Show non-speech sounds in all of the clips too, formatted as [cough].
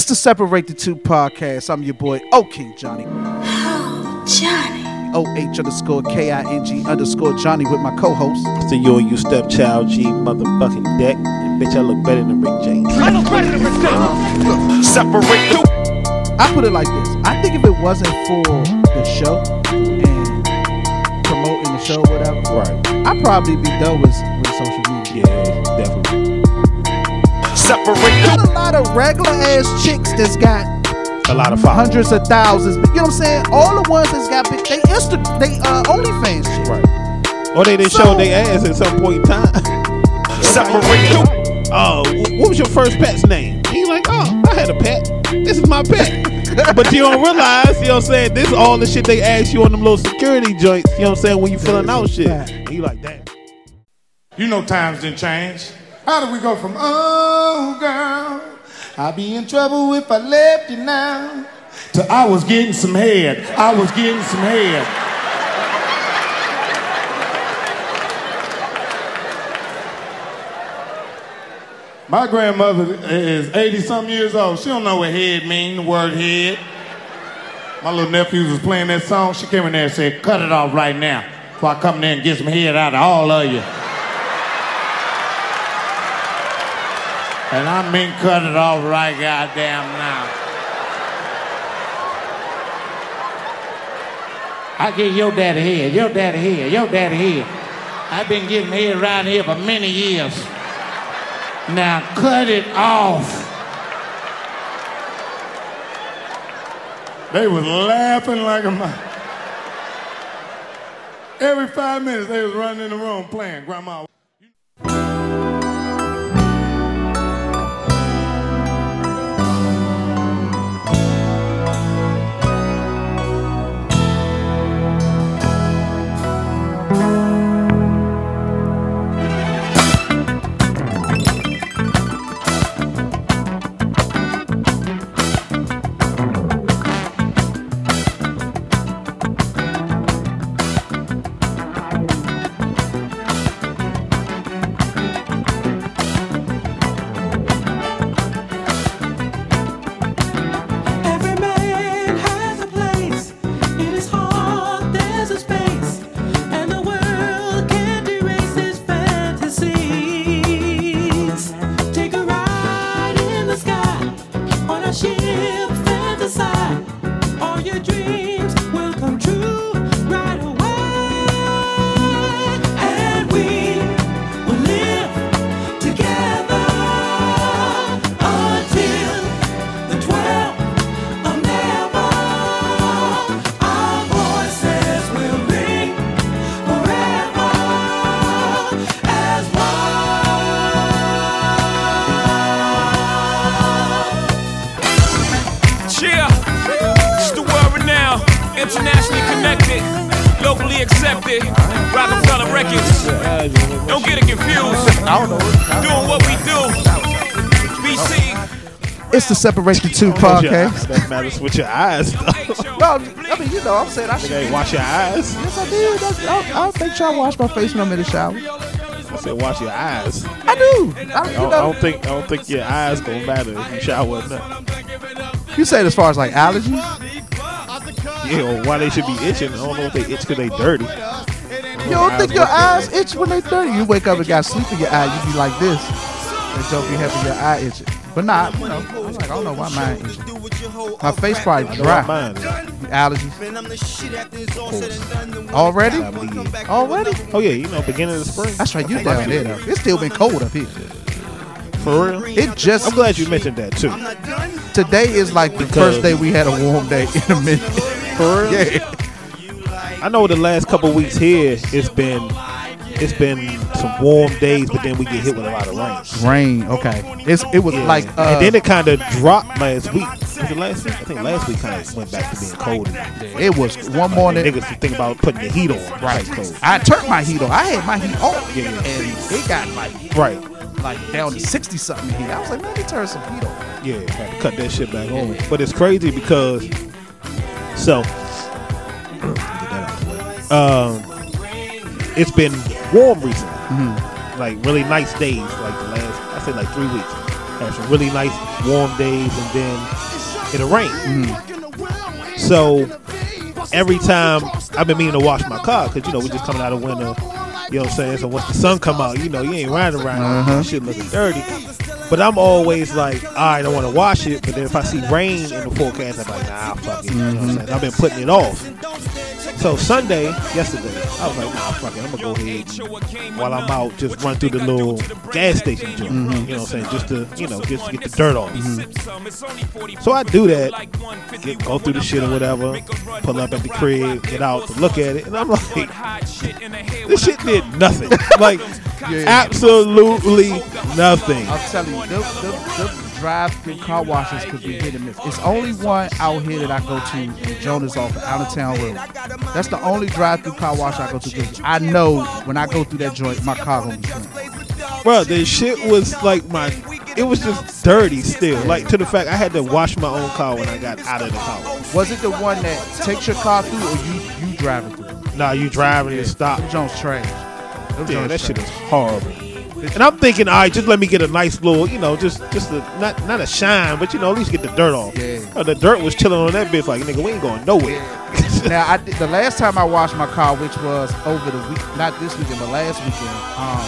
It's the Separate the Two podcast. I'm your boy, O King Johnny. Oh, Johnny. O H underscore K I N G underscore Johnny with my co host. So you and you stepchild G motherfucking deck. And bitch, I look better than Rick James. Separate the I put it like this I think if it wasn't for the show and promoting the show, whatever, Right. I'd probably be done with, with social media. Yeah, definitely. separate Got a lot of regular ass chicks that's got A lot of followers. hundreds of thousands. You know what I'm saying? All the ones that's got big, they Insta, they uh, OnlyFans shit. Right. Or they, they So- showed their ass at some point in time. separate the oh, wh- what was your first pet's name? He like, oh, I had a pet. This is my pet. [laughs] but you don't realize, you know what I'm saying? This is all the shit they ask you on them little security joints, you know what I'm saying, when you filling out shit. And you like, that. You know times didn't change. How did we go from oh girl, I'd be in trouble if I left you now to I was getting some head. I was getting some head. My grandmother is 80 some years old. She don't know what head mean, the word head. My little nephews was playing that song. She came in there and said, cut it off right now. Before I come in there and get some head out of all of you. And I mean cut it off right goddamn now. I get your daddy head, your daddy head, your daddy head. I've been getting head around here for many years. Now cut it off. They was laughing like a mo- Every five minutes they was running in the room playing grandma. The Separate the Two Close your eyes. podcast. That matters with your eyes. Well, I mean, you know, I'm saying I should. Hey, wash your eyes. Yes, I do. That's, I, I make sure I wash my face when I'm in the shower. I said, wash your eyes. I do. I don't, I don't think I don't think your eyes gonna matter if you shower or not. you said as far as like allergies. Yeah, or why they should be itching. I don't know if they itch because they dirty. You don't think your eyes itch when they dirty? You wake up and got sleep in your eye, you be like this. And don't be having your eye itching. But nah, you know, I'm like, I don't know why mine itching. My face probably dry. Mine. Allergies. Already? Already? Oh yeah, you know, beginning of the spring. That's right, you down there though. It's still been cold up here. For real. It just I'm glad you mentioned that too. today is like the Because- first day we had a warm day in a minute. For real. [laughs] Yeah. I know the last couple weeks here, it's been it's been some warm days, but then we get hit with a lot of rain. Rain, okay. It's it was Yeah. like uh, and then it kind of dropped last week. Was it last week? I think last week kind of went back to being cold. again. it was one morning. niggas think about putting the heat on. Right. Cold. I turned my heat on. I had my heat on. Yeah. And it got like Right. like down to 60 something heat. I was like, man, me turn some heat on. Yeah, had to cut that shit back on. But it's crazy because so [clears throat] get that out the way. Um, it's been warm recently, like really nice days, like the last I say like three weeks. have some really nice warm days, and then it'll rain. Mm-hmm. So every time I've been meaning to wash my car because you know we're just coming out of winter. You know what I'm saying? So once the sun come out, you know you ain't riding around Uh-huh. shit looking dirty. But I'm always like, all right, I want to wash it. But then if I see rain in the forecast, I'm like, nah, fuck it. You know what I'm Mm-hmm. saying? I've been putting it off. So Sunday, yesterday, I was like, nah, fuck it. I'm gonna go ahead and, while I'm out, just run through the little gas station joint. Mm-hmm. You know what I'm saying? Just to, you know, just to get the dirt off. So I do that, get, go through the shit or whatever, pull up at the crib, get out to look at it, and I'm like, this shit did nothing. [laughs] Like, absolutely nothing. I'm telling you, them, them, them drive-through car washes could be hit and miss. It's only one out here that I go to in Jonas off of out of town road. That's the only drive-through car wash I go to because I know when I go through that joint, my car gonna be clean. Bro, the shit was like my, it was just dirty still. Like, to the fact I had to wash my own car when I got out of the car. Was it the one that takes your car through, or you you driving through? Nah, you driving and stop. Jones trash. Yeah, joints that shit is horrible. And I'm thinking, all right, just let me get a nice little, you know, just just a, not not a shine, but you know, at least get the dirt off. Yeah. Uh, the dirt was chilling on that bitch, like nigga, we ain't going nowhere. Now, I did, the last time I washed my car, which was over the week, not this weekend, but last weekend, um,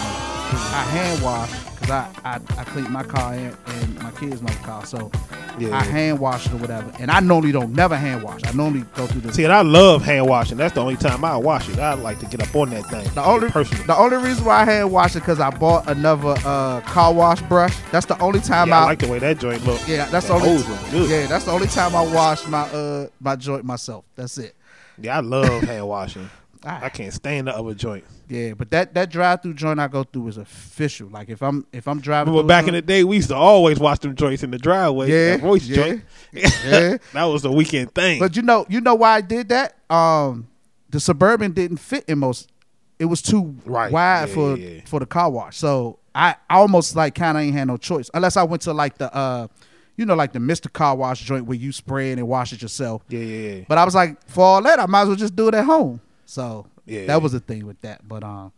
I hand washed because I, I I cleaned my car and, and my kids' my car, so Yeah. I hand wash it or whatever. And I normally don't never hand wash. I normally go through the See, and I love hand washing. That's the only time I wash it. I like to get up on that thing. the only personally. the only reason why I hand wash it because I bought another uh, car wash brush. That's the only time Yeah, I I like the way that joint look. yeah that's the only yeah that's the only time I wash my uh my joint myself. That's it. Yeah, I love hand washing. Ah. I can't stand the other joint. Yeah, but that that drive through joint I go through is official. Like if I'm if I'm driving, through back a in the day, we used to always watch them joints in the driveway. Yeah, that voice yeah, joint. yeah. [laughs] that was the weekend thing. But you know, you know why I did that? Um, the suburban didn't fit in most. It was too Right. wide Yeah, for yeah, for the car wash. So I almost like kind of ain't had no choice unless I went to like the uh, you know, like the Mister Car Wash joint where you spray it and wash it yourself. yeah, yeah, yeah. But I was like, for all that, I might as well just do it at home. So Yeah. that was the thing with that. But um,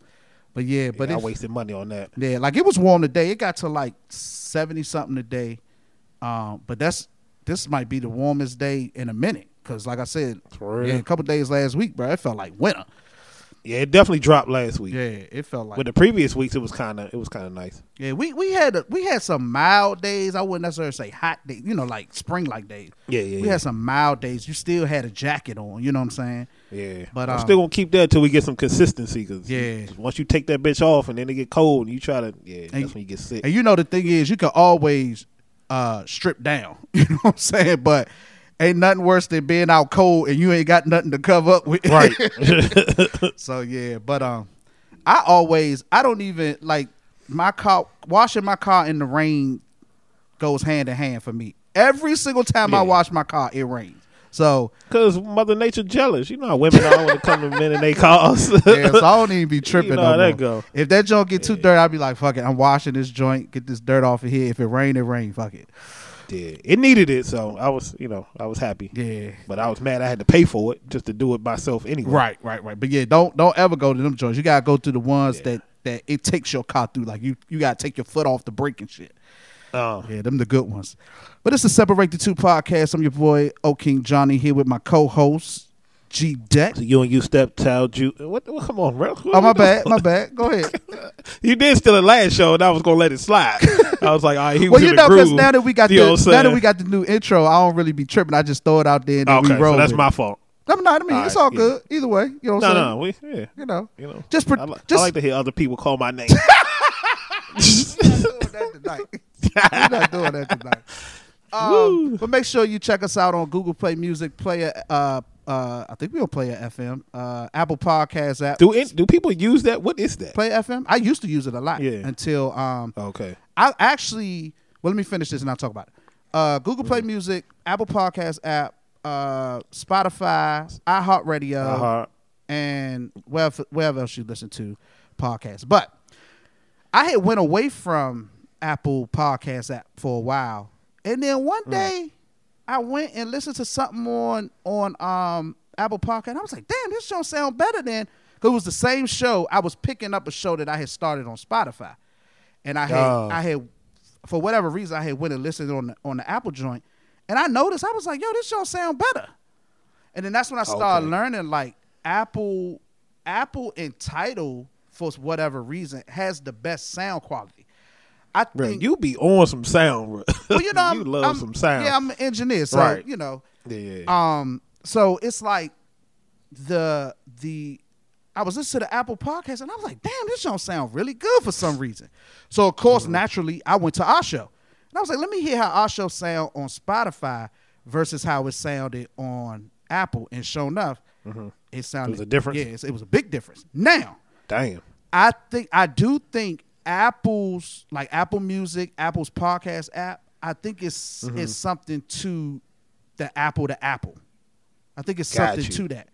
but yeah, but But I wasted money on that. yeah, like it was warm today. It got to like seventy something today. Um, but that's this might be the warmest day in a minute. Cause like I said, yeah, a couple days last week, bro, it felt like winter. Yeah, it definitely dropped last week. Yeah, it felt like With the previous weeks, it was kind of it was kind of nice. yeah. We we had a, we had some mild days. I wouldn't necessarily say hot days. You know, like spring like days. Yeah, yeah, We yeah. had some mild days. You still had a jacket on. You know what I'm saying? Yeah, But, I'm um, still gonna keep that till we get some consistency. Cause Yeah. once you take that bitch off and then it get cold and you try to, yeah, And- that's when you get sick. And you know the thing is, you can always uh strip down. [laughs] You know what I'm saying? But ain't nothing worse than being out cold and you ain't got nothing to cover up with. Right. [laughs] [laughs] so yeah, but um, I always I don't even like my car washing my car in the rain goes hand in hand for me. Every single time I wash my car, it rains. So Cause Mother Nature jealous. You know how women are when it come to men and they cars. [laughs] yeah, so I don't even be [laughs] tripping. You know no that go. If that joint get too dirty, I'll be like, fuck it, I'm washing this joint, get this dirt off of here. If it rain, it rain. Fuck it. yeah, it needed it, so I was, you know, I was happy. Yeah. But I was mad I had to pay for it just to do it myself anyway. Right, right, right. But yeah, don't don't ever go to them joints. You gotta go to the ones Yeah. that that it takes your car through. Like you you gotta take your foot off the brake and shit. Uh, Yeah, them the good ones. But it's the Separate the Two podcast. I'm your boy O King Johnny here with my co-host G Deck. so you and you step tell you what, what? Come on, bro. Oh my bad, my bad. Go ahead. [laughs] You did steal the last show, and I was gonna let it slide. I was like, all right, he [laughs] well, you know, because now that we got You know what the now that we got the new intro, I don't really be tripping. I just throw it out there and okay, we roll. so that's my fault. I'm not. I mean, All it's right, all yeah. good either way. You know what I'm saying? no, we, yeah, You know, you know, just pro- I, li- just I like to hear other people call my name. [laughs] [laughs] We're not doing that tonight. [laughs] Um, but make sure you check us out on Google Play Music, Player. Uh, uh, I think we'll play a FM, uh, Apple Podcast app. do it, do people use that? What is that? Play FM. I used to use it a lot. Yeah. Until um, Okay. I actually. Well, let me finish this and I'll talk about it. Uh, Google Play Mm-hmm. Music, Apple Podcast app, uh, Spotify, iHeartRadio, Uh-huh. and wherever, wherever else you listen to podcasts. But I had went away from Apple Podcast app for a while, and then one Mm. day I went and listened to something on on um Apple Podcast. And I was like, damn, this show sound better than because it was the same show. I was picking up a show that I had started on Spotify, and I had Oh. I had for whatever reason I had went and listened on the, on the Apple joint, and I noticed I was like, yo, this don't sound better. And then that's when I started Okay. learning like Apple, Apple and Tidal for whatever reason has the best sound quality. I Bro, think you be on some sound, bro. well, you [laughs] know, I'm, you love I'm- some sound. Yeah, I'm an engineer, so Right. you know. yeah. Um, so it's like the the I was listening to the Apple podcast and I was like, damn, this don't sound really good for some reason. So of course, naturally, I went to our show. And I was like, let me hear how our show sound on Spotify versus how it sounded on Apple. And sure enough, it sounded a difference? Yeah, it was a big difference. Now, Damn. I think I do think Apple's like Apple Music, Apple's podcast app. I think it's Mm-hmm. it's something to the Apple to Apple. I think it's Got something you. to that.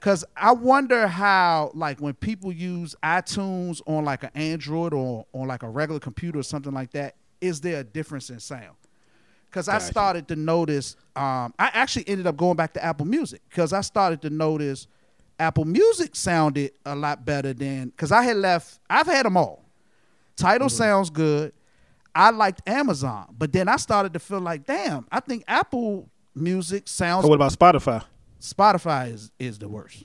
Cause I wonder how like when people use iTunes on like an Android or on like a regular computer or something like that, is there a difference in sound? Because I started to notice, um, I actually ended up going back to Apple Music because I started to notice Apple Music sounded a lot better than because I had left. I've had them all. Tidal Mm-hmm. sounds good. I liked Amazon, but then I started to feel like, damn, I think Apple Music sounds. So what about Spotify? Spotify is is the worst.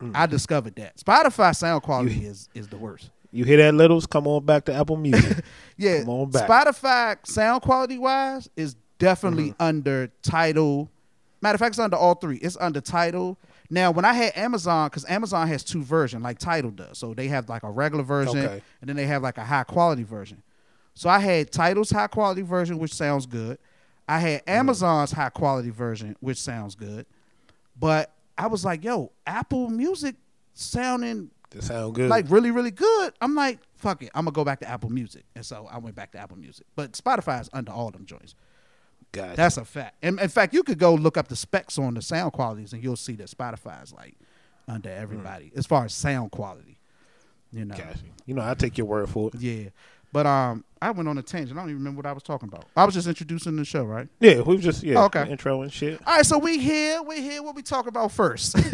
Mm. I discovered that Spotify sound quality is is the worst. You hear that, Littles? Come on back to Apple Music. [laughs] Yeah, Come on back. Spotify sound quality wise is definitely Mm-hmm. under Tidal. Matter of fact, it's under all three. It's under Tidal. Now, when I had Amazon, because Amazon has two versions, like Tidal does. So they have like a regular version, Okay. and then they have like a high quality version. So I had Tidal's high quality version, which sounds good. I had Mm-hmm. Amazon's high quality version, which sounds good. But I was like, yo, Apple Music sounding that sound good. like really, really good. I'm like, fuck it. I'm gonna go back to Apple Music. And so I went back to Apple Music. But Spotify is under all them joints. Gotcha. That's a fact. And in fact, you could go look up the specs on the sound qualities and you'll see that Spotify is like under everybody as far as sound quality. You know. Gotcha. You know, I take your word for it. Yeah. But um I went on a tangent. I don't even remember what I was talking about. I was just introducing the show, right? Yeah, we just yeah, Oh, okay. intro and shit. All right, so we here, we here. What we talk about first? [laughs]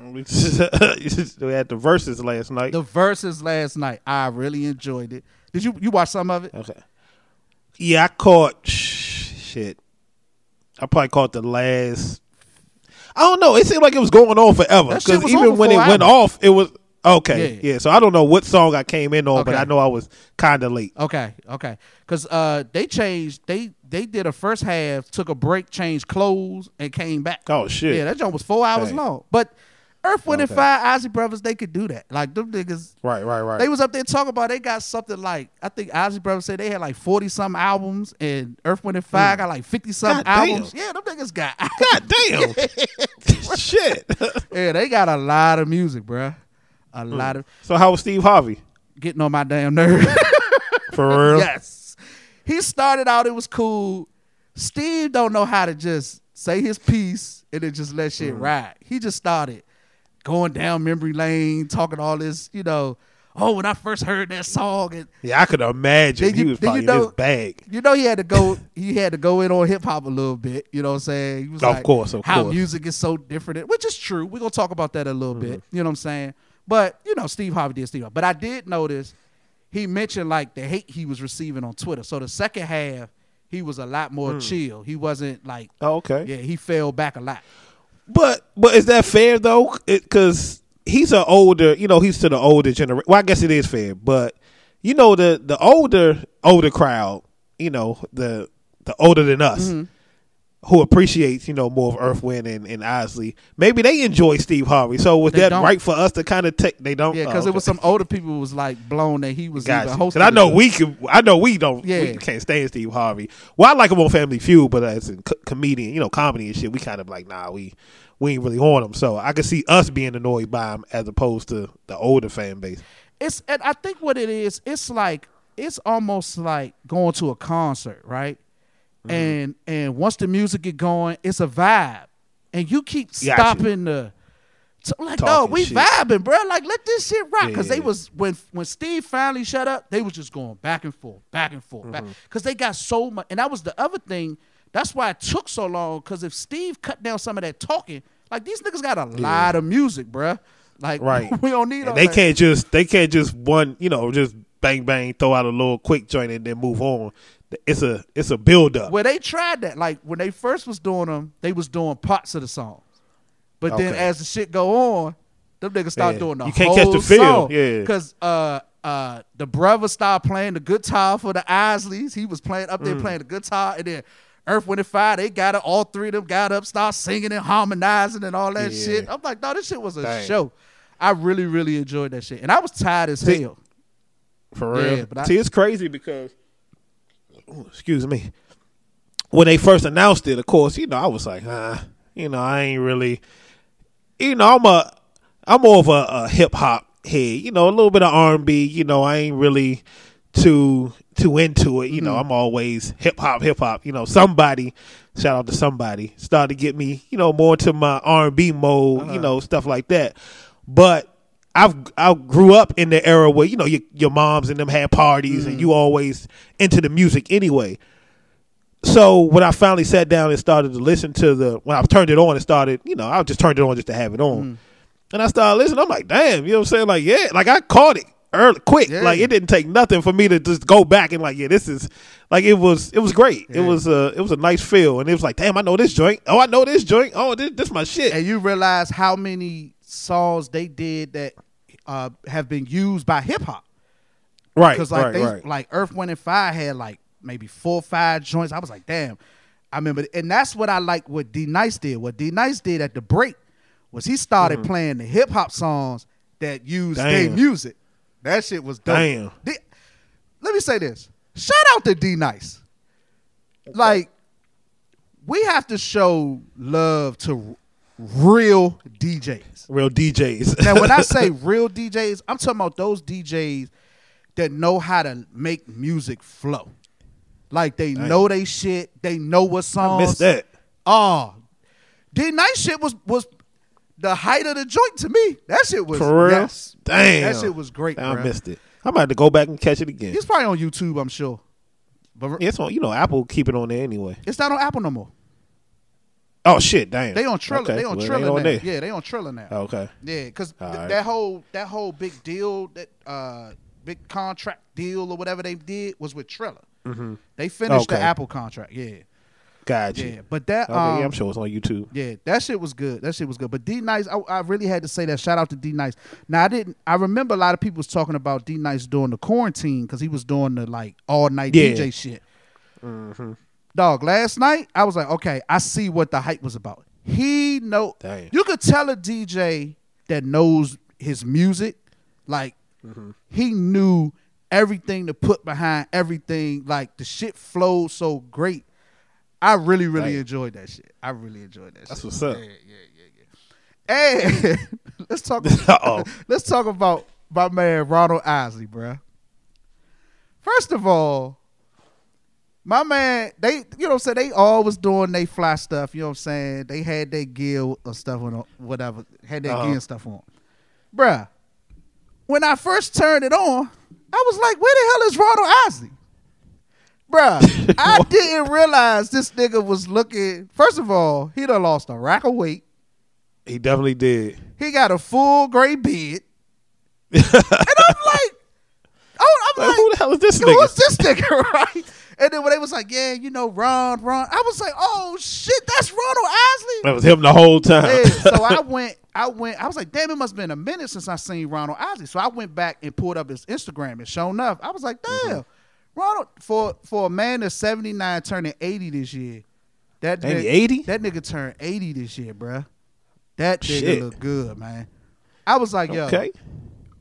We, just, [laughs] we had the Verzuz last night. the Verzuz last night. I really enjoyed it. Did you you watch some of it? Okay. Yeah, I caught shit. I probably caught the last. I don't know. It seemed like it was going on forever because even when it went off, it was okay. Yeah. Yeah. So I don't know what song I came in on, but I know I was kind of late. Okay, okay. Because uh, they changed. They they did a first half, took a break, changed clothes, and came back. Oh shit. Yeah, that joint was four hours Dang. long. But Earth, Wind, and. Fire, Isley Brothers, they could do that. Like them niggas, right, right, right. they was up there talking about they got something like I think Isley Brothers said they had like forty some albums, and Earth, Wind, and Fire got like fifty some. God damn. albums. Yeah, them niggas got. [laughs] God damn. [laughs] [laughs] shit. yeah, they got a lot of music, bruh. A Hmm. lot of so how was Steve Harvey? getting on my damn nerves. For real? yes. He started out, it was cool. Steve don't know how to just say his piece and then just let Mm. shit ride. He just started going down memory lane, talking all this, you know, oh, when I first heard that song and Yeah, I could imagine Then you- he was then you probably in know- his bag. you know he had to go he had to go in on hip hop a little bit, you know what I'm saying? He was Of like course, of how course. music is so different, which is true. We're gonna talk about that a little bit, Mm-hmm. you know what I'm saying? But you know, Steve Harvey did Steve Harvey. But I did notice he mentioned like the hate he was receiving on Twitter. So the second half, he was a lot more Hmm. chill. He wasn't like Oh, okay. yeah, he fell back a lot. But but is that fair though? Because he's an older, you know, he's to the older generation. Well, I guess it is fair, but you know the the older older crowd, you know the the older than us, Mm-hmm. Who appreciates you know more of Earth Wind and, and Isley. Maybe they enjoy Steve Harvey. So was They that don't. right for us to kind of take? They don't. Yeah, because Oh, it was some older people who was like blown that he was Gotcha. even hosting. I know we can. I know we don't. Yeah. We can't stand Steve Harvey. Well, I like him on Family Feud, but as a co- comedian, you know, comedy and shit, we kind of like, nah, we we ain't really on him. So I can see us being annoyed by him as opposed to the older fan base. it's and I think what it is, it's like it's almost like going to a concert, right? Mm-hmm. And and once the music get going, it's a vibe, and you keep Gotcha. stopping the. So like, no, we shit. vibing, bro. Like, let this shit rock. Yeah, Because yeah, they was when when Steve finally shut up, they was just going back and forth, back and forth, back. Mm-hmm. Because they got so much, and that was the other thing. That's why it took so long. Because if Steve cut down some of that talking, like these niggas got a lot of music, bruh. Like, Right. [laughs] we don't need all they that. can't just they can't just one you know just bang bang, throw out a little quick joint and then move on. It's a it's a build up. Well, they tried that. Like when they first was doing them, they was doing parts of the songs. But then as the shit go on, them niggas start Yeah. doing the You can't whole catch the feel, song. yeah. Cause uh uh the brother started playing the guitar for the Isleys. He was playing up there Mm. playing the guitar, and then Earth, Wind, and Fire, they got it. All three of them got up, start singing and harmonizing and all that Yeah. shit. I'm like, no, this shit was a Dang. show. I really, really enjoyed that shit, and I was tired as See- hell. For real. Yeah, but I- See, it's crazy because, excuse me, when they first announced it, of course, you know, I was like, ah, you know, I ain't really, you know, I'm a, I'm more of a, a hip hop head, you know, a little bit of R and B. You know, I ain't really too too into it. You know, I'm always hip hop, hip hop. You know, somebody, shout out to somebody, started to get me, you know, more to my R and B mode. You know, stuff like that. But I've I grew up in the era where you know your your moms and them had parties and mm. you always into the music anyway. So when I finally sat down and started to listen to the when I turned it on and started, you know, I just turned it on just to have it on. Mm. And I started listening. I'm like, damn, you know what I'm saying? Like, yeah, like I caught it early, quick. Yeah. Like it didn't take nothing for me to just go back and like, yeah, this is like it was. It was great. It was a it was a nice feel, and it was like, damn, I know this joint. Oh, I know this joint. Oh, this this my shit. and you realize how many songs they did that uh, have been used by hip hop. right, Because like right, they right. like Earth, Wind, and Fire had like maybe four or five joints. I was like, damn. I remember, and that's what I like. What D Nice did. What D Nice did at the break was he started playing the hip hop songs that used their. Music. That shit was dope. Damn. D- Let me say this. Shout out to D Nice. Like, we have to show love to real DJs. Real DJs. Now, when I say [laughs] real DJs, I'm talking about those DJs that know how to make music flow. Like they know they shit, they know what songs. I missed that. Oh, D Nice shit was was the height of the joint to me. That shit was For real? yes. Damn. That shit was great. I bruh. missed it. I'm about to go back and catch it again. He's probably on YouTube, I'm sure. But It's on, you know, Apple keep it on there anyway. it's not on Apple no more. Oh shit, damn. They on Triller. Okay, They on well, Triller ain't now. there. Yeah, they on Triller now. Okay. Yeah, because All right. that whole that whole big deal that uh big contract deal or whatever they did was with Triller. They finished the Apple contract. Yeah, Gotcha. yeah. But that Okay, um, yeah, I'm sure it's on YouTube. yeah, that shit was good. That shit was good. But D Nice, I, I really had to say that. Shout out to D Nice. Now I didn't. I remember a lot of people was talking about D Nice during the quarantine because he was doing the like all night Yeah. DJ shit. Dog, last night I was like, okay, I see what the hype was about. He know Damn. you could tell a DJ that knows his music, like mm-hmm. he knew everything to put behind everything. Like the shit flowed so great. I really, really Damn. enjoyed that shit. I really enjoyed that That's shit. what's up. Yeah, yeah, yeah, yeah. Hey, [laughs] let's talk. [laughs] Uh-oh. [laughs] let's talk about my man Ronald Isley, bruh. First of all, my man, they you know what I'm saying, they always doing they fly stuff, you know what I'm saying? They had their gear or stuff on or whatever, had their Uh-huh. gear stuff on. Bruh, when I first turned it on, I was like, where the hell is Ronald Isley? Bruh, [laughs] I didn't realize this nigga was looking. First of all, he done lost a rack of weight. He definitely did. He got a full gray beard. [laughs] and I'm like, oh, I'm Like, like, who the hell is this nigga? Who's this nigga, [laughs] right? And then when they was like, yeah, you know, Ron, Ron, I was like, oh shit, that's Ronald Isley. That was him the whole time. Yeah, so I [laughs] went, I went, I was like, damn, it must have been a minute since I seen Ronald Isley. So I went back and pulled up his Instagram, and sure enough, I was like, Mm-hmm. damn, Ronald for for a man that's seventy nine turning eighty this year, that nigga- 80? That nigga turned eighty this year, bruh. That nigga Shit. look good, man. I was like, yo, okay.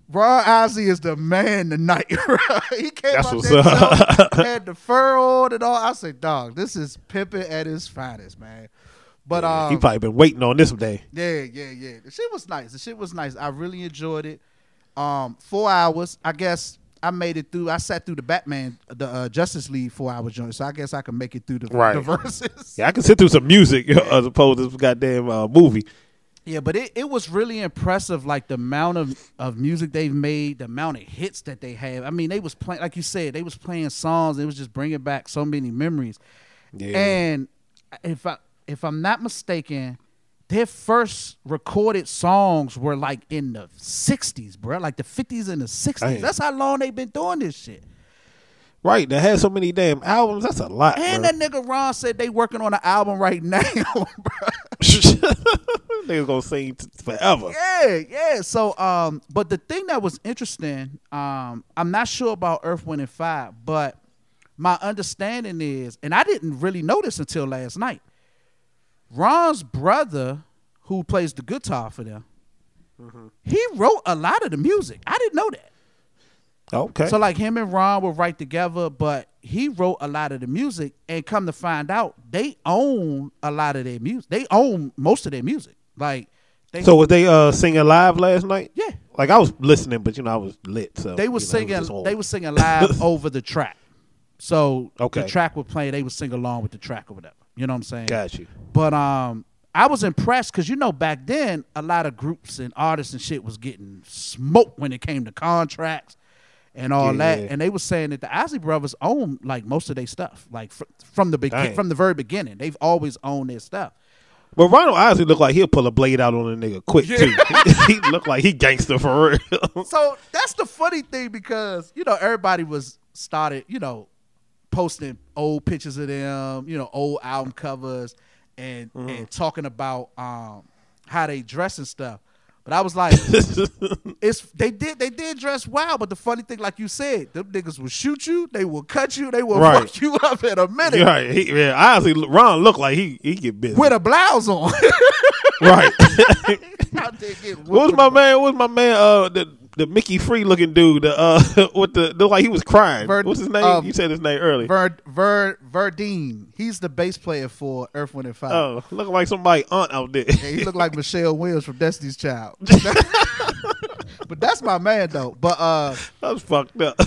Ron Isley is the man tonight. [laughs] he came That's out what's there, up. [laughs] had the fur on and all. I said, dog, this is pimping at his finest, man. But um, he probably been waiting on this day. yeah, yeah, yeah. The shit was nice. The shit was nice. I really enjoyed it. Um, four hours. I guess I made it through. I sat through the Batman, the uh, Justice League four hour joint. So I guess I can make it through the, Right. the [laughs] Verzuz. Yeah, I can sit through some music as opposed to this goddamn uh, movie. Yeah, but it, it was really impressive, like the amount of, of music they've made, the amount of hits that they have. I mean, they was playing, like you said, they was playing songs. It was just bringing back so many memories. Yeah. And if I if I'm not mistaken, their first recorded songs were like in the 60s, bro. Like the 50s and the 60s. Damn. That's how long they've been doing this shit. Right, they had so many damn albums. That's a lot. And bro. that nigga Ron said they working on an album right now, [laughs] bro. [laughs] Niggas gonna sing t- forever. Yeah, yeah. So, um, but the thing that was interesting, um, I'm not sure about Earth, Wind, and Fire, but my understanding is, and I didn't really know this until last night. Ron's brother, who plays the guitar for them, he wrote a lot of the music. I didn't know that. Okay. So like him and Ron would write together, but he wrote a lot of the music. And come to find out, they own a lot of their music. They own most of their music. Like they So was they uh singing live last night? Yeah. Like I was listening, but you know I was lit. So they were you know, was singing they were singing live [laughs] over the track. So Okay. the track would play, they would sing along with the track or whatever. You know what I'm saying? Got you. But um I was impressed because you know back then a lot of groups and artists and shit was getting smoked when it came to contracts and all Yeah, that. yeah. And they were saying that the Isley Brothers own like most of their stuff, like fr- from the begin from the very beginning. They've always owned their stuff. But Ronald Isley looked like he'll pull a blade out on a nigga quick too. [laughs] he looked like he gangster for real. [laughs] So that's the funny thing because you know everybody was started, you know, posting old pictures of them, you know, old album covers, and Mm-hmm. and talking about um how they dress and stuff. But I was like, [laughs] it's they did they did dress wild, but the funny thing, like you said, them niggas will shoot you, they will cut you, they will Right. fuck you [laughs] up in a minute right. He, yeah, Isley, Ron looked like he he get busy. with a blouse on. right. Out there getting whooped What was my man? What was my man? Uh, the the Mickey Free looking dude. The uh, [laughs] with the looked like he was crying. Ver- What's his name? um, you said his name earlier. Ver, Ver, Verdine. He's the bass player for Earth, Wind, and Fire. oh, looking like somebody aunt out there. And he looked like [laughs] Michelle Williams from Destiny's Child. [laughs] but that's my man though. But uh That's fucked up.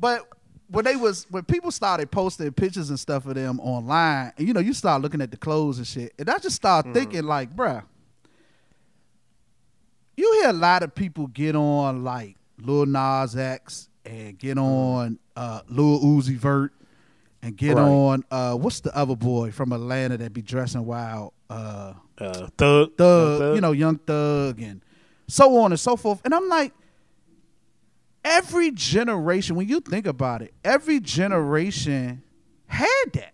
but when they was when people started posting pictures and stuff of them online, and you know, you start looking at the clothes and shit, and I just started thinking like, bruh, you hear a lot of people get on like Lil Nas X and get on uh Lil Uzi Vert and get Right. on uh what's the other boy from Atlanta that be dressing wild? Uh uh, thug, Thug, you know, Young Thug, and so on and so forth. And I'm like, every generation, when you think about it, every generation had that.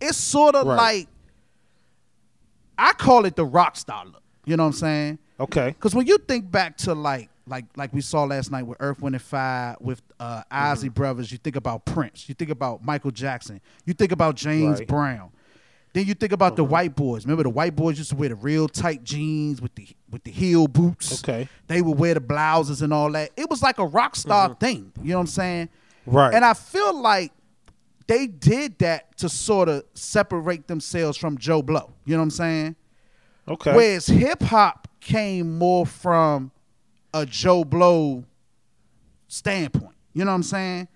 It's sort of Right. like, I call it the rock star look. You know what I'm saying? Okay. Because when you think back to like like like we saw last night with Earth, Wind and Fire, with uh, Isley Mm-hmm. Brothers, you think about Prince, you think about Michael Jackson, you think about James Right. Brown. Then you think about the white boys. Remember the white boys used to wear the real tight jeans with the with the heel boots. Okay. They would wear the blouses and all that. It was like a rock star thing. You know what I'm saying? Mm-hmm. Right. And I feel like they did that to sort of separate themselves from Joe Blow. You know what I'm saying? Okay. Whereas hip hop came more from a Joe Blow standpoint. You know what I'm saying?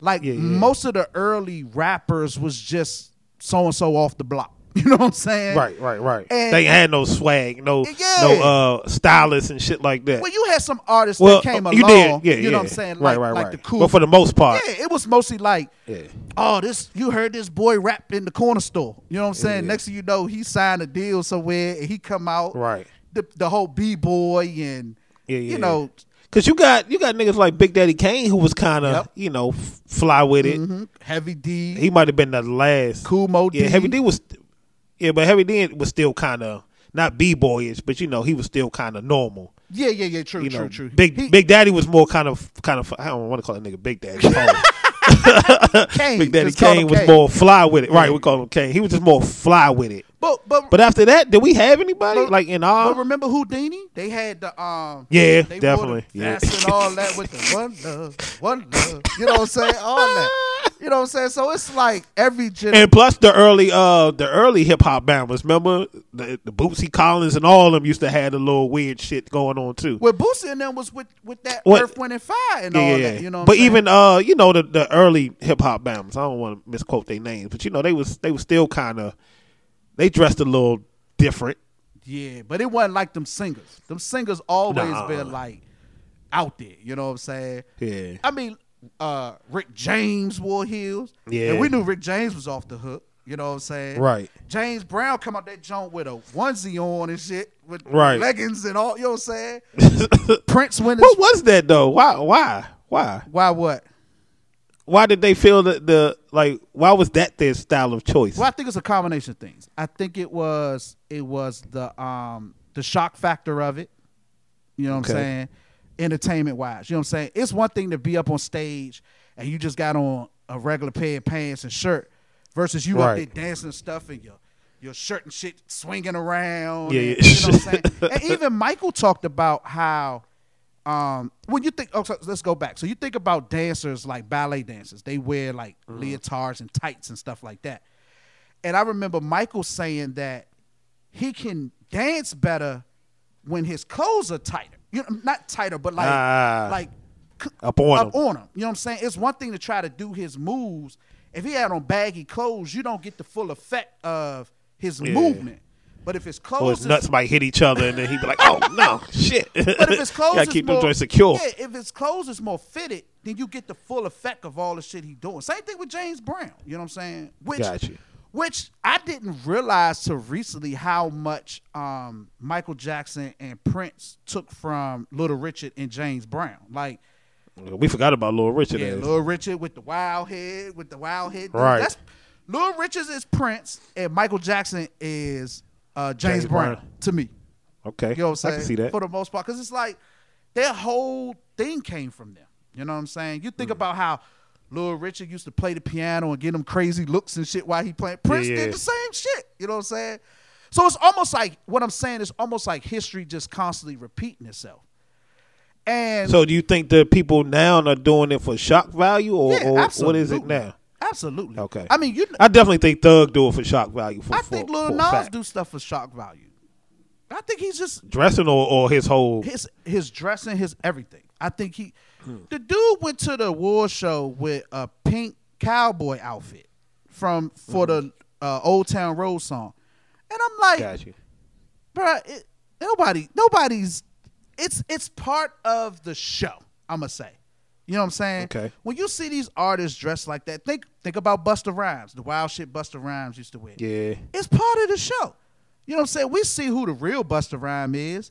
Like Yeah, yeah. most of the early rappers was just so and so off the block. [laughs] You know what I'm saying? Right, right, right. And- they had no swag, no, Yeah. no uh, stylists and shit like that. Well, you had some artists Well, that came uh, along. you did, yeah, you know what I'm saying? Right, Like, right, like right. the cool. But for the most part, yeah, it was mostly like, Yeah. oh, this you heard this boy rap in the corner store. You know what I'm saying? Next thing you know, he signed a deal somewhere and he come out. Right. The the whole b boy and Yeah, yeah, you know Cause you got you got niggas like Big Daddy Kane who was kind of Yep. you know f- fly with it. mhm, Heavy D. He might have been the last. Cool Mo Yeah, D. Heavy D was. Yeah, but Heavy D was still kind of not b boyish, but you know he was still kind of normal. yeah, yeah, yeah. True, You true, know, true. Big He- Big Daddy was more kind of kind of. I don't want to call that nigga Big Daddy. [laughs] Kane. [laughs] Big Daddy Kane was Kane. more fly with it. Right, we call him Kane. He was just more fly with it. But but But after that, did we have anybody But- like in all? But remember Whodini? They had the um Yeah, they definitely, yeah. and all that with the [laughs] one love, one love. You know what I'm saying? All that. You know what I'm saying? So it's like every generation. And plus the early uh the early hip hop banders, remember the the Bootsy Collins and all of them used to have a little weird shit going on too. Where Bootsy and them was with with that What- Earth, Wind and Fire and Yeah, all yeah, that. You know, but saying? even uh, you know the the early hip hop bands. I don't want to misquote their names, but you know they was they was still kind of they dressed a little different. yeah, but it wasn't like them singers. Them singers always Nah. been like out there. You know what I'm saying? Yeah, I mean, uh, Rick James wore heels. Yeah. and we knew Rick James was off the hook. You know what I'm saying? Right. James Brown come out that joint with a onesie on and shit, with Right. leggings and all. You know what I'm saying? [laughs] Prince went. What was that though? Why? Why? Why? Why what? Why did they feel that the like? Why was that their style of choice? Well, I think it's a combination of things. I think it was it was the um the shock factor of it. You know what Okay. I'm saying? Entertainment wise, you know what I'm saying? It's one thing to be up on stage and you just got on a regular pair of pants and shirt, versus you up there dancing and stuff and your your shirt and shit swinging around. Yeah, and, yeah. You know what I'm saying? [laughs] and even Michael talked about how um when you think oh so let's go back so you think about dancers like ballet dancers they wear like Mm-hmm. leotards and tights and stuff like that and i remember michael saying that he can dance better when his clothes are tighter you know not tighter but like Ah. like Up on up him. on him you know what i'm saying it's one thing to try to do his moves if he had on baggy clothes you don't get the full effect of his Yeah. movement but if it's closed, Or his nuts might hit each other, and then he'd be like, "Oh no, shit!" But if it's [laughs] closed, gotta keep more, them joints secure. Yeah, if his clothes is more fitted, then you get the full effect of all the shit he doing. Same thing with James Brown. You know what I'm saying? Which, Got you. which I didn't realize till recently how much um, Michael Jackson and Prince took from Little Richard and James Brown. Like, We forgot about Little Richard. yeah. Little Richard with the wild head, with the wild head. Right. That's Little Richard is Prince, and Michael Jackson is uh, James, James Brown, Brown. to me. okay, You know what I'm I saying? can see that. For the most part, because it's like their whole thing came from them. You know what I'm saying? You Mm. think about how Lil Richard used to play the piano and get them crazy looks and shit while he playing. Prince Yeah. did the same shit. You know what I'm saying? So it's almost like what I'm saying is almost like history just constantly repeating itself. And So, do you think the people now are doing it for shock value, or, yeah, or what is it now? Absolutely. Okay. I mean, you. I definitely think Thug do it for shock value. For, I for, think Lil Nas fact. do stuff for shock value. I think he's just dressing or, or his whole. his his dressing, his everything. I think he, Hmm. the dude went to the award show with a pink cowboy outfit from for the uh, Old Town Road song, and I'm like. Got you. bruh, it, nobody, nobody's. It's it's part of the show. I'm gonna say, you know what I'm saying? Okay. When you see these artists dressed like that, think think about Busta Rhymes, the wild shit Busta Rhymes used to wear. Yeah. It's part of the show. You know what I'm saying? We see who the real Busta Rhyme is,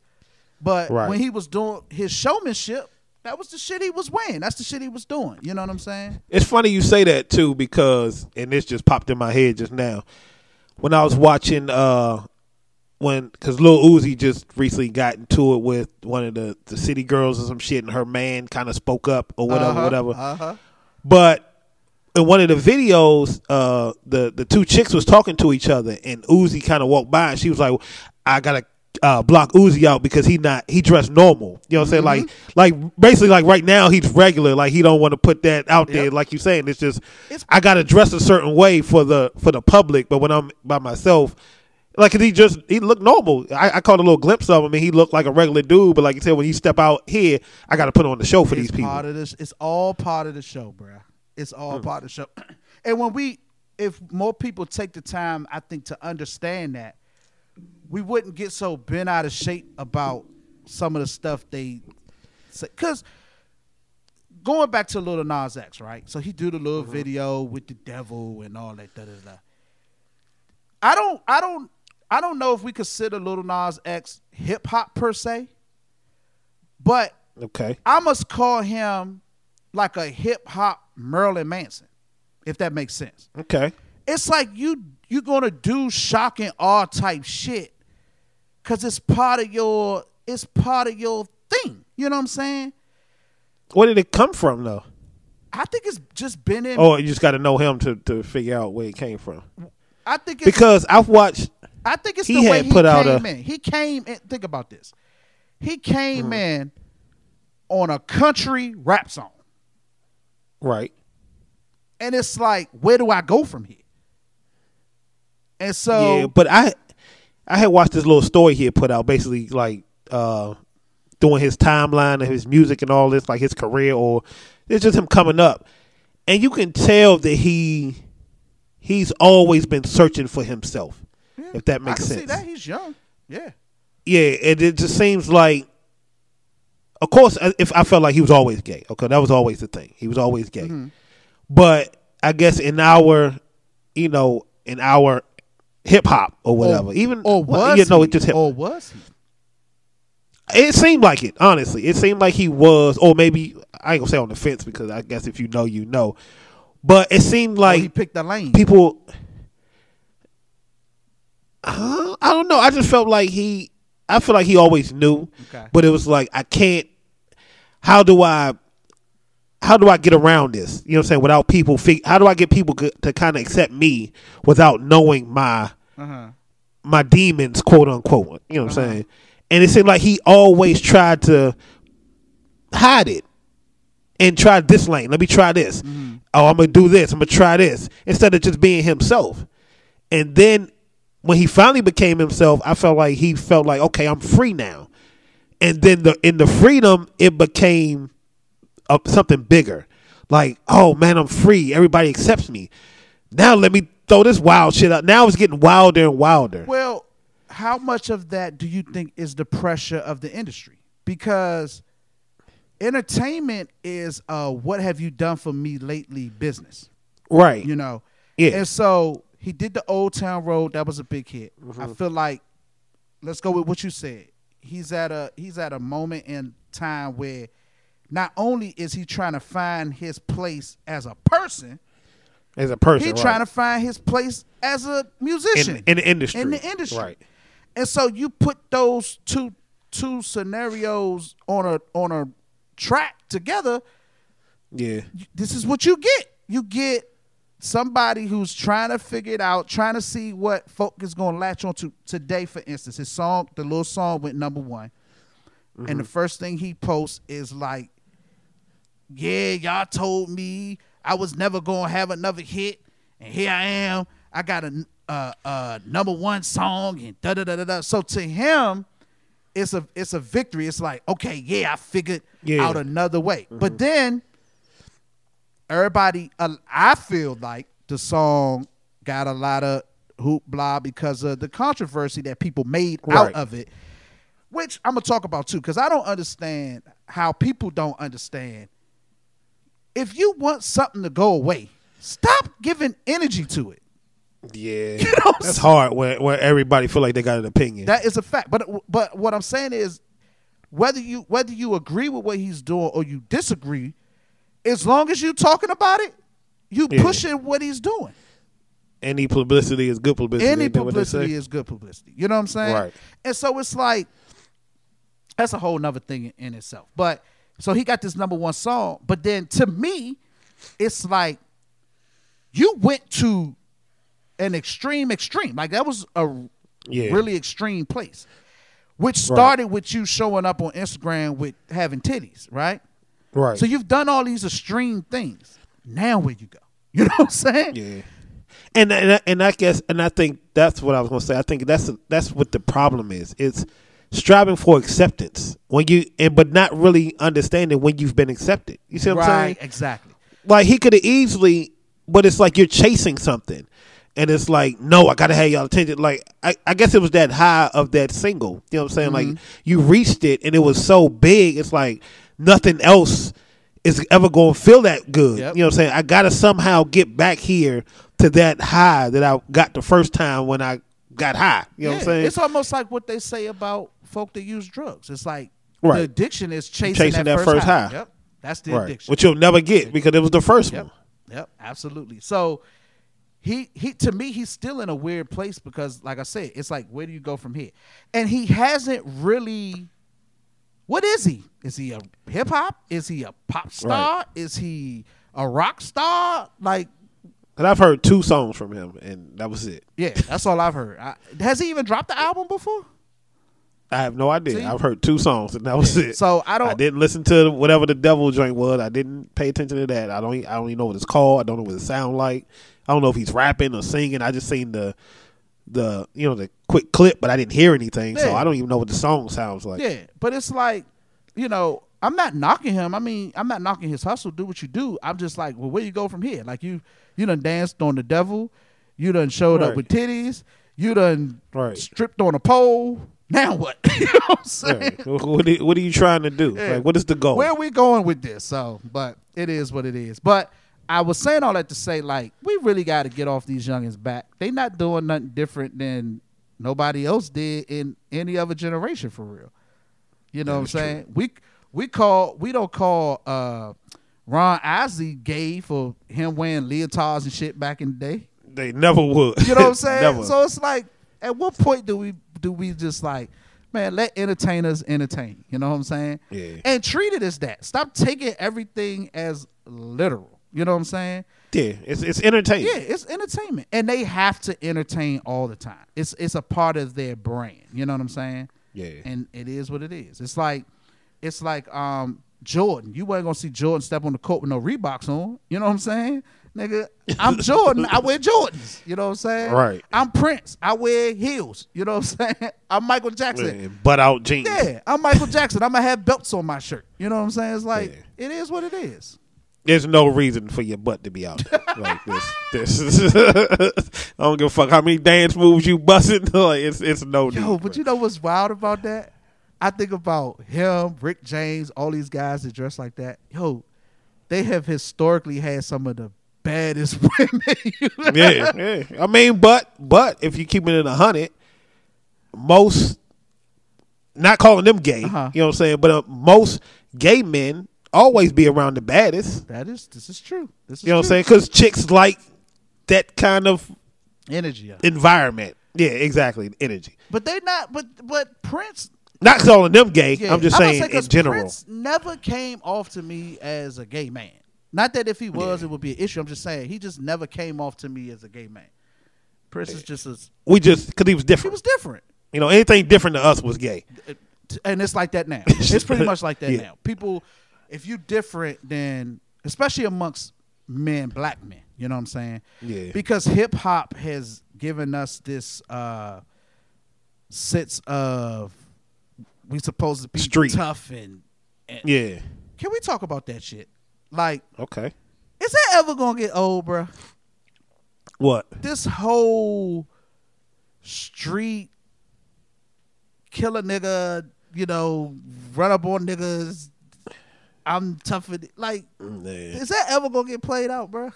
but Right. when he was doing his showmanship, that was the shit he was wearing. That's the shit he was doing. You know what I'm saying? It's funny you say that too because, and this just popped in my head just now. When I was watching, uh, when because Lil Uzi just recently got into it with one of the the city girls or some shit, and her man kind of spoke up or whatever, Uh-huh, whatever. Uh-huh. But in one of the videos, uh, the the two chicks was talking to each other, and Uzi kind of walked by, and she was like, "I gotta uh, block Uzi out because he not he dressed normal." You know what I'm saying? Like like basically like right now he's regular, like he don't want to put that out there. Like you saying, it's just It's- I gotta dress a certain way for the for the public, but when I'm by myself. Like he just he looked normal. I, I caught a little glimpse of him, and he looked like a regular dude. But like you said, when you step out here, I got to put on the show for these people. part of this. It's all part of the show, bruh. It's all Hmm. part of the show. [clears throat] And when we, if more people take the time, I think to understand that, we wouldn't get so bent out of shape about some of the stuff they say. Because going back to a Little Nas X, right? So he do the little video with the devil and all that. Da, da, da. I don't, I don't, I don't know if we consider Little Nas X hip hop per se, but okay, I must call him like a hip hop Marilyn Manson, if that makes sense. okay. It's like you you're gonna do shock and awe type shit, cause it's part of your it's part of your thing. You know what I'm saying? Where did it come from though? I think it's just been in. Or you just got to know him to, to figure out where it came from. I think it's Because I've watched. I think it's he the way he put out came a- in. He came in. Think about this. He came Mm-hmm. in on a country rap song, Right. and it's like, where do I go from here? And so, yeah, but I I had watched this little story he had put out, basically like uh doing his timeline of his music and all this, like his career, or it's just him coming up, and you can tell that he he's always been searching for himself. If that I makes can sense. see that he's young. Yeah. yeah, and it just seems like, of course, if I felt like he was always gay, okay, that was always the thing. He was always gay, mm-hmm. but I guess in our, you know, in our hip hop or whatever. Even or well, was you know, he? it just hip. or was he? It seemed like it, honestly. It seemed like he was, or maybe I ain't gonna say on the fence because I guess if you know, you know. But it seemed Or like he picked the lane. people. Uh, I don't know. I just felt like he. I feel like he always knew, Okay. but it was like I can't. How do I? How do I get around this? You know what I'm saying? Without people, fig- how do I get people to kind of accept me without knowing my Uh-huh. my demons, quote unquote. You know what I'm saying? And it seemed like he always tried to hide it and try this lane. Let me try this. Oh, I'm gonna do this. I'm gonna try this instead of just being himself. And then when he finally became himself, I felt like he felt like, okay, I'm free now. And then the in the freedom, it became uh, something bigger. Like, oh man, I'm free. Everybody accepts me. Now let me throw this wild shit out. Now it's getting wilder and wilder. Well, how much of that do you think is the pressure of the industry? Because entertainment is uh what have you done for me lately business. Right. You know? Yeah. And so he did the Old Town Road, that was a big hit. Mm-hmm. I feel like let's go with what you said. He's at a he's at a moment in time where not only is he trying to find his place as a person, As a person. He right. trying to find his place as a musician In- in the industry. In the industry, Right. And so you put those two two scenarios on a on a track together. Yeah. This is what you get. You get somebody who's trying to figure it out, trying to see what folk is going to latch on to today. For instance, his song, the little song went number one, and the first thing he posts is like, yeah, y'all told me I was never gonna have another hit, and here I am. I got a uh, uh, number one song, and da da da da da. So to him, it's a it's a victory. It's like, okay, yeah, I figured Yeah. out another way. But then everybody, uh, I feel like the song got a lot of hoopla because of the controversy that people made out of it which I'm gonna talk about too, because I don't understand how people don't understand. If you want something to go away, stop giving energy to it. Yeah. [laughs] You know That's saying? hard where, where everybody feel like they got an opinion. That is a fact. But but what I'm saying is, whether you whether you agree with what he's doing or you disagree, as long as you're talking about it, you Yeah. pushing what he's doing. Any publicity is good publicity. Any ain't that what they publicity is good publicity. You know what I'm saying? Right. And so it's like that's a whole nother thing in, itself. But so he got this number one song, but then to me, it's like you went to an extreme extreme. Like that was a Yeah. really extreme place. Which started with you showing up on Instagram with having titties, right? Right. So you've done all these extreme things. Now where you go? [laughs] You know what I'm saying? Yeah. And and I- and I guess and I think that's what I was gonna say. I think that's that's what the problem is. It's striving for acceptance when you and but not really understanding when you've been accepted. You see what I'm saying? right, exactly. Like he could have easily, but it's like you're chasing something, and it's like no, I gotta have y'all attention. Like I, I guess it was that high of that single. You know what I'm saying? Mm-hmm. Like you reached it, and it was so big. It's like nothing else is ever going to feel that good. Yep. You know what I'm saying? I gotta somehow get back here to that high that I got the first time when I got high. You know what I'm saying? It's almost like what they say about folk that use drugs. It's like Right. the addiction is chasing, Chasing that, that first, first high. high. Yep, that's the right. addiction. Which you'll never get because it was the first Yep, one. yep, absolutely. So he he to me he's still in a weird place because like I said, it's like where do you go from here? And he hasn't really. What is he? Is he a hip hop? Is he a pop star? Is he a rock star? Like And I've heard two songs from him, and that was it. yeah, that's all I've heard. I, has he even dropped the album before? I have no idea. See? I've heard two songs, and that was it. So I don't. I didn't listen to whatever the devil joint was. I didn't pay attention to that. I don't. I don't even know what it's called. I don't know what it sound like. I don't know if he's rapping or singing. I just seen the the you know the quick clip, but I didn't hear anything, so I don't even know what the song sounds like. Yeah, but it's like, you know, I'm not knocking him. I mean, I'm not knocking his hustle. Do what you do. I'm just like, well, where you go from here? Like you, you done danced on the devil. You done showed up with titties. You done Right. stripped on a pole. Now what? [laughs] you know what I'm saying? Right. [laughs] what, are, what are you trying to do? Yeah. Like, what is the goal? Where are we going with this? So, but it is what it is. But I was saying all that to say, like, we really got to get off these youngins back. They not doing nothing different than nobody else did in any other generation for real. You know what I'm saying? We we call we don't call uh Ron Isley gay for him wearing leotards and shit back in the day. They never would. You know what I'm [laughs] saying? never. So it's like, at what point do we do we just like, man, let entertainers entertain? You know what I'm saying? Yeah. And treat it as that. Stop taking everything as literal. You know what I'm saying? yeah, it's it's entertaining. Yeah, it's entertainment, and they have to entertain all the time. It's it's a part of their brand. You know what I'm saying? Yeah. And it is what it is. It's like, it's like um Jordan. You weren't gonna see Jordan step on the court with no Reeboks on. You know what I'm saying? Nigga, I'm [laughs] Jordan. I wear Jordans. You know what I'm saying? Right. I'm Prince. I wear heels. You know what I'm saying? [laughs] I'm Michael Jackson. And butt out jeans. Yeah, I'm Michael Jackson. I'm gonna have belts on my shirt. You know what I'm saying? It's like Yeah. it is what it is. There's no reason for your butt to be out there. [laughs] like this. This. is [laughs] I don't give a fuck how many dance moves you busting. [laughs] like it's it's no need. Yo, for but you know what's wild about that? I think about him, Rick James, all these guys that dress like that. Yo, they have historically had some of the baddest women. yeah, yeah. I mean, but but if you keep it in a hundred, most not calling them gay. Uh-huh. You know what I'm saying? But uh, most gay men always be around the baddest. that is, this is true. This is You know what I'm true. saying? Because chicks like that kind of Energy. yeah. environment. Yeah, exactly. Energy. But they not. But but Prince. Not calling them gay. Yeah, I'm just gonna saying say, in general. Prince never came off to me as a gay man. Not that if he was, Yeah. it would be an issue. I'm just saying he just never came off to me as a gay man. Prince is just as we just because he was different. he was different. you know, anything different to us was gay. and it's like that now. [laughs] It's pretty much like that now. People, if you different, than especially amongst men, black men, you know what I'm saying? Yeah. Because hip hop has given us this uh sense of we supposed to be Street. tough and, and Yeah. Can we talk about that shit? Like, Okay. is that ever gonna get old, bruh? What? This whole street kill a nigga, you know, run up on niggas. I'm tougher. th- Like, Yeah. is that ever gonna get played out, bro?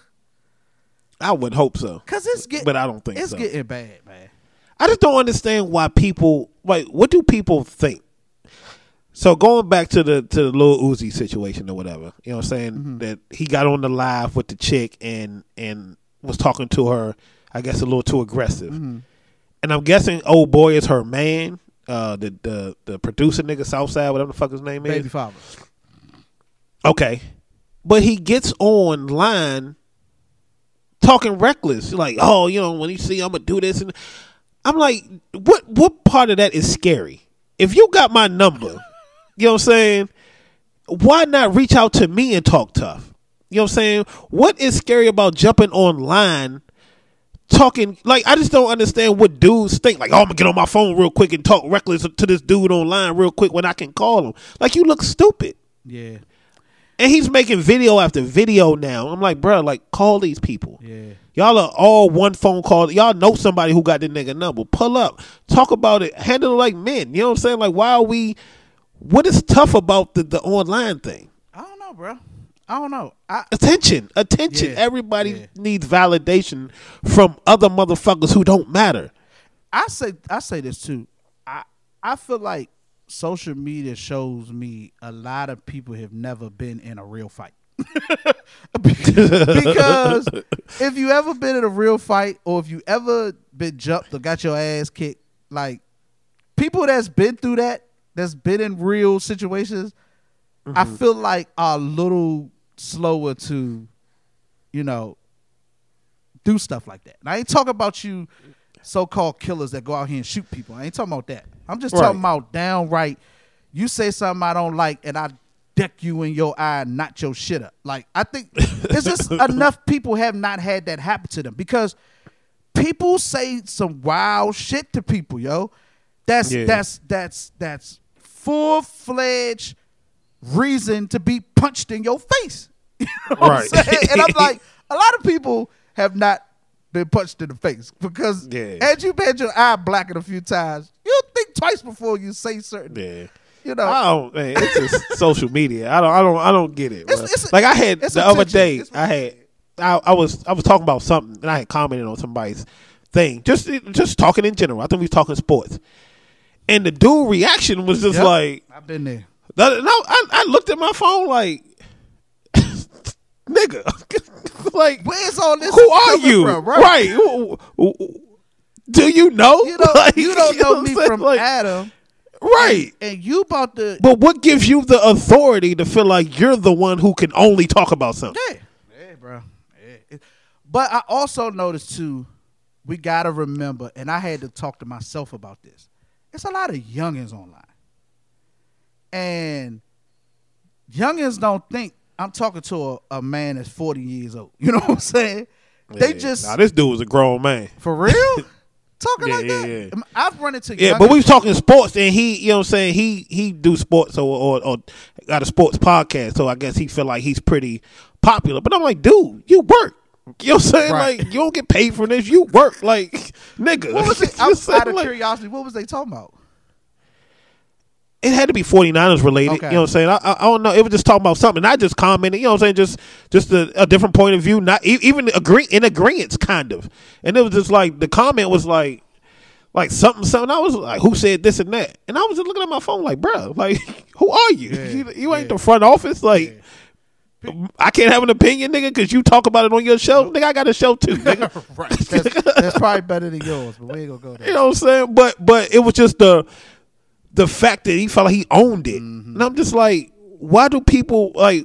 I would hope so. Cause it's getting, But I don't think it's so. getting bad, man. I just don't understand why people like what do people think? So going back to the to the Lil Uzi situation or whatever, you know what I'm saying? Mm-hmm. That he got on the live with the chick and and was talking to her, I guess a little too aggressive. Mm-hmm. And I'm guessing old boy is her man, uh the the the producer nigga Southside, whatever the fuck his name Baby is. father. Okay. But he gets online talking reckless. Like, oh, you know, when you see I'm gonna do this and I'm like, what what part of that is scary? If you got my number, you know what I'm saying, why not reach out to me and talk tough? You know what I'm saying? What is scary about jumping online talking like I just don't understand what dudes think. Like, oh, I'm gonna get on my phone real quick and talk reckless to this dude online real quick when I can call him. Like, you look stupid. Yeah, And he's making video after video now. I'm like, bro, like call these people. yeah. Y'all are all one phone call. Y'all know somebody who got the nigga number. Pull up, talk about it, handle it like men. You know what I'm saying? Like, why are we? What is tough about the the online thing? I don't know, bro. I don't know. I Attention, attention. Yeah, Everybody yeah. needs validation from other motherfuckers who don't matter. I say I say this too. I I feel like social media shows me a lot of people have never been in a real fight. [laughs] because if you ever been in a real fight or if you ever been jumped or got your ass kicked, like people that's been through that, that's been in real situations, I mm-hmm. feel like are a little slower to, you know, do stuff like that. And I ain't talking about you so-called killers that go out here and shoot people. I ain't talking about that. I'm just talking about downright. You say something I don't like, and I deck you in your eye and knock your shit up. Like I think it's just [laughs] enough people have not had that happen to them because people say some wild shit to people, yo. That's Yeah. that's that's that's full fledged reason to be punched in your face. [laughs] You know what I'm Right. And I'm like, [laughs] a lot of people have not been punched in the face because Yeah. as you've had your eye blackened a few times, you'll twice before you say certain. Yeah. You know, I don't. Man, it's just [laughs] social media. I don't. I don't. I don't get it. It's- bro. it's- like I had it's the other day. It's- I had. I, I was I was talking about something and I had commented on somebody's thing. Just just talking in general. I think we was talking sports. And the dude reaction was just Yep. like I've been there. No, I, I, I looked at my phone like [laughs] nigga. [laughs] like Where's all this? who are you? from, right. Who- who- Do you know? You don't. [laughs] Like, you don't know what me from Like, Adam, Right. and you about the But what gives you the authority to feel like you're the one who can only talk about something? Yeah, yeah, bro. Yeah. But I also noticed too, we gotta remember, and I had to talk to myself about this. It's a lot of youngins online, and youngins don't think I'm talking to a, a man that's 40 years old. [laughs] You know what I'm saying? They Yeah. just Nah, this dude was a grown man. for real [laughs] talking Yeah, like yeah, that. yeah. Um, I've run into Yeah, but we was talking sports, and he, you know, what I'm saying he he do sports or, or or got a sports podcast, so I guess he feel like he's pretty popular. But I'm like, dude, you work. You know what I'm saying? Right. Like, you don't get paid for this. You work, like, nigga. What was [laughs] it? You know what I'm saying? Of Like, curiosity, what was they talking about? It had to be 49ers related. Okay. You know what I'm saying? I, I, I don't know. It was just talking about something. I just commented. You know what I'm saying? Just just a, a different point of view. Not even agree in agreement, kind of. And it was just like the comment was like. Like something, something. I was like, "Who said this and that?" And I was just looking at my phone, like, "Bro, like, [laughs] who are you? you, you ain't the front office. Like, I can't have an opinion, nigga, because you talk about it on your show. Nigga, I got a show too, [laughs] nigga. Right. That's, that's probably better than yours, but we ain't gonna go [laughs] there. You know what I'm saying? But but it was just the the fact that he felt like he owned it, Mm-hmm. and I'm just like, why do people like?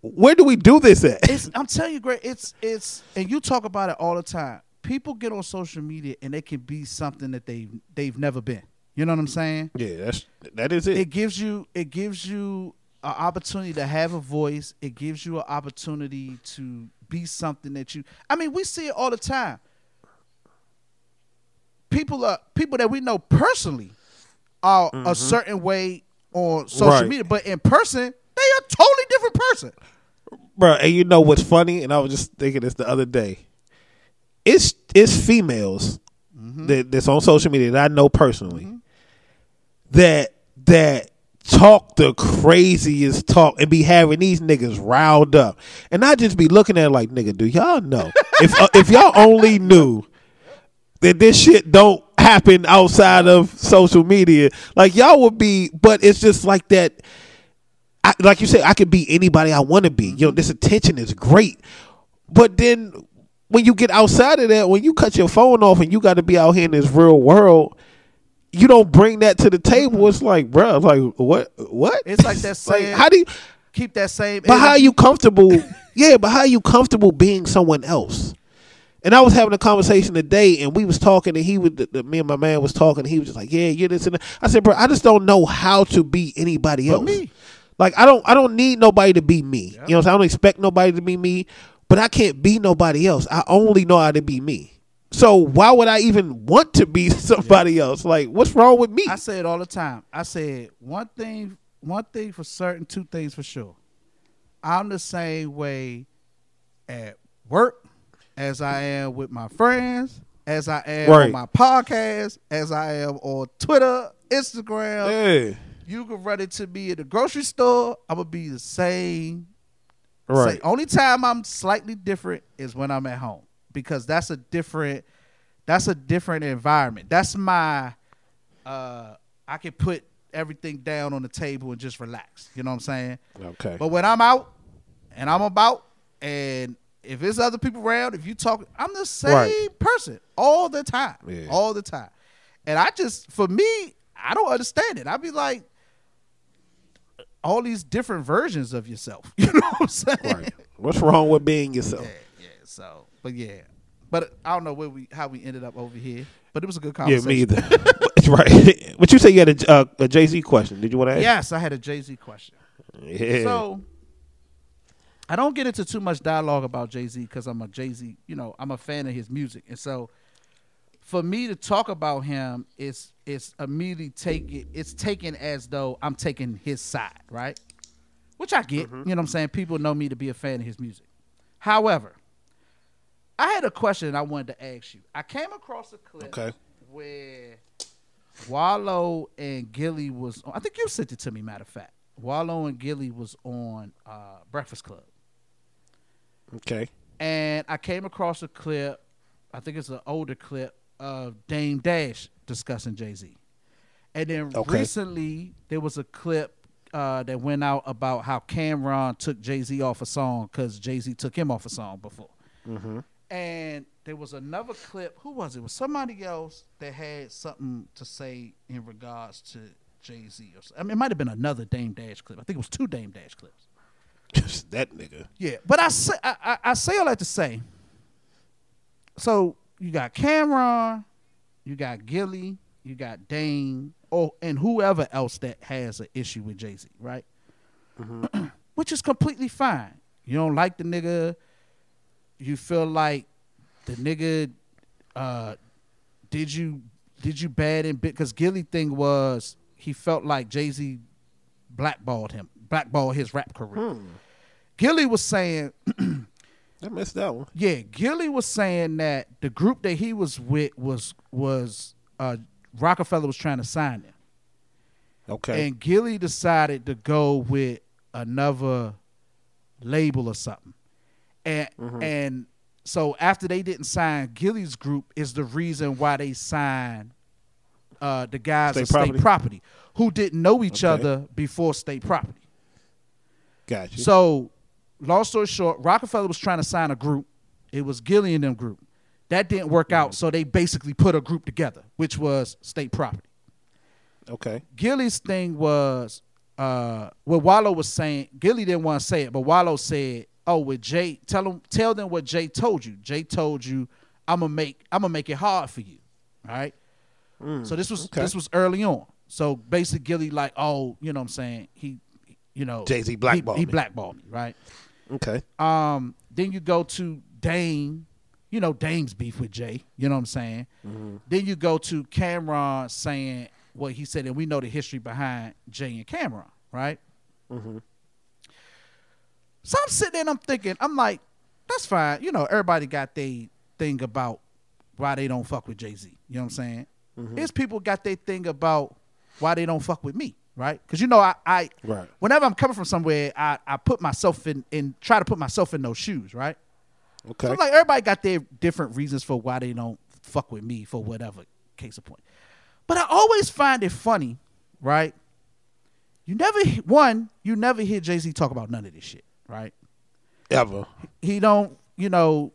Where do we do this at? it's I'm telling you, Greg, it's it's and you talk about it all the time. People get on social media and they can be something that they they've never been. You know what I'm saying? yeah, that's that is it. It gives you it gives you an opportunity to have a voice. It gives you an opportunity to be something that you. I mean, we see it all the time. People are people that we know personally are a certain way on social Mm-hmm. Right. media, but in person they are totally different person. bro. And you know what's funny? And I was just thinking this the other day. It's it's females Mm-hmm. that, that's on social media that I know personally that that talk the craziest talk and be having these niggas riled up, and I just be looking at it like nigga, do y'all know if uh, if y'all only knew that this shit don't happen outside of social media, like y'all would be, but it's just like that. I, like you said, I could be anybody I want to be. You know, mm-hmm. this attention is great, but then when you get outside of that, when you cut your phone off and you got to be out here in this real world, you don't bring that to the table. Mm-hmm. It's like, bro, like what? What? It's like that [laughs] saying- how do you? Keep that same. But how are you comfortable? [laughs] yeah, but how are you comfortable being someone else? And I was having a conversation today, and we was talking, and he was, the, the- me and my man was talking. And he was just like, "Yeah, you're this and that." I said, "Bro, I just don't know how to be anybody But else. me. Like, I don't, I don't need nobody to be me. You know, what I'm? I don't expect nobody to be me, but I can't be nobody else. I only know how to be me. So why would I even want to be [laughs] somebody else? Like, what's wrong with me? I say it all the time. I said one thing, one thing for certain, two things for sure. I'm the same way at work as I am with my friends, as I am Right. on my podcast, as I am on Twitter, Instagram. yeah, You can run into me at the grocery store. I'm gonna be the same. right. Same. Only time I'm slightly different is when I'm at home because that's a different that's a different environment. That's my uh I can put everything down on the table and just relax. You know what I'm saying? Okay. But when I'm out and I'm about and if there's other people around, if you talk, I'm the same Right. person all the time. Yeah. All the time. And I just for me, I don't understand it. I'd be like all these different versions of yourself. [laughs] You know what I'm saying? right. What's wrong with being yourself? Yeah, yeah. So, but yeah, but I don't know where we how we ended up over here. But it was a good conversation. Yeah, me either. It's [laughs] [laughs] right. But you say you had a, uh, a Jay Z question. Did you want to ask? Yes, I had a Jay Z question. Yeah. So I don't get into too much dialogue about Jay Z because I'm a Jay Z. You know, I'm a fan of his music, and so for me to talk about him, it's it's immediately take it. It's taken as though I'm taking his side, right? Which I get. You know what I'm saying? People know me to be a fan of his music. However, I had a question I wanted to ask you. I came across a clip Okay. where Wallo and Gillie was. On, I think you sent it to me. Matter of fact, Wallo and Gillie was on uh, Breakfast Club, okay. and I came across a clip. I think it's an older clip of Dame Dash discussing Jay Z, and then Okay. recently there was a clip uh, that went out about how Cam'ron took Jay Z off a song because Jay Z took him off a song before. And there was another clip. Who was it? It was somebody else that had something to say in regards to Jay Z. Or so- mean, it might have been another Dame Dash clip. I think it was two Dame Dash clips. That nigga. Yeah, but I say I, I, I say all that to say. So you got Cam'ron, you got Gillie, you got Dame, or and whoever else that has an issue with Jay Z, right? [clears throat] Which is completely fine. You don't like the nigga. You feel like the nigga uh, did you did you bad in bit because Gillie thing was he felt like Jay Z blackballed him, blackballed his rap career. Gillie was saying, [clears throat] I missed that one. yeah, Gillie was saying that the group that he was with was was uh, Roc-A-Fella was trying to sign him, Okay. and Gillie decided to go with another label or something, and Mm-hmm. and so after they didn't sign Gilly's group is the reason why they signed uh, the guys State of State Property? Property who didn't know each Okay. other before State Property. Got you. So, long story short, Roc-A-Fella was trying to sign a group. It was Gillie and them group. That didn't work Mm-hmm. out, so they basically put a group together, which was State Property. okay. Gillie's thing was uh what Wallo was saying, Gillie didn't want to say it, but Wallo said, Oh, with Jay, tell them tell them what Jay told you. Jay told you, I'm gonna make I'm gonna make it hard for you. All right. so this was Mm, okay. this was early on. So basically Gillie like, oh, you know what I'm saying? He you know Jay-Z he- blackballed he, me. blackballed me, right? Okay. Um, then you go to Dame, you know Dame's beef with Jay. You know what I'm saying? Mm-hmm. Then you go to Cam'ron saying what he said, and we know the history behind Jay and Cam'ron, right? Mm-hmm. So I'm sitting there and I'm thinking, I'm like, that's fine. You know, everybody got their thing about why they don't fuck with Jay Z. You know what I'm saying? Mm-hmm. His people got their thing about why they don't fuck with me, right? Because you know, I, I Right. whenever I'm coming from somewhere, I, I put myself in in try to put myself in those shoes, right? Okay. So like everybody got their different reasons for why they don't fuck with me for whatever case of point. But I always find it funny, right? You never one, you never hear Jay Z talk about none of this shit, right? Ever. He don't, you know,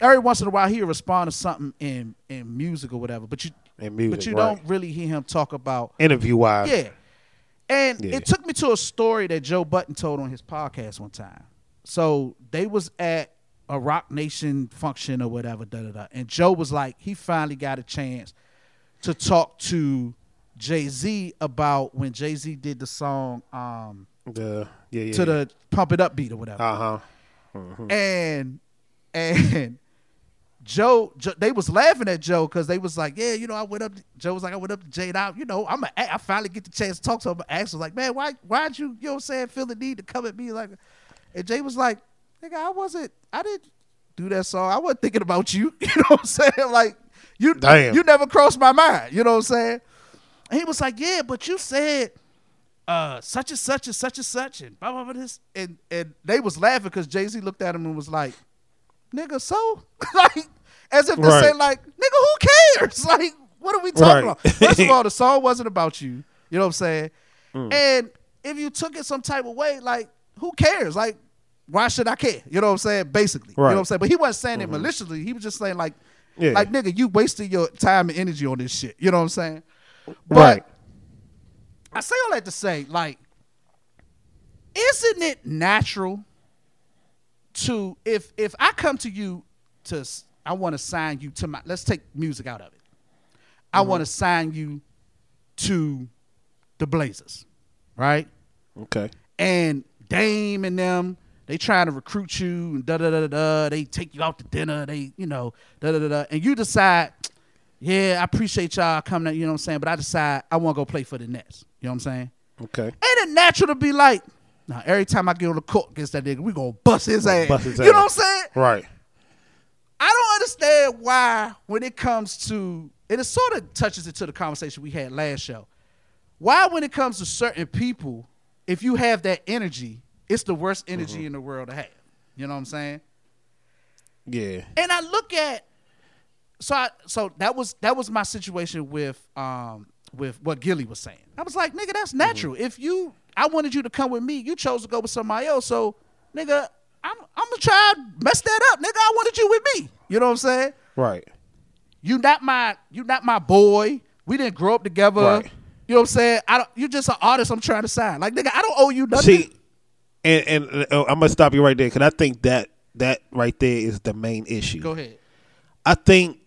every once in a while he'll respond to something in in music or whatever, but you In music, but you right. don't really hear him talk about Interview wise. yeah. And Yeah. it took me to a story that Joe Budden told on his podcast one time. So they was at a Roc Nation function or whatever, da da da. And Joe was like, he finally got a chance to talk to Jay Z about when Jay Z did the song um, The yeah yeah. to the Pump It Up beat or whatever Uh huh. and and Joe, Joe, they was laughing at Joe because they was like, yeah, you know, I went up. Joe was like, I went up to Jade out. You know, I'm a, I finally get the chance to talk to him. I asked him like, man, why why'd you, you know, what I'm saying, feel the need to come at me like? And Jay was like, nigga, I wasn't, I didn't do that song. I wasn't thinking about you. [laughs] You know what I'm saying? Like you, Damn. you never crossed my mind. You know what I'm saying? And he was like, yeah, but you said uh, such and such and such and such and blah blah blah this and and they was laughing because Jay Z looked at him and was like, "Nigga, so [laughs] like as if to Right. say like, nigga, who cares? [laughs] Like, what are we talking Right. about? First of [laughs] all, the song wasn't about you. You know what I'm saying? Mm. And if you took it some type of way, like, who cares? Like, why should I care? You know what I'm saying? Basically, you Right. Mm-hmm. know what I'm saying. But he wasn't saying it maliciously. He was just saying like, Yeah. like nigga, you wasted your time and energy on this shit. You know what I'm saying? But Right. I say all that to say, like, isn't it natural to if if I come to you to I want to sign you to my let's take music out of it. I mm-hmm. want to sign you to the Blazers, right? Okay. and Dame and them, they trying to recruit you and da da da da da. They take you out to dinner. They, you know, da da da da. And you decide, yeah, I appreciate y'all coming. You know what I'm saying? But I decide I want to go play for the Nets. You know what I'm saying? Okay. Ain't it natural to be like, now every time I get on the court against that nigga, we gonna bust his ass. bust his ass. you know what I'm saying? Right. I don't understand why when it comes to and it sort of touches into the conversation we had last show. Why when it comes to certain people, if you have that energy, it's the worst energy in the world to have. You know what I'm saying? Yeah. And I look at so I so that was that was my situation with um with what Gillie was saying. I was like, nigga, that's natural. If you I wanted you to come with me, you chose to go with somebody else. So, nigga, I'm I'm gonna try to mess that up. Nigga, I wanted you with me. You know what I'm saying? Right. You not my you not my boy. We didn't grow up together. Right. You know what I'm saying? I don't You're just an artist I'm trying to sign. Like nigga, I don't owe you nothing. See, and and uh, I'm gonna stop you right there because I think that that right there is the main issue. Go ahead. I think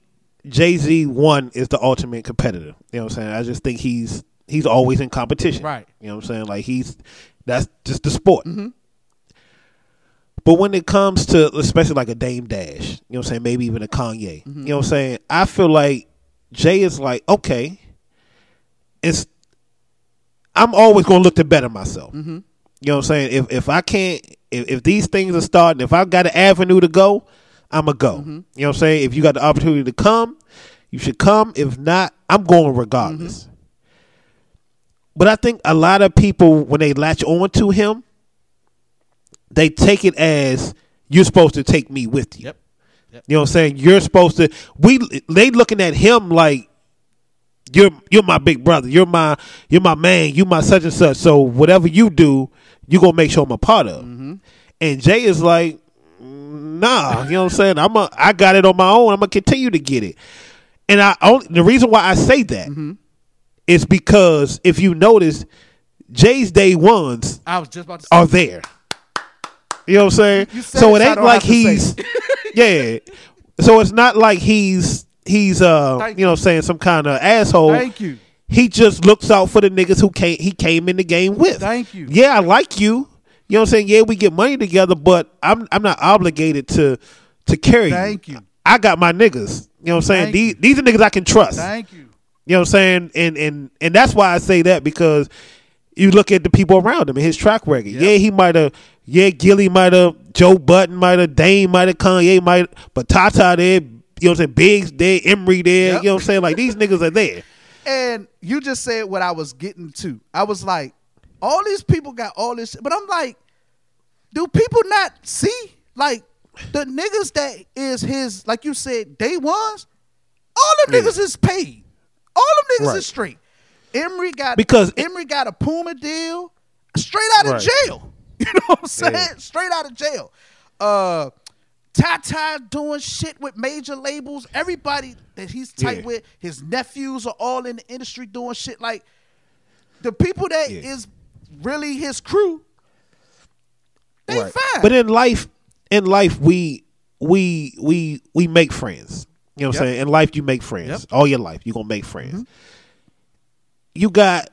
Jay Z one is the ultimate competitor. You know what I'm saying? I just think he's he's always in competition. Right. You know what I'm saying? Like he's that's just the sport. Mm-hmm. But when it comes to especially like a Dame Dash, you know what I'm saying, maybe even a Kanye, Mm-hmm. you know what I'm saying? I feel like Jay is like, okay, it's I'm always gonna look to better myself. Mm-hmm. You know what I'm saying? If if I can't if, if these things are starting, if I've got an avenue to go, I'ma go. Mm-hmm. You know what I'm saying? If you got the opportunity to come, you should come. If not, I'm going regardless. Mm-hmm. But I think a lot of people when they latch on to him, they take it as you're supposed to take me with you. Yep. You know what I'm saying? You're supposed to we they looking at him like you're you're my big brother. You're my you're my man. You my such and such. So whatever you do, you gonna make sure I'm a part of. Mm-hmm. And Jay is like, nah. You know what I'm saying? I'm a I got it on my own. I'm gonna continue to get it. And I only the reason why I say that mm-hmm. is because if you notice, Jay's day ones I was just about to are there. You know what I'm saying? So it, ain't like have to say he's yeah. So it's not like he's he's uh Thank you know what I'm saying some kind of asshole. Thank you. He just looks out for the niggas who came he came in the game with. Thank you. Yeah, I like you. You know what I'm saying? Yeah, we get money together, but I'm I'm not obligated to to carry Thank you. you. I got my niggas. You know what I'm saying? Thank These you. these are niggas I can trust. Thank you. You know what I'm saying? And and and that's why I say that because you look at the people around him and his track record. Yeah, he might have. Yeah, Gillie might have. Joe Budden might have. Dame might have. Kanye might. But Tata there. You know what I'm saying? Biggs there. Emory there. Yep. You know what I'm saying? Like these niggas are there. [laughs] And you just said what I was getting to. I was like, all these people got all this, but I'm like, do people not see like the niggas that is his, like you said, day ones? All them Yeah. niggas is paid. All them niggas Right. is straight. Emory got Because- Emery got a Puma deal straight out of Right. jail. [laughs] You know what I'm saying? Yeah. Straight out of jail. Uh Tata doing shit with major labels. Everybody that he's tight Yeah. with, his nephews are all in the industry doing shit. Like the people that is Yeah. really his crew, they Right. fine. But in life, in life, we we we we make friends. You know what I'm saying? In life, you make friends. Yep. Mm-hmm. All your life, you're gonna make friends. You got,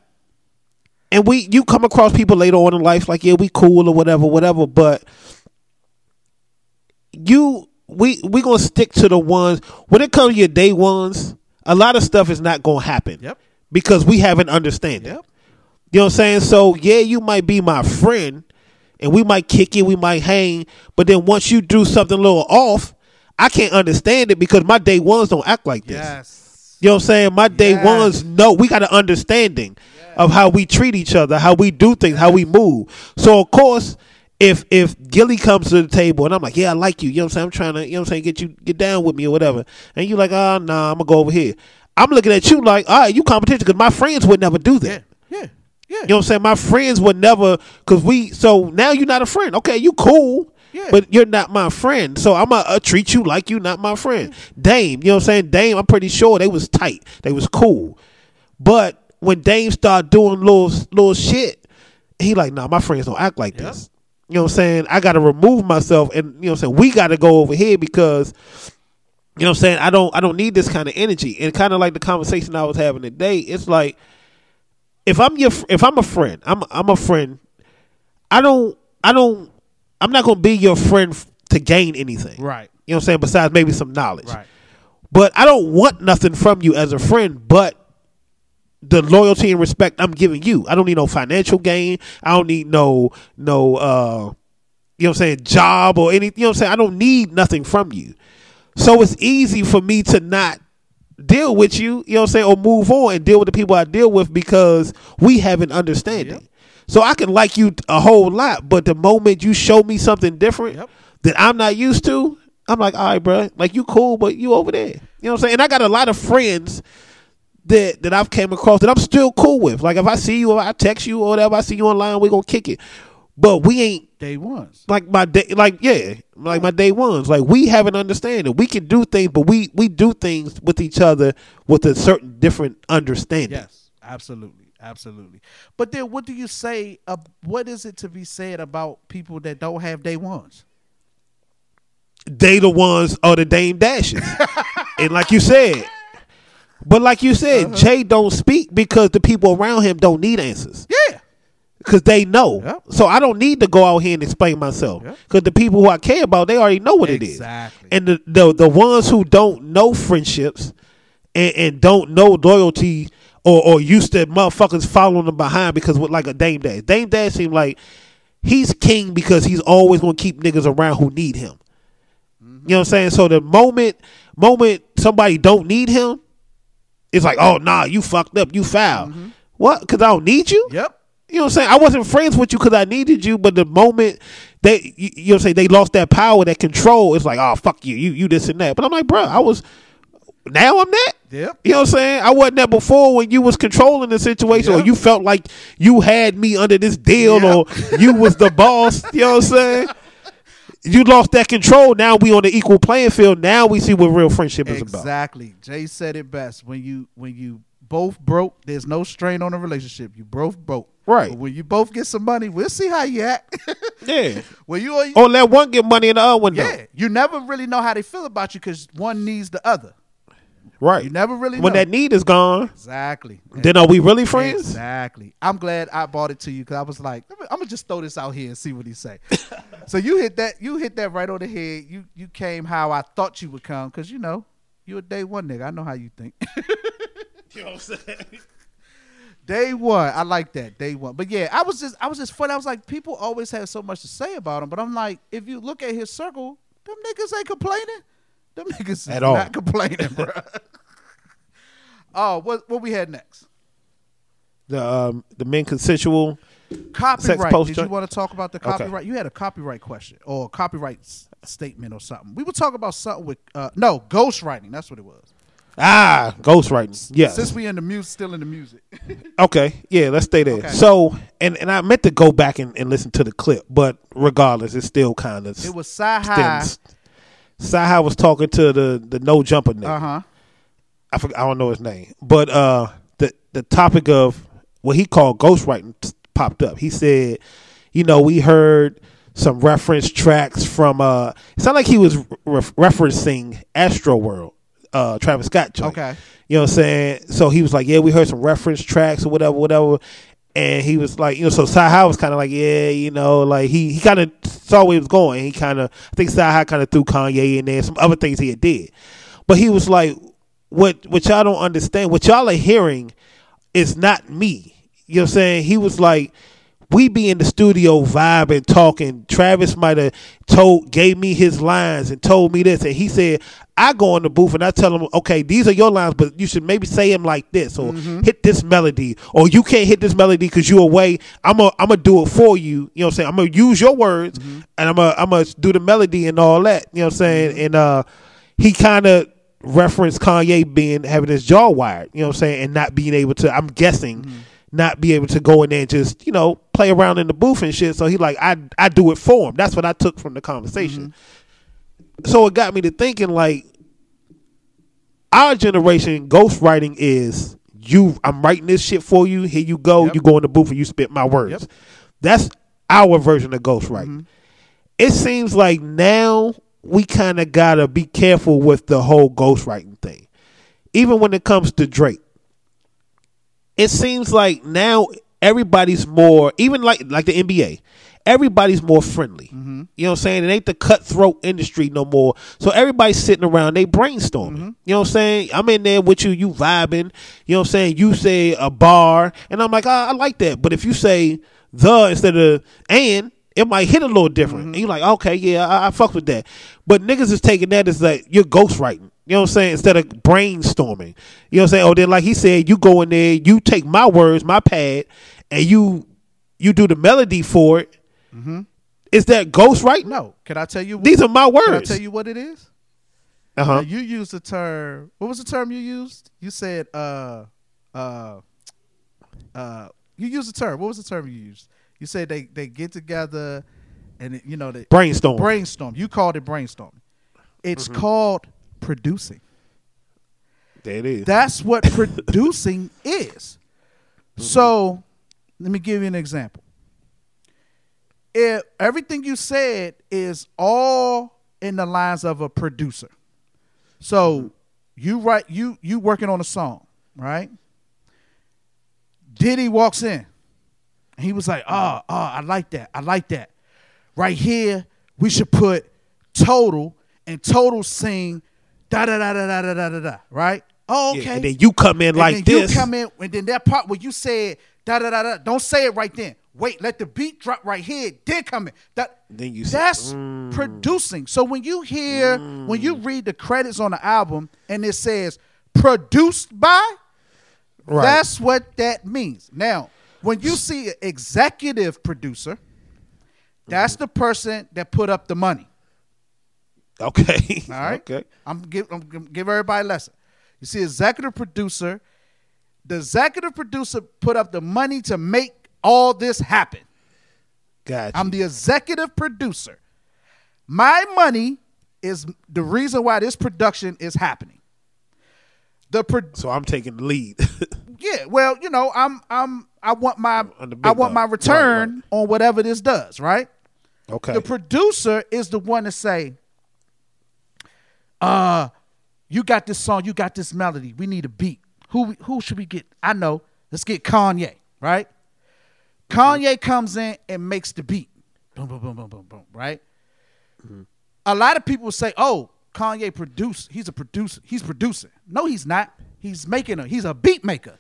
and we you come across people later on in life like yeah, we cool or whatever, whatever. But you we we gonna stick to the ones when it comes to your day ones. A lot of stuff is not gonna happen. Yep. Because we have an understanding. Yep. You know what I'm saying? So yeah, you might be my friend, and we might kick it, we might hang, but then once you do something a little off, I can't understand it because my day ones don't act like this. yes. You know what I'm saying? My day Yes. ones no, we got an understanding of how we treat each other, how we do things, how we move. So of course, if if Gillie comes to the table and I'm like, yeah, I like you, you know what I'm saying? I'm trying to, you know what I'm saying, get you get down with me or whatever, and you're like, oh nah, I'm gonna go over here. I'm looking at you like, all right, you competition because my friends would never do that. Yeah. Yeah. Yeah. You know what I'm saying? My friends would never, cause we. So now you're not a friend. Okay, you cool, Yeah. but you're not my friend. So I'm gonna uh, treat you like you not my friend. Dame, you know what I'm saying? Dame, I'm pretty sure they was tight. They was cool, but when Dame started doing little little shit, he like, nah, my friends don't act like this. You know what I'm saying? I got to remove myself, and you know what I'm saying. We got to go over here because you know what I'm saying. I don't I don't need this kind of energy, and kind of like the conversation I was having today. It's like if I'm your if I'm a friend, I'm I'm a friend. I don't I don't I'm not gonna be your friend f- to gain anything. Right. You know what I'm saying? Besides maybe some knowledge. Right. But I don't want nothing from you as a friend, but the loyalty and respect I'm giving you. I don't need no financial gain. I don't need no no uh you know what I'm saying, job or anything. You know what I'm saying? I don't need nothing from you. So it's easy for me to not deal with you, you know what I'm saying, or move on and deal with the people I deal with because we have an understanding. Yep. So I can like you a whole lot, but the moment you show me something different Yep. that I'm not used to, I'm like, all right, bro, like you cool, but you over there. You know what I'm saying? And I got a lot of friends that that I've came across that I'm still cool with. Like if I see you or I text you or whatever, I see you online, we gonna kick it. But we ain't Day ones. like my day like yeah like my day ones like we have an understanding we can do things but we we do things with each other with a certain different understanding Yes, absolutely, absolutely. But then, what do you say? Uh, what is it to be said about people that don't have day ones? they the ones are the dame dashes [laughs] and like you said but like you said Uh-huh. jay don't speak because the people around him don't need answers Yeah, because they know Yep. so i don't need to go out here and explain myself Yep. because the people who i care about they already know what it is Exactly. and the, the the ones who don't know friendships and, and don't know loyalty or, or used to motherfuckers following them behind because with like a Dame Dash. Dame Dash seemed like he's king because he's always gonna keep niggas around who need him. Mm-hmm. You know what I'm saying? So the moment moment somebody don't need him, it's like, oh nah, you fucked up, you foul. Mm-hmm. What? Because I don't need you. yep. You know what I'm saying? I wasn't friends with you because I needed you, but the moment they, you, you know what I'm saying, they lost that power, that control, it's like, oh, fuck you, you, you this and that. But I'm like, bro, I was, now I'm that. Yep. You know what I'm saying? I wasn't that before when you was controlling the situation or you felt like you had me under this deal Yep. or you was the boss. [laughs] You know what I'm saying? You lost that control. Now we on the equal playing field. Now we see what real friendship is about. Exactly. Jay said it best. When you when you both broke, there's no strain on the relationship. You both broke. Right. But when you both get some money, we'll see how you act. [laughs] Yeah. when you Or let one get money and the other one yeah, you never really know how they feel about you because one needs the other. Right. You never really when know. that need is gone, Exactly. then are we really friends? Exactly. I'm glad I bought it to you because I was like, I'm gonna just throw this out here and see what he say. [laughs] so you hit that. You hit that right on the head. You you came how I thought you would come because you know you a day one nigga. I know how you think. [laughs] You know what I'm saying? day one. I like that. Day one. But yeah, I was just I was just funny. I was like, people always have so much to say about him, but I'm like, if you look at his circle, them niggas ain't complaining. Them niggas is At all. not complaining, bro. [laughs] oh, what what we had next? The um the men consensual. Copyright. post Did you joint? want to talk about the Okay. copyright? You had a copyright question or a copyright s- statement or something. We were talking about something with uh, no ghostwriting. That's what it was. Ah, ghostwriting. Yeah. Since we in the music, still in the music. [laughs] Okay, yeah, let's stay there. Okay. So, and and I meant to go back and, and listen to the clip, but regardless, it's still kind of. it was Sci High. CyHi was talking to the the no jumper nigga. Uh huh. I forgot, I don't know his name, but uh, the the topic of what he called ghostwriting popped up. He said, you know, we heard some reference tracks from. uh It sounded like he was re- referencing Astro World, uh, Travis Scott. Joint. Okay. You know what I'm saying? So he was like, yeah, we heard some reference tracks or whatever, whatever. And he was like, you know, so CyHi was kind of like, yeah, you know, like he he kind of saw where he was going. He kind of, I think CyHi kind of threw Kanye in there, some other things he had did. But he was like, what what y'all don't understand, what y'all are hearing is not me. You know what I'm saying? He was like, we be in the studio vibing, talking. Travis might have told, gave me his lines and told me this, and he said, I go in the booth and I tell him, okay, these are your lines, but you should maybe say them like this, or mm-hmm. hit this melody, or you can't hit this melody because you're away. I'm gonna I'm gonna do it for you. You know what I'm saying? I'm gonna use your words, mm-hmm. and I'm gonna I'm gonna do the melody and all that. You know what I'm saying? Mm-hmm. And uh, he kind of referenced Kanye being having his jaw wired, you know what I'm saying, and not being able to. I'm guessing not be able to go in there and just you know play around in the booth and shit. So he like I I do it for him. That's what I took from the conversation. Mm-hmm. So it got me to thinking like our generation ghostwriting is you. I'm writing this shit for you. Here you go. Yep. You go in the booth and you spit my words. Yep. That's our version of ghostwriting. Mm-hmm. It seems like now we kind of gotta be careful with the whole ghostwriting thing, even when it comes to Drake. It seems like now everybody's more, even like like the NBA, everybody's more friendly. Mm-hmm. You know what I'm saying? It ain't the cutthroat industry no more. So everybody's sitting around, they brainstorming. Mm-hmm. You know what I'm saying? I'm in there with you, you vibing. You know what I'm saying? You say a bar, and I'm like, ah, I like that. But if you say the instead of and, it might hit a little different. Mm-hmm. And you're like, okay, yeah, I, I fuck with that. But niggas is taking that as like you're ghostwriting. You know what I'm saying? Instead of brainstorming. You know what I'm saying? Oh, then like he said, you go in there, you take my words, my pad, and you you do the melody for it. Is that ghost right? No. Can I tell you? What, These are my Can I words. tell you what it is? Uh Uh, huh. you used the term. What was the term you used? You said, uh, uh, uh, you used the term. What was the term you used? You said they they get together, and it, you know they Brainstorm. brainstorm. You called it brainstorming. It's Mm-hmm. called producing. That is. That's what [coughs] producing is. So, let me give you an example. If everything you said is all in the lines of a producer. So, mm-hmm. you write you you working on a song, right? Diddy walks in. And he was like, "Oh, oh, I like that. I like that. Right here, we should put total and total sing da da da da da da da da da. Right? Oh, Yeah, okay. and then you come in And like then this. You come in, and then that part where you said da da da da. Don't say it right then. Wait, let the beat drop right here. Then come in. That Then you say, that's producing. So when you hear, when you read the credits on the album, and it says produced by, Right. that's what that means. Now, when you see an executive producer, that's the person that put up the money. Okay. [laughs] All right. Okay. I'm give I'm give everybody a lesson. You see, executive producer, the executive producer put up the money to make all this happen. Gotcha. I'm the executive producer. My money is the reason why this production is happening. The pro- so I'm taking the lead. [laughs] yeah, well, you know, I'm I'm I want my On the big I want my Right, return right. on whatever this does, right? okay. The producer is the one to say, uh, you got this song, you got this melody. We need a beat. Who who should we get? I know. Let's get Kanye, right? Kanye comes in and makes the beat. Boom, boom, boom, boom, boom, boom, right? A lot of people say, "Oh, Kanye produced. He's a producer. He's producing." No, he's not. He's making a. He's a beat maker.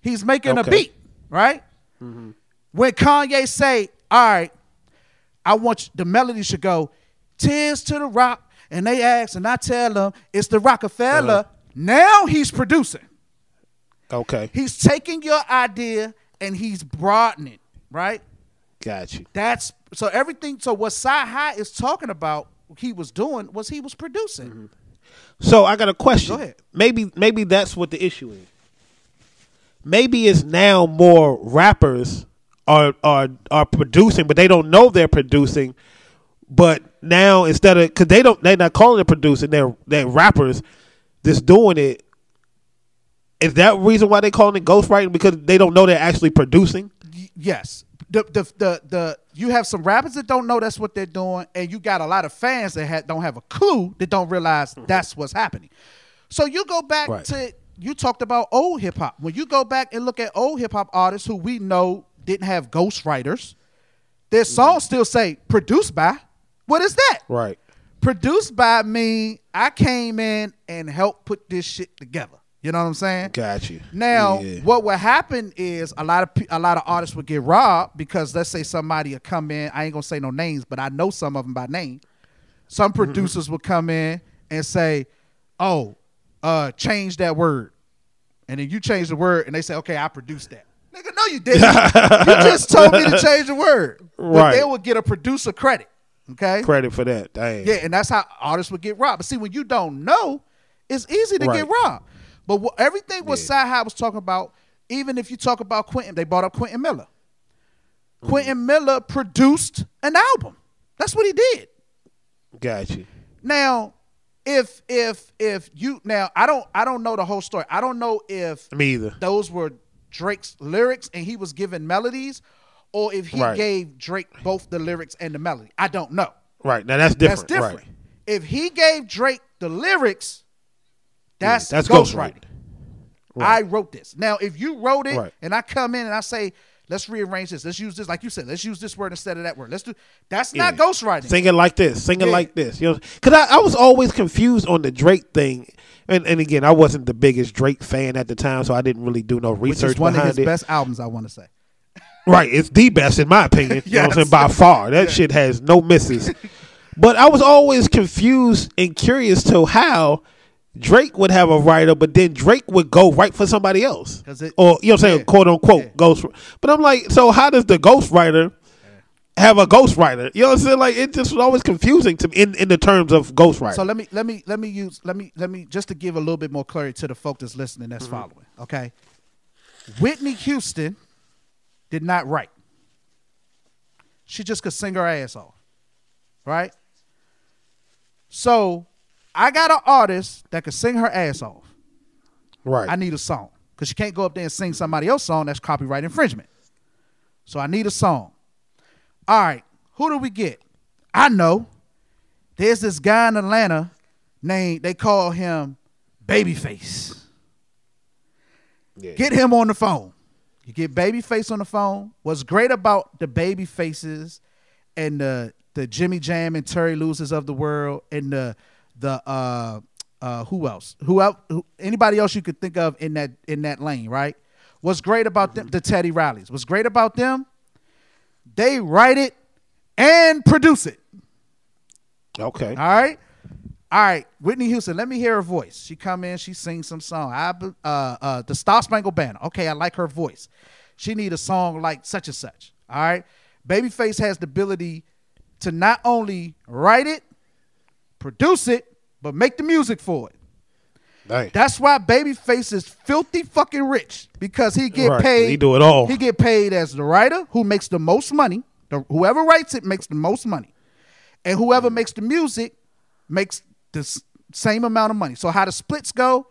He's making Okay. a beat, right? When Kanye say, "All right, I want you- the melody should go tears to the rock, and they ask, and I tell them it's the Rockefeller. Uh-huh. Now he's producing. okay. He's taking your idea and he's broadening, it, right? Got you. That's so everything. So what CyHi is talking about, he was doing was he was producing. So I got a question. Go ahead. Maybe maybe that's what the issue is. Maybe it's now more rappers are are are producing, but they don't know they're producing. But now instead of because they don't they're not calling it producing, they're they're rappers that's doing it. Is that reason why they calling it ghostwriting because they don't know they're actually producing? Y- yes. The, the the the you have some rappers that don't know that's what they're doing, and you got a lot of fans that ha- don't have a clue that don't realize mm-hmm. that's what's happening. So you go back Right. to you talked about old hip hop. When you go back and look at old hip hop artists who we know didn't have ghostwriters, their mm-hmm. songs still say produced by. What is that? Right. Produced by me. I came in and helped put this shit together. You know what I'm saying? Got you. Now, Yeah. what would happen is a lot of a lot of artists would get robbed because let's say somebody would come in. I ain't gonna say no names, but I know some of them by name. Some Mm-hmm. producers would come in and say, "Oh, uh, change that word," and then you change the word, and they say, "Okay, I produced that." Nigga, no, you didn't. [laughs] you just told me to change the word. But Right. they would get a producer credit. Okay. Credit for that. Dang. Yeah, and that's how artists would get robbed. But see, when you don't know, it's easy to Right. get robbed. But what, everything what High was talking about, even if you talk about Quentin, they brought up Quentin Miller. Mm-hmm. Quentin Miller produced an album. That's what he did. Gotcha. Now, if if if you now I don't I don't know the whole story. I don't know if Me either. those were Drake's lyrics and he was given melodies, or if he Right. gave Drake both the lyrics and the melody. I don't know. Right. Now that's different. That's different. Right. If he gave Drake the lyrics, that's, that's ghostwriting. ghostwriting. I wrote this. Now, if you wrote it Right. and I come in and I say, let's rearrange this, let's use this, like you said, let's use this word instead of that word. Let's do that's not Yeah. ghostwriting. Sing it like this. Sing it Yeah. like this. You know, because I, I was always confused on the Drake thing, and and again, I wasn't the biggest Drake fan at the time, so I didn't really do no which research is one of his it. best albums, I want to say. Right, it's the best in my opinion. You know what I'm saying? Yes. By far, that shit has no misses. [laughs] but I was always confused and curious to how Drake would have a writer, but then Drake would go write for somebody else. it- or you know what I'm saying, yeah. quote unquote Yeah. ghost. But I'm like, so how does the ghostwriter have a ghostwriter. You know what I'm saying? Like it just was always confusing to me in, in the terms of ghostwriter. So let me let me let me use let me let me just to give a little bit more clarity to the folk that's listening that's mm-hmm. following. Okay, Whitney Houston did not write. She just could sing her ass off, right? So I got an artist that could sing her ass off. right. I need a song because she can't go up there and sing somebody else's song. That's copyright infringement. So I need a song. All right, who do we get? I know. There's this guy in Atlanta named they call him Babyface. Yeah. Get him on the phone. You get Babyface on the phone. What's great about the Baby Faces and the the Jimmy Jam and Terry Lewises of the world and the the uh uh who else? Who else? Who, anybody else you could think of in that in that lane, right? What's great about them? The Teddy Rileys. What's great about them? They write it and produce it. okay. All right. All right, Whitney Houston. Let me hear her voice. She come in, she sings some song. I uh uh the Star Spangled Banner. Okay, I like her voice. She need a song like such and such. All right. Babyface has the ability to not only write it, produce it, but make the music for it. Dang. That's why Babyface is filthy fucking rich because he get Right, paid. he do it all. He get paid as the writer who makes the most money. The, whoever writes it makes the most money, and whoever makes the music makes the same amount of money. So how the splits go?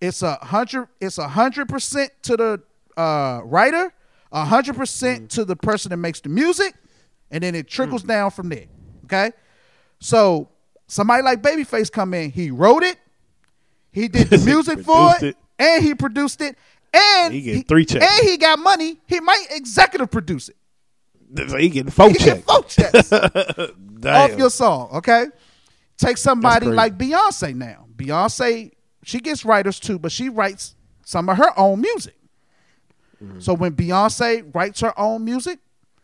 It's a hundred. It's a hundred percent to the uh, writer, a hundred Mm. percent to the person that makes the music, and then it trickles down from there. Okay, so somebody like Babyface come in. He wrote it. He [laughs] did the music for it, it. and he produced it, and He get three checks. and he got money. He might executive produce it. So he getting four He checks. get four checks [laughs] off your song. Okay, take somebody like Beyonce now. Beyonce, she gets writers too, but she writes some of her own music. Mm-hmm. So when Beyonce writes her own music,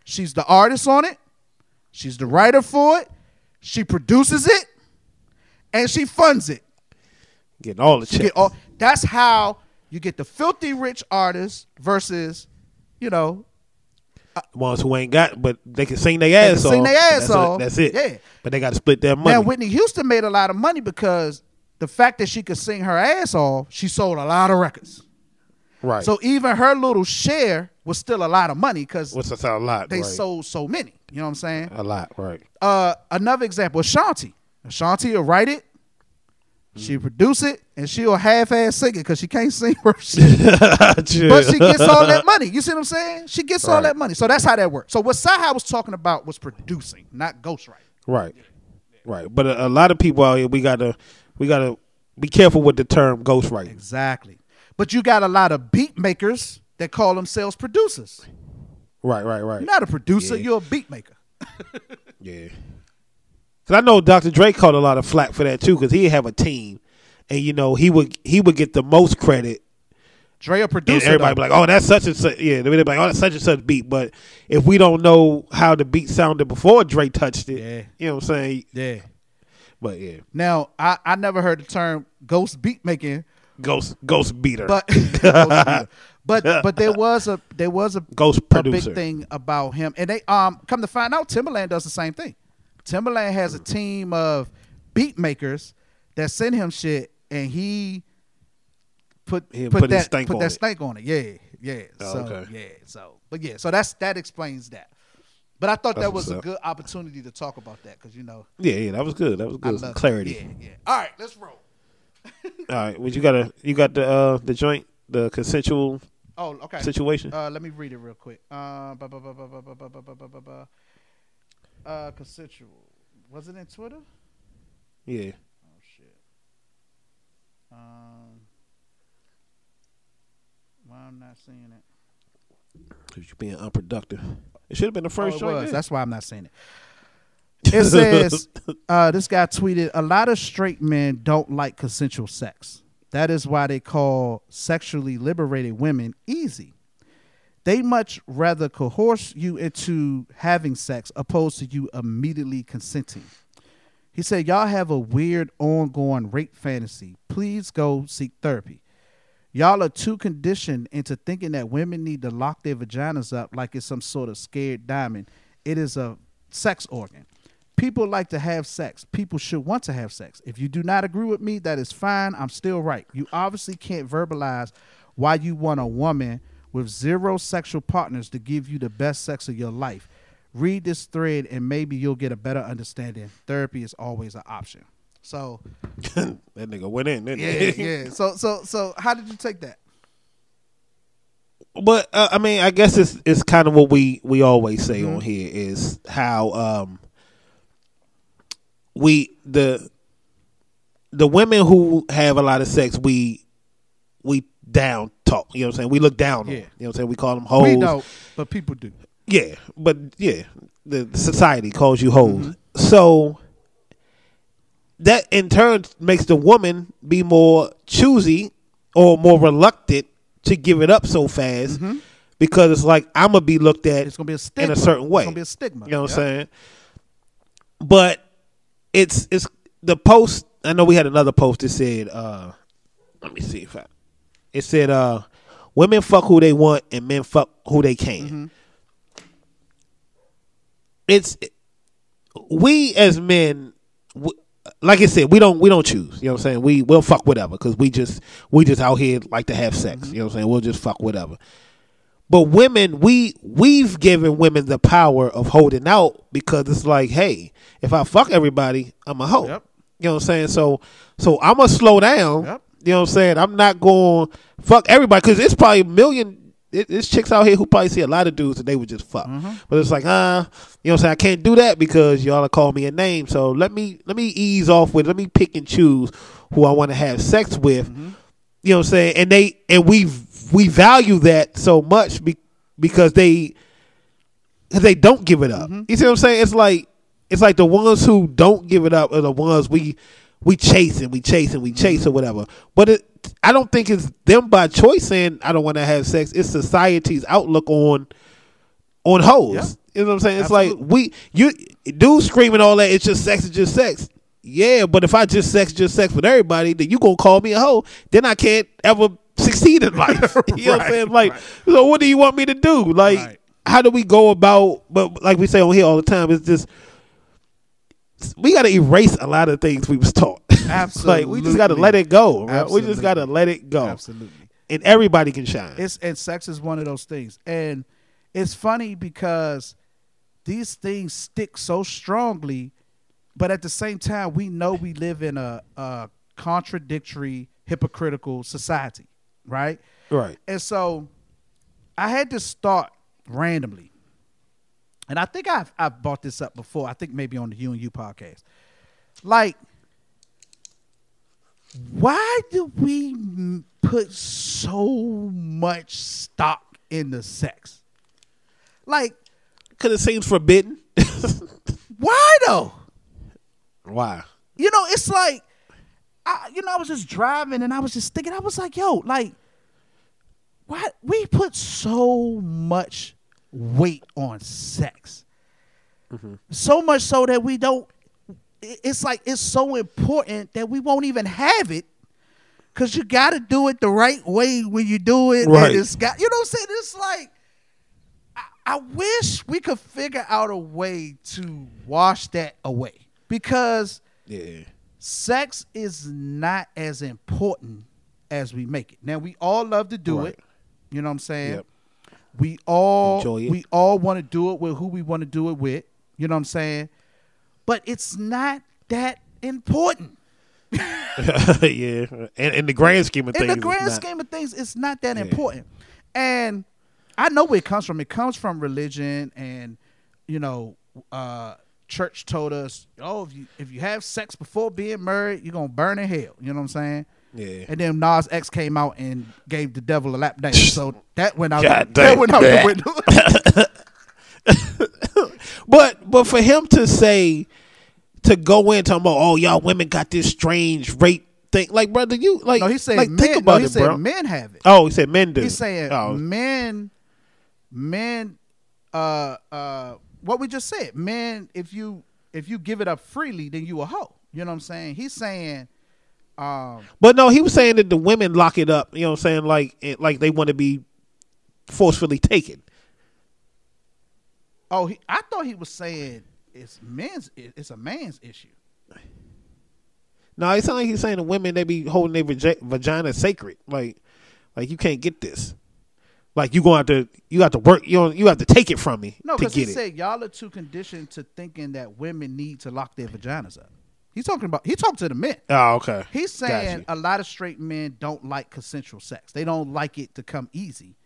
she's the artist on it. She's the writer for it. She produces it, and she funds it. getting all the get all, that's how you get the filthy rich artist versus, you know, ones who ain't got, but they can sing their ass off. sing their ass that's off. It, that's it. Yeah. But they got to split their money. Now Whitney Houston made a lot of money because the fact that she could sing her ass off, she sold a lot of records. right. So even her little share was still a lot of money because what's that? A lot. they right. sold so many. You know what I'm saying? a lot. Right. Uh, another example, Ashanti. Ashanti will write it, she produce it, and she'll half-ass sing it because she can't sing [laughs] her shit. [laughs] but she gets all that money. You see what I'm saying? She gets all Right. that money. So that's how that works. So what CyHi was talking about was producing, not ghostwriting. Right. Right. But a, a lot of people out here, we gotta, we gotta be careful with the term ghostwriting. Exactly. But you got a lot of beat makers that call themselves producers. Right. Right. Right. You're not a producer, you're a beat maker. [laughs] Yeah. Cause I know Dr. Dre caught a lot of flack for that too, because he have a team, and you know he would he would get the most credit, Dre a producer. and everybody though. be like, "Oh, that's such and such." Yeah, they be like, "Oh, that's such and such beat." But if we don't know how the beat sounded before Dre touched it, Yeah. you know what I'm saying? yeah. But yeah, Now I, I never heard the term ghost beat making, ghost ghost beater, but [laughs] ghost beater. but but there was a there was a ghost a big thing about him, and they um come to find out Timbaland does the same thing. Timbaland has a team of beat makers that send him shit, and he put He'll put, put that stank put on that it. stank on it. Yeah, yeah. Oh, so okay. yeah, so but yeah, so that's that explains that. But I thought That's that was a up. good opportunity to talk about that because you know Yeah, yeah, that was good. That was good. Clarity. Yeah, yeah. All right, let's roll. All right, well, you got a you got the uh the joint the consensual Oh, okay. situation. Uh, let me read it real quick. Uh, uh, consensual. Wasn't it in Twitter? yeah, Oh shit. Um, why I'm not seeing it? because you're being unproductive. It should have been the first oh, it was. That's why I'm not seeing it. It says [laughs] uh, this guy tweeted: A lot of straight men don't like consensual sex. That is why they call sexually liberated women easy. They much rather coerce you into having sex opposed to you immediately consenting. He said, Y'all have a weird ongoing rape fantasy. Please go seek therapy. Y'all are too conditioned into thinking that women need to lock their vaginas up like it's some sort of scared diamond It is a sex organ. People like to have sex. People should want to have sex. If you do not agree with me, that is fine. I'm still right. You obviously can't verbalize why you want a woman with zero sexual partners to give you the best sex of your life. Read this thread and maybe you'll get a better understanding. Therapy is always an option. So [laughs] that nigga went in. Didn't yeah, yeah. So so so how did you take that? but uh, I mean, I guess it's it's kind of what we we always say Mm-hmm. on here is how um we the the women who have a lot of sex we we down talk. You know what I'm saying? We look down. on Yeah. them. You know what I'm saying? We call them hoes. We don't, but people do. Yeah, but yeah, the, the society calls you hoes. Mm-hmm. So that in turn makes the woman be more choosy or more reluctant to give it up so fast because it's like I'm gonna be looked at Mm-hmm. It's gonna be a stigma. in a certain way. It's gonna be a stigma. You know what Yep. I'm saying? But it's it's the post. I know we had another post that said, uh, "Let me see if I." It said, uh, "Women fuck who they want and men fuck who they can." Mm-hmm. It's we as men, w- like I said, we don't we don't choose. You know what I'm saying? We will fuck whatever because we just we just out here like to have sex. Mm-hmm. You know what I'm saying? We'll just fuck whatever. But women, we we've given women the power of holding out because it's like, hey, if I fuck everybody, I'm a hoe. Yep. You know what I'm saying? So so I'm gonna slow down. Yep. You know what I'm saying? I'm not going fuck everybody because it's probably a million. It, it's chicks out here who probably see a lot of dudes that they would just fuck. Mm-hmm. But it's like, uh, you know what I'm saying? I can't do that because y'all are call me a name. So let me let me ease off with. Let me pick and choose who I want to have sex with. Mm-hmm. You know what I'm saying? And they and we we value that so much be, because they they don't give it up. Mm-hmm. You see what I'm saying? It's like it's like the ones who don't give it up are the ones we we chase and we chase and we chase Mm-hmm. or whatever. But it, I don't think it's them by choice saying I don't want to have sex. It's society's outlook on on hoes. Yeah. You know what I'm saying? It's Absolutely. like we you dudes screaming all that. It's just sex. It's just sex. Yeah, but if I just sex, just sex with everybody, then you gonna call me a hoe. Then I can't ever succeed in life. [laughs] you know what I'm saying? Like, right. so what do you want me to do? Like, Right. how do we go about? But like we say on here all the time, it's just we got to erase a lot of things we was taught. [laughs] like we just got to let it go. Right? We just got to let it go, Absolutely. and everybody can shine. It's and sex is one of those things. And it's funny because these things stick so strongly, but at the same time, we know we live in a, a contradictory, hypocritical society, right? right. And so I had to start randomly. And I think I've I've brought this up before. I think maybe on the You and You podcast. Like, why do we put so much stock in the sex? Like, Because it seems forbidden. [laughs] why though? Why? You know, it's like, I, you know, I was just driving and I was just thinking, I was like, yo, like, why we put so much weight on sex, mm-hmm. so much so that we don't. It's like it's so important that we won't even have it. Cause you got to do it the right way when you do it. Right. It's got, you know what I'm saying? It's like, I, I wish we could figure out a way to wash that away because Yeah. sex is not as important as we make it. Now we all love to do Right. it. You know what I'm saying? Yep. We all we all want to do it with who we want to do it with. You know what I'm saying? But it's not that important. [laughs] yeah. And in the grand scheme of In things, the grand it's not. scheme of things, it's not that Yeah. important. And I know where it comes from. It comes from religion and you know, uh church told us, oh, if you if you have sex before being married, you're gonna burn in hell. You know what I'm saying? Yeah. And then Nas X came out and gave the devil a lap dance. [laughs] So that went out. God that went out the window. [laughs] [laughs] But but for him to say to go in talking about oh y'all women got this strange rape thing like brother you like no, he said like men. think no, about he it said bro men have it. oh he said men do He's saying oh, men, men. Uh, uh, what we just said, men. If you if you give it up freely, then you a hoe. You know what I'm saying? He's saying, um, but no he was saying that the women lock it up you know what I'm saying like it, like they want to be forcefully taken Oh, he, I thought he was saying it's men's. It's a man's issue. No, it sounds like he's saying the women they be holding their vagi- vagina sacred. Like, like you can't get this. Like you going to have to you have to work. You you have to take it from me No, because he it. said y'all are too conditioned to thinking that women need to lock their vaginas up. He's talking about. He talked to the men. oh, okay. He's saying you. a lot of straight men don't like consensual sex. They don't like it to come easy.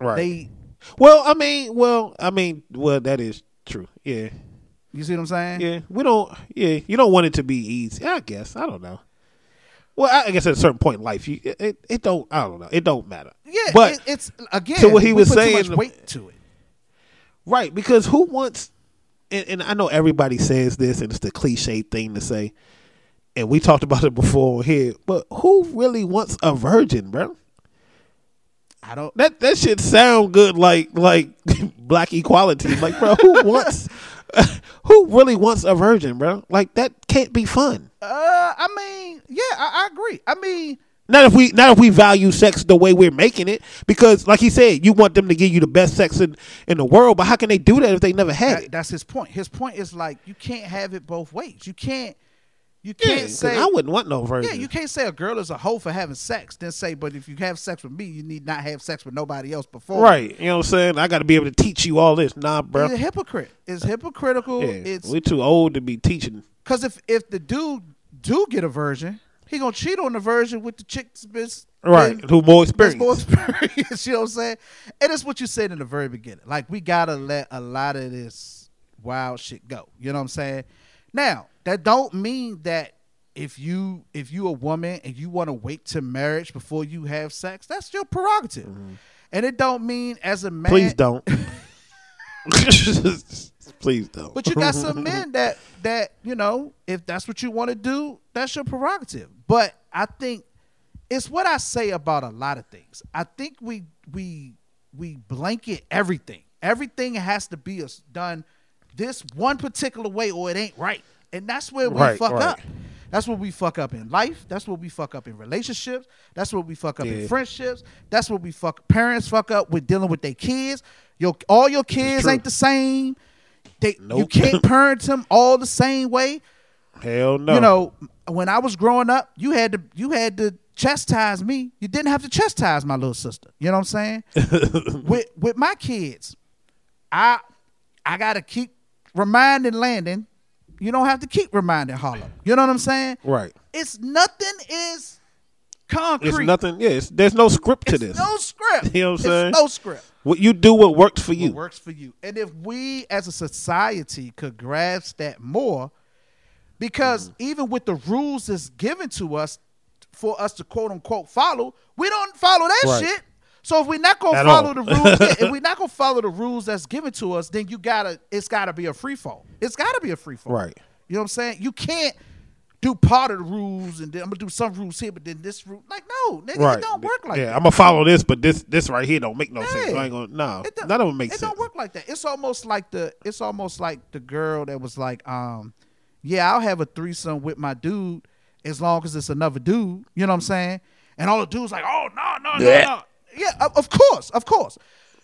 right. They, well, I mean, well, I mean, well, that is true. Yeah, you see what I'm saying? yeah. We don't. Yeah, you don't want it to be easy. I guess. I don't know. Well, I guess at a certain point in life, you it, it, it don't. I don't know. It don't matter. Yeah, but it, it's again. to what he was put too saying- much weight to it. Right, because who wants? And, and I know everybody says this, and it's the cliche thing to say. And we talked about it before here, but who really wants a virgin, bro? I don't. That that shit sound good, like like [laughs] black equality. Like, bro, who [laughs] wants? who really wants a virgin, bro? Like that can't be fun. Uh, I mean, yeah, I, I agree. I mean, Not if we not if we value sex the way we're making it. Because, like he said, you want them to give you the best sex in, in the world, but how can they do that if they never had that, it? that's his point. His point is like you can't have it both ways. You can't. You Yeah, can't 'cause say. I wouldn't want no virgin. Yeah, you can't say a girl is a hoe for having sex, then say, but if you have sex with me, you need not have sex with nobody else before. Right. You know what I'm saying? I got to be able to teach you all this. Nah, bro. It's a hypocrite. It's hypocritical. Yeah, It's we're too old to be teaching. because if if the dude do get a virgin, he gonna cheat on the version with the chick that's Right. Who more that's experience? more experience. [laughs] you know what I'm saying? And it's what you said in the very beginning. Like we gotta let a lot of this wild shit go. You know what I'm saying? Now that don't mean that if you if you a woman and you want to wait to marriage before you have sex, that's your prerogative. And it don't mean as a man. Mm-hmm. Please don't. [laughs] [laughs] Please don't. But you got some men that that you know, if that's what you want to do, that's your prerogative. But I think it's what I say about a lot of things. I think we we we blanket everything. Everything has to be done this one particular way, or it ain't right. And that's where we Right, fuck right. up. That's what we fuck up in life. That's what we fuck up in relationships. That's what we fuck up Yeah. in friendships. That's what we fuck parents fuck up with dealing with their kids. Your all your kids ain't the same. They you can't [laughs] parent them all the same way. Hell no. You know, when I was growing up, you had to you had to chastise me. You didn't have to chastise my little sister. You know what I'm saying? [laughs] with with my kids, I I gotta keep reminding Landon. You don't have to keep reminding Harlow. You know what I'm saying? Right. It's nothing is concrete. It's nothing. Yeah, it's, there's no script to It's this. no script. [laughs] You know what I'm It's saying? no script. what you do, what works for you. what works for you. And if we as a society could grasp that more, because even with the rules that's given to us for us to quote unquote follow, we don't follow that Right. shit. So if we're not gonna At follow all. the rules, if [laughs] we're not gonna follow the rules that's given to us, then you gotta it's gotta be a free fall. It's gotta be a free fall. Right. You know what I'm saying? You can't do part of the rules and then I'm gonna do some rules here, but then this rule like no, nigga, Right. it don't work like yeah, that. I'm gonna follow this, but this this right here don't make no sense. Yeah. I ain't gonna. No, It none of them make it sense. don't work like that. It's almost like the it's almost like the girl that was like, um, yeah, I'll have a threesome with my dude as long as it's another dude. You know what I'm saying? And all the dudes like, oh no, no, no, Yeah. no. Yeah, of, of course, of course.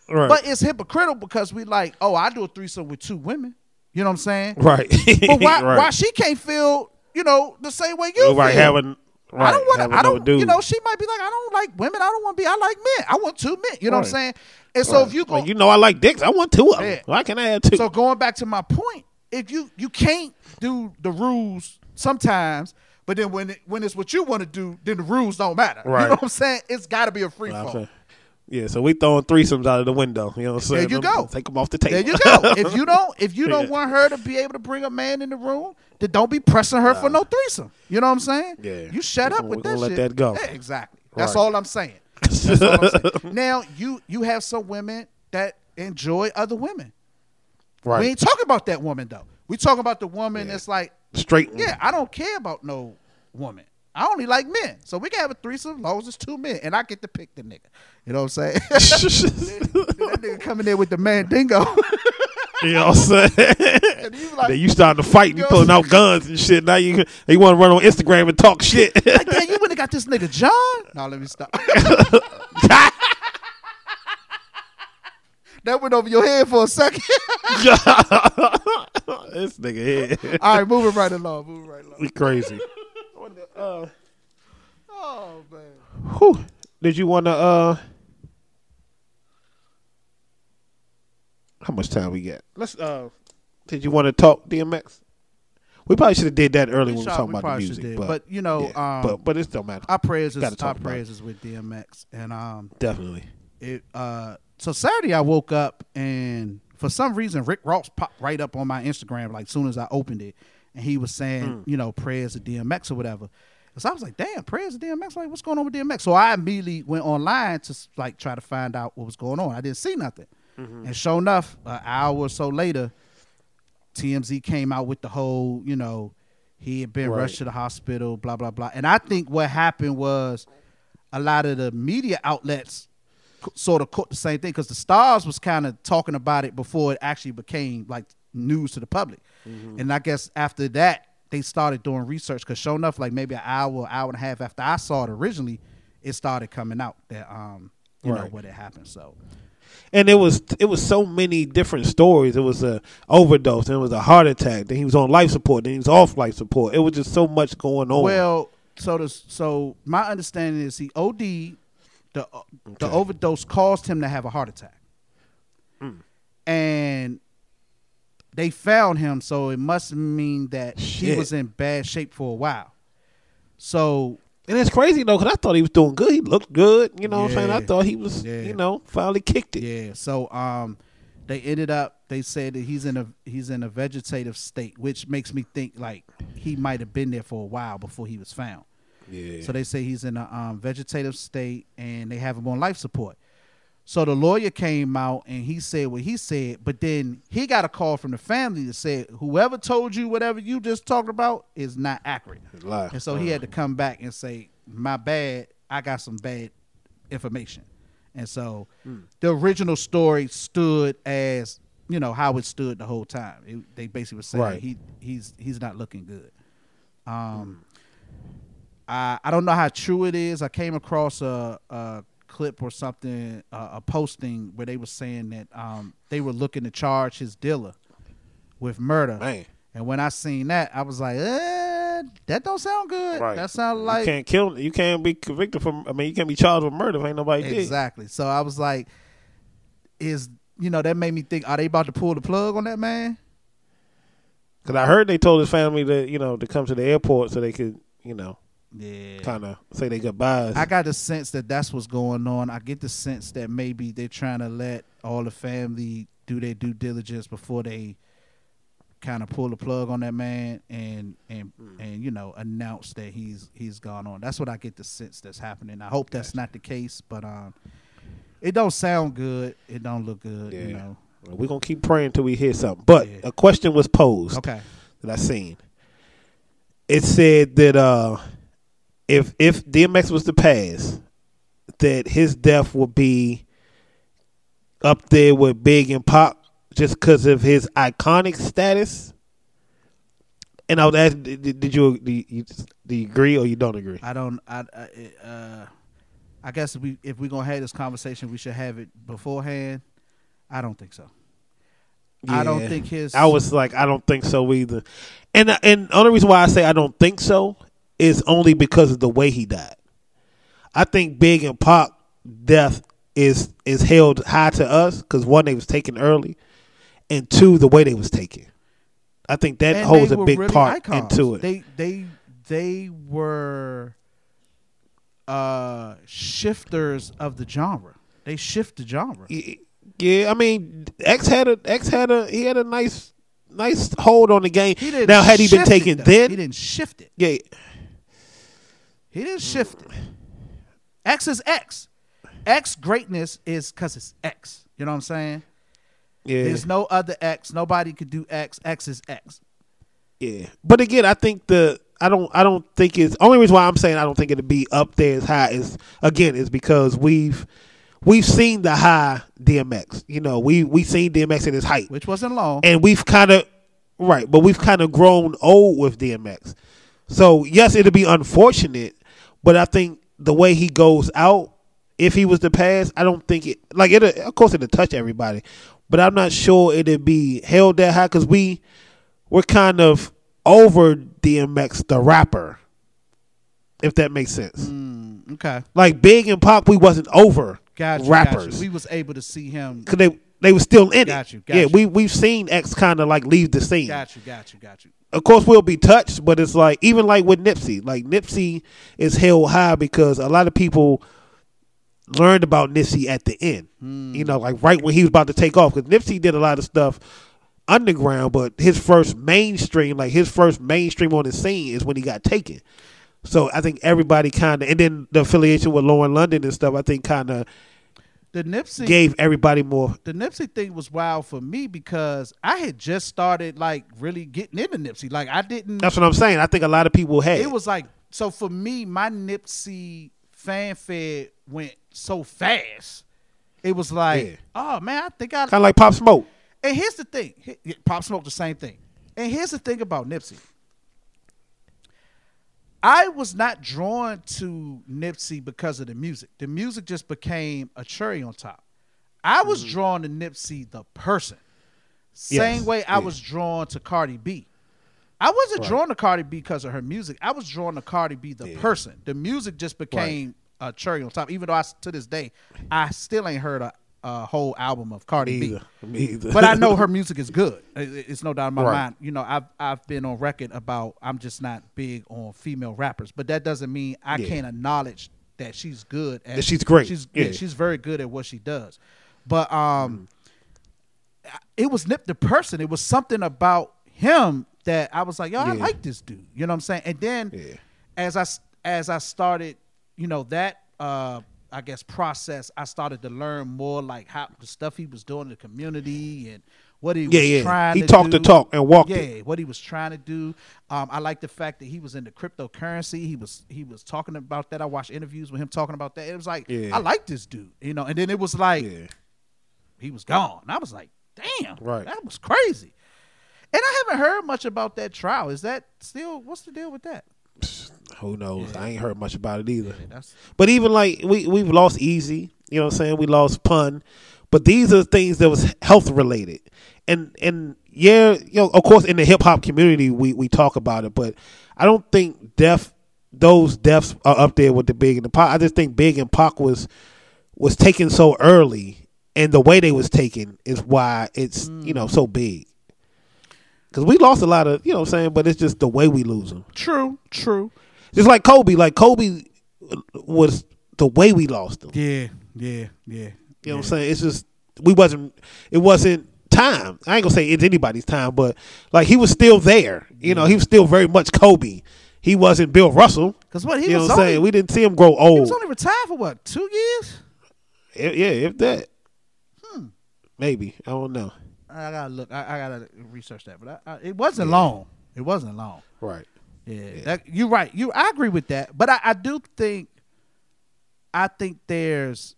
Right. But it's hypocritical because we like, oh, I do a threesome with two women. You know what I'm saying? right. But why [laughs] right. why she can't feel, you know, the same way you right, feel? having right, I don't want to. I don't. You know, she might be like, I don't like women. I don't want to be. I like men. I want two men. You know what I'm saying? And so if you go, Well, you know, I like dicks. I want two of them. Yeah. Why can't I have two? so going back to my point, if you you can't do the rules sometimes, but then when it, when it's what you want to do, then the rules don't matter. You know what I'm saying? It's got to be a free fall. Yeah, so we throwing threesomes out of the window. You know what I'm saying? There you go. Take them off the table. There you go. if you don't [laughs] if you don't Yeah. want her to be able to bring a man in the room, then don't be pressing her for no threesome. You know what I'm saying? Yeah. You shut We up with that gonna let shit. that go. Yeah, exactly. That's Right. all I'm saying. That's all I'm saying. [laughs] Now you you have some women that enjoy other women. Right. We ain't talking about that woman though. We talking about the woman that's like, Straight. yeah, I don't care about no woman. I only like men. So we can have a threesome as long as it's two men. And I get to pick the nigga. You know what I'm saying? [laughs] that nigga coming in with the mandingo. you know what I'm saying? [laughs] and like, then you starting to fight and you pulling out guns and shit. Now you you want to run on Instagram and talk shit. like, damn, you wouldn't have got this nigga John? No, let me stop. [laughs] that went over your head for a second. [laughs] [laughs] this nigga here. All right, moving right along. Moving right along. We crazy. [laughs] uh, Oh man. whew. Did you want to? uh How much time we got? Let's. uh Did you want to talk DMX? We probably should have did that early when we were talking we about the music, but, But, you know, yeah. um, but but it don't matter. Our prayers is our prayers is with DMX, and um, Definitely. it uh, so Saturday I woke up and for some reason Rick Ross popped right up on my Instagram like soon as I opened it, and he was saying, Hmm. you know, prayers to DMX or whatever. So I was like, damn, prayers to DMX. Like, what's going on with DMX? So I immediately went online to like try to find out what was going on. I didn't see nothing, Mm-hmm. and sure enough, an hour or so later, TMZ came out with the whole, you know, he had been Right. rushed to the hospital, blah blah blah. And I think what happened was a lot of the media outlets sort of caught the same thing because the stars was kind of talking about it before it actually became like news to the public. And I guess after that, they started doing research because sure enough, like maybe an hour, hour and a half after I saw it originally, it started coming out that um you know what had happened. So and it was it was so many different stories. It was a overdose, and it was a heart attack. Then he was on life support. Then he was off life support. It was just so much going on. Well, so the so my understanding is he OD, the the overdose caused him to have a heart attack, Hmm. and they found him. So it must mean that he was in bad shape for a while. So and it's crazy though, because I thought he was doing good. He looked good. You know what I'm saying? I thought he was, Yeah. you know, finally kicked it. yeah, so um, they ended up. They said that he's in a he's in a vegetative state, which makes me think like he might have been there for a while before he was found. Yeah. So they say he's in a um, vegetative state and they have him on life support. So the lawyer came out and he said what he said, but then he got a call from the family that said whoever told you whatever you just talked about is not accurate. And so he had to come back and say, "My bad, I got some bad information." And so the original story stood as you know how it stood the whole time. It, they basically were saying Right. he he's he's not looking good. Um, I I don't know how true it is. I came across a, a clip or something, uh, a posting where they were saying that um, they were looking to charge his dealer with murder. Man. And when I seen that, I was like, eh, that don't sound good. Right. That sound like you can't kill. You can't be convicted for. I mean, you can't be charged with murder if ain't nobody did. exactly. So I was like, is you know that made me think, are they about to pull the plug on that man? Because I heard they told his family to, you know, to come to the airport so they could, you know, Yeah. kind of say their goodbyes. I got the sense that that's what's going on. I get the sense that maybe they're trying to let all the family do their due diligence before they kind of pull the plug on that man and and and you know announce that he's he's gone on. That's what I get the sense that's happening. I hope that's not the case, but um, it don't sound good. It don't look good. You Yeah. know. We're gonna keep praying until we hear something. But Yeah. a question was posed Okay. that I seen. It said that uh, if if DMX was to pass, that his death would be up there with Big and Pop just because of his iconic status. And I was asking, did, did you do you, do you agree or you don't agree? I don't. I. I uh, I guess if we if we're gonna have this conversation, we should have it beforehand. I don't think so. I don't think his. I was like, I don't think so either. And and the only reason why I say I don't think so is only because of the way he died. I think Big and Pop death is is held high to us because one, they was taken early, and two, the way they was taken. I think that and holds a big really part icons. into it. They they they were uh shifters of the genre. They shift the genre. Yeah, I mean, X had a X had a he had a nice nice hold on the game. He didn't now, had he been it, taken then, he didn't shift it. yeah, He didn't shift it. X is X. X greatness is because it's X. You know what I'm saying? yeah, There's no other X. Nobody could do X. X is X. Yeah, but again, I think the I don't I don't think it's only reason why I'm saying I don't think it'll be up there as high as again is because we've we've seen the high DMX. You know, we we seen DMX at his height, which wasn't long. and we've kind of right, but we've kind of grown old with DMX. So yes, it'll be unfortunate, but I think the way he goes out if he was to pass, I don't think it like it. Of course, it'll touch everybody, but I'm not sure it'd be held that high because we we're kind of over DMX the rapper, if that makes sense. Mm, okay. Like Big and Pop, we wasn't over Got you, rappers Got you. We was able to see him. because they they were still in Got it. you, got yeah, you. we we've seen X kind of like leave the scene. Got you. Got you. Got you. Of course, we'll be touched, but it's like even like with Nipsey, like Nipsey is held high because a lot of people learned about Nipsey at the end. Hmm. You know, like right when he was about to take off, because Nipsey did a lot of stuff underground, but his first mainstream, like his first mainstream on the scene, is when he got taken. So I think everybody kind of, and then the affiliation with Lauren London and stuff, I think kind of The Nipsey gave everybody more. the Nipsey thing was wild for me because I had just started like really getting into Nipsey. Like I didn't. That's what I'm saying. I think a lot of people had. it was like so for me. My Nipsey fanfare went so fast. It was like, Yeah. oh man, I think I. kind of like Pop Smoke. And here's the thing: Pop Smoke the same thing. And here's the thing about Nipsey. I was not drawn to Nipsey because of the music. The music just became a cherry on top. I was mm-hmm. drawn to Nipsey the person. Same. Yes, way I yeah. was drawn to Cardi B. I wasn't Right. drawn to Cardi B because of her music. I was drawn to Cardi B the person. The music just became a cherry on top. Even though I, to this day, I still ain't heard a, a whole album of Cardi Me B either. Me either. but I know [laughs] her music is good. It's no doubt in my Right. mind. You know, I've I've been on record about I'm just not big on female rappers, but that doesn't mean I Yeah. can't acknowledge that she's good. At, That she's great. She's yeah. Yeah. she's very good at what she does. But um, it was Nip the person. It was something about him that I was like, yo, I like this dude. You know what I'm saying? And then Yeah. as I as I started, you know that uh I guess process, I started to learn more like how the stuff he was doing in the community and what he Yeah, was yeah. trying He to talked do. the talk and walked yeah, it. what he was trying to do. Um, I like the fact that he was into cryptocurrency. He was he was talking about that. I watched interviews with him talking about that. It was like Yeah. I like this dude, you know. And then it was like Yeah. he was gone. I was like, damn, Right. that was crazy. And I haven't heard much about that trial. Is that still what's the deal with that? Who knows? I ain't heard much about it either. That's But even like we we've lost Eazy, you know what I'm saying? We lost Pun, but these are things that was health related, and and yeah, you know, of course, in the hip hop community, we we talk about it, but I don't think death those deaths are up there with the Big and the Pac. I just think Big and Pac was was taken so early, and the way they was taken is why it's you know mm. so big. Because we lost a lot of, you know what I'm saying, but it's just the way we lose them. true, true. Just like Kobe, like Kobe was the way we lost him. Yeah, yeah, yeah. You know what I'm saying? It's just we wasn't it wasn't time. I ain't gonna say it's anybody's time, but like he was still there. You know, he was still very much Kobe. He wasn't Bill Russell. Because what he you know was what only, saying? We didn't see him grow old. he was only retired for what two years? If- yeah, if that. Hmm. Maybe I don't know. I gotta look. I, I gotta research that, but I, I, it wasn't long. It wasn't long. Right. Yeah, That, you're right. You, I agree with that. But I, I do think, I think there's,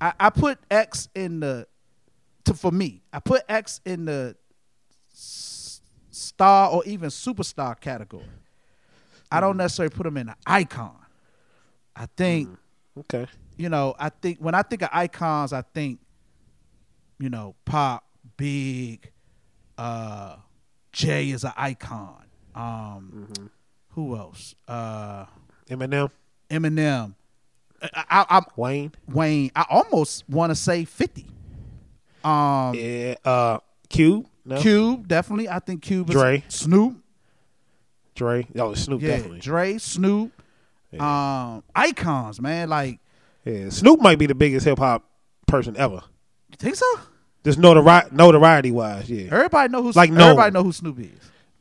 I, I put X in the, to for me, I put X in the star or even superstar category. I don't necessarily put him in an icon. I think Okay. you know, I think when I think of icons, I think, you know, Pop, Big, uh, Jay is an icon. Um, who else? Uh, Eminem, Eminem. I, I, I, Wayne. Wayne. I almost want to say Fifty. Um, Yeah. Uh, Cube. No. Cube definitely. I think Cube is Dre. Snoop. Dre. Oh, Snoop Yeah, definitely. Dre, Snoop. Um, icons, man. Like, Yeah. Snoop might be the biggest hip hop person ever. you think so? Just notori- notoriety wise, yeah. Everybody know who. Like, no. everybody know who Snoop is.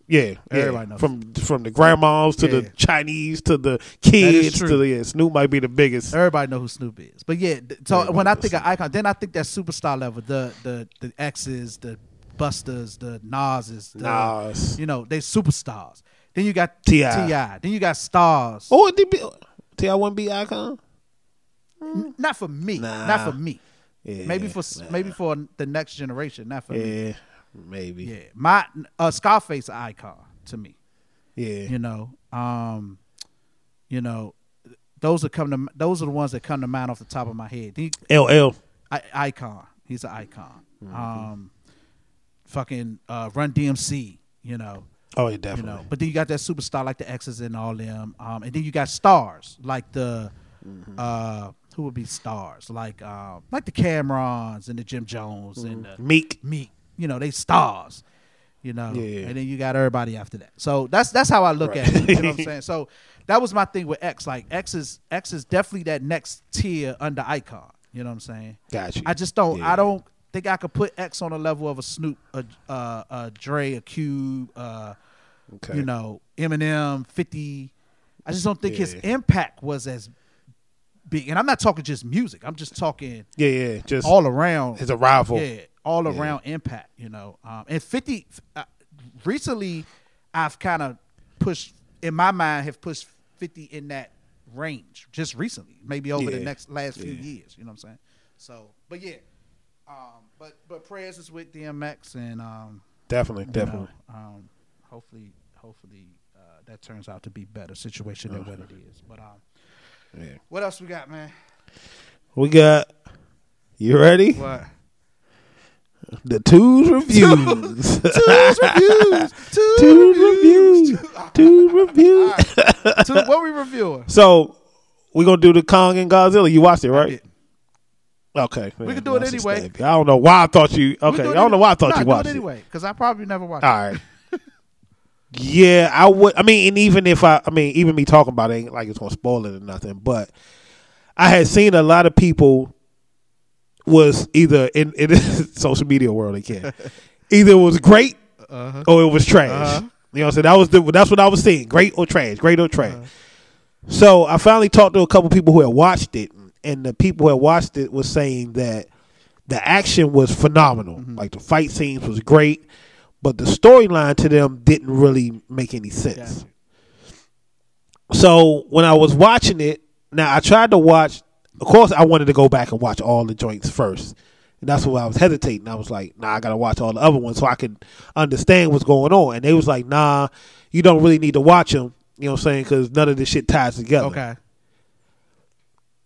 Yeah. Everybody knows. from from the grandmas to the Chinese to the kids to the yeah, Snoop might be the biggest. Everybody know who Snoop is. But yeah, th- so Everybody when I knows think of icon, then I think that superstar level, the the the X's, the Busters, the Nas's, the, Nas. you know, they superstars. Then you got T.I.. Ti. Then you got stars. Oh, it did be Ti wouldn't be icon. N- Not for me. Nah. Not for me. Yeah, maybe for s maybe for the next generation. Not for me. yeah, maybe. Yeah, my uh, Scarface icon to me. yeah. You know, um, you know, those are come to those are the ones that come to mind off the top of my head. You- LL. I, icon. He's an icon. Mm-hmm. Um, fucking uh, Run DMC. You know. Oh yeah, You definitely. know, but then you got that superstar like the X's and all them, um, and then you got stars like the, Mm-hmm. uh, who would be stars like, um, like the Cam'rons and the Jim Jones and the Meek. Meek. You know, they stars. You know, Yeah. and then you got everybody after that. So that's that's how I look at it. You know what I'm [laughs] saying? So that was my thing with X. Like X is X is definitely that next tier under Icon. You know what I'm saying? Got you. I just don't. Yeah. I don't think I could put X on a level of a Snoop, a, uh, a Dre, a Cube, uh, Okay. you know, Eminem, Fifty. I just don't think his impact was as big. And I'm not talking just music. I'm just talking Yeah, yeah. Just all around. his arrival. Yeah, all Yeah. around impact. You know, um, and Fifty. Uh, recently, I've kind of pushed in my mind have pushed Fifty in that range just recently, maybe over the next last few Yeah. years. You know what I'm saying? So, but yeah, um, but but prayers is with DMX and um, Definitely, you know, definitely. um, hopefully, hopefully uh, that turns out to be better situation than what it is. But um, Yeah. what else we got, man? We got. You ready? What? The twos [laughs] reviews. Twos reviews. [laughs] Twos Twos reviews. reviews. Twos reviews. Two- what we reviewing? [laughs] So we gonna do the Kong and Godzilla. You watched it, right? Okay, We man, can do it anyway. I don't know why I thought you. Okay, do I don't know why I thought nah, you watched it it. anyway because I probably never watched All right. Yeah, I would. I mean, and even if I, I mean, even me talking about it ain't like it's gonna spoil it or nothing. But I had seen a lot of people was either in in [laughs] social media world again, [laughs] either it was great Uh-huh. or it was trash. You know, what I'm saying that was the that's what I was saying, great or trash, great or trash. Uh-huh. So I finally talked to a couple people who had watched it, and the people who had watched it was saying that the action was phenomenal. Mm-hmm. Like the fight scenes was great, but the storyline to them didn't really make any sense. Gotcha. So when I was watching it, now I tried to watch. Of course, I wanted to go back and watch all the joints first, and that's why I was hesitating. I was like, "Nah, I gotta watch all the other ones so I can understand what's going on." And they was like, "Nah, you don't really need to watch them." You know what I'm saying? Because none of this shit ties together Okay.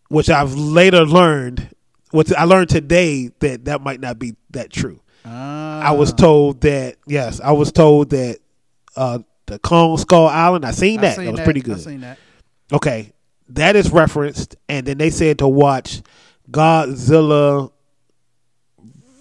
which I've later learned. What I learned today that that might not be that true. I was told that yes, I was told that uh, the Kong Skull Island. I seen I that. seen that was pretty I good. seen that. Okay, that is referenced, and then they said to watch Godzilla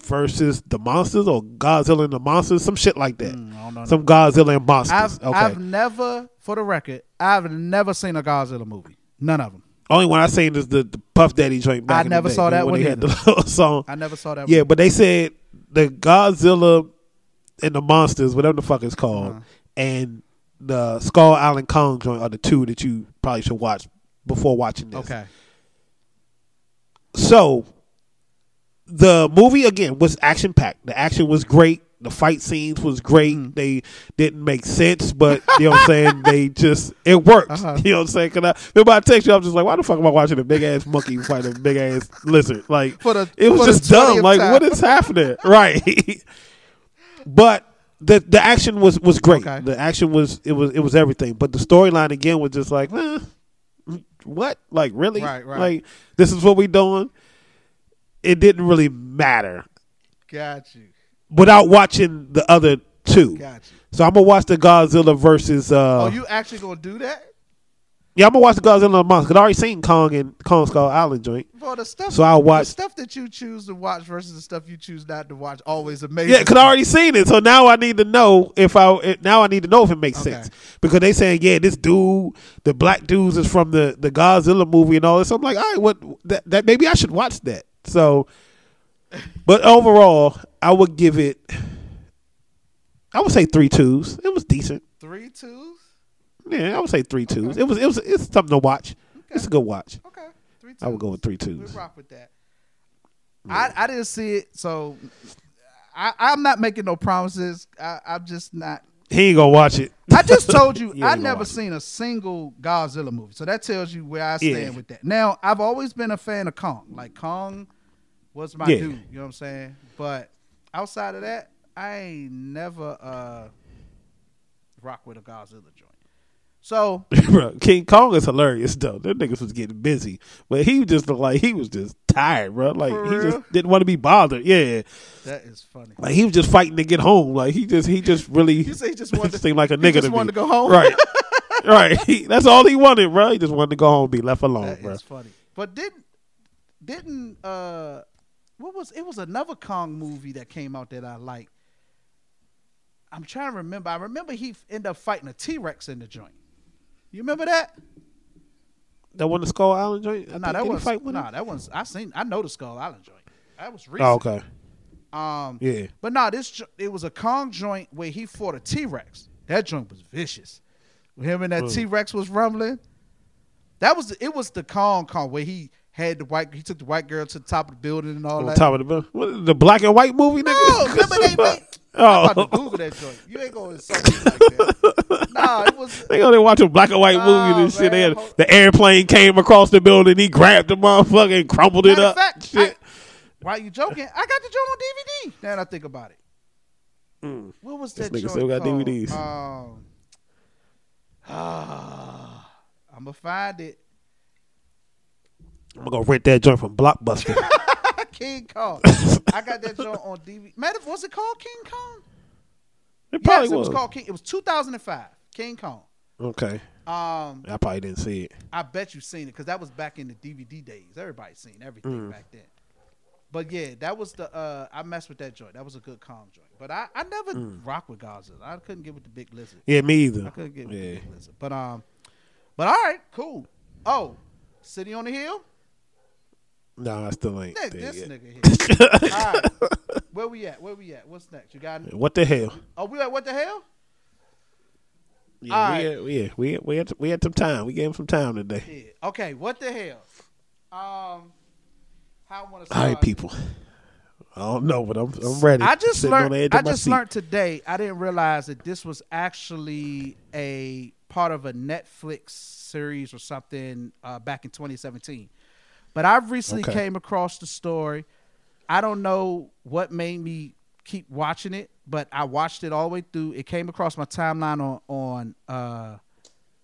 versus the monsters or Godzilla and the monsters, some shit like that. Mm, I. Some Godzilla and monsters. I've okay, I've never, for the record, I've never seen a Godzilla movie. None of them. only one I seen is the, the Puff Daddy joint. Back I in the never day, saw that when one they had the little [laughs] song. I never saw that. Yeah, movie. but they said the Godzilla and the monsters, whatever the fuck it's called, Uh-huh. and the Skull Island Kong joint are the two that you probably should watch before watching this. Okay. So the movie again was action packed. The action was great. The fight scenes was great. Mm-hmm. They didn't make sense, but you know what I'm saying. [laughs] They just it worked. Uh-huh. You know what I'm saying? Cause I remember I text you. I was just like, why the fuck am I watching a big ass monkey fight a big ass lizard? Like For the- it was just dumb. Like time. what is happening? [laughs] right. but the the action was was great. Okay. The action was it was it was everything. But the storyline again was just like, eh, what? Like really? Right, right. Like this is what we doing. It didn't really matter Got you. Without watching the other two. Got you. So I'm gonna watch the Godzilla versus. Uh, oh, you actually gonna do that? yeah, I'm gonna watch the Godzilla monster. Cause I already seen Kong and Kong Skull Island joint. For the stuff. So I'll watch- the stuff that you choose to watch versus the stuff you choose not to watch. Always amazing. Yeah, because I already seen it. So now I need to know if I it, now I need to know if it makes Okay. sense because they saying yeah, this dude, the black dudes is from the the Godzilla movie and all this. So I'm like, all right, what that, that maybe I should watch that. So, but overall, I would give it. I would say three twos. It was decent. three twos. Yeah, I would say three twos. It was it was it's something to watch. It's a good watch. Okay, three twos. I would go with three twos. We rock with that. I I didn't see it, so I I'm not making no promises. I, I'm just not. He ain't gonna watch it. I just told you [laughs] I never seen a single Godzilla movie, so that tells you where I stand Yeah. with that. Now I've always been a fan of Kong. Like Kong was my Yeah. dude. You know what I'm saying? But outside of that, I ain't never uh rock with a Godzilla joint. So [laughs] Bro, King Kong is hilarious though. That niggas was getting busy, but he just looked like he was just tired, bro. Like he just didn't want to be bothered. Yeah, that is funny. like he was just fighting to get home. Like he just he just really You say he just wanted [laughs] to- seemed like a he nigga just to wanted me. to go home? right? [laughs] right. He, that's all he wanted, bro. He just wanted to go home, and be left alone, That bro. funny. But didn't didn't uh what was it was another Kong movie that came out that I liked. I'm trying to remember. I remember he ended up fighting a T Rex in the joint. You remember that? That one the Skull Island joint. No, think- that was fight with no, him? that was I seen. I know the Skull Island joint. That was recent. Oh, okay. Um, Yeah. But no, this it was a Kong joint where he fought a T Rex. That joint was vicious. Him and that. T Rex was rumbling. That was it. Was the Kong Kong where he had the white? He took the white girl to the top of the building and all On that. top of the bill. What, the black and white movie, nigga. No, remember they [laughs] made. I'm Oh, about to Google that joint. You ain't going to insult me like that. Nah, it was. they only watch a black and white Oh, movie and shit. Man, had, the airplane came across the building. He grabbed the motherfucker and crumpled it up. fact, shit. I- why you joking? I got the joint on DVD. Now that I think about it. What was Mm. This that nigga joint still got called? DVDs. Um, [sighs] ah, I'm gonna find it. I'm gonna rent that joint from Blockbuster. [laughs] King Kong. [laughs] I got that joint on DVD. Matter, was it called King Kong? it probably yes, it was. was called King. It was 2005. King Kong. okay, Um, I probably didn't see it. I bet you've seen it because that was back in the DVD days. Everybody seen everything Mm. back then. But yeah, that was the uh I messed with that joint. That was a good Kong joint. But I, I never Mm. rock with Godzilla. I couldn't get with the big lizard. Yeah, me either. I couldn't get with yeah. the big lizard. But um but all right, cool. Oh, City on the Hill? No, I still ain't Nick, this yet. nigga here. all right. Where we at? Where we at? What's next? You got What the hell? Oh, we at what the hell? Yeah, All we, had, yeah, we had, we had we had some time. We gave him some time today. Yeah. Okay, what the hell? Um how I want to All right, people. I don't know, but I'm I'm ready. I just learned. I just seat. learned today. I didn't realize that this was actually a part of a Netflix series or something uh, back in 2017. But I recently Okay. came across the story. I don't know what made me keep watching it, but I watched it all the way through. It came across my timeline on on uh,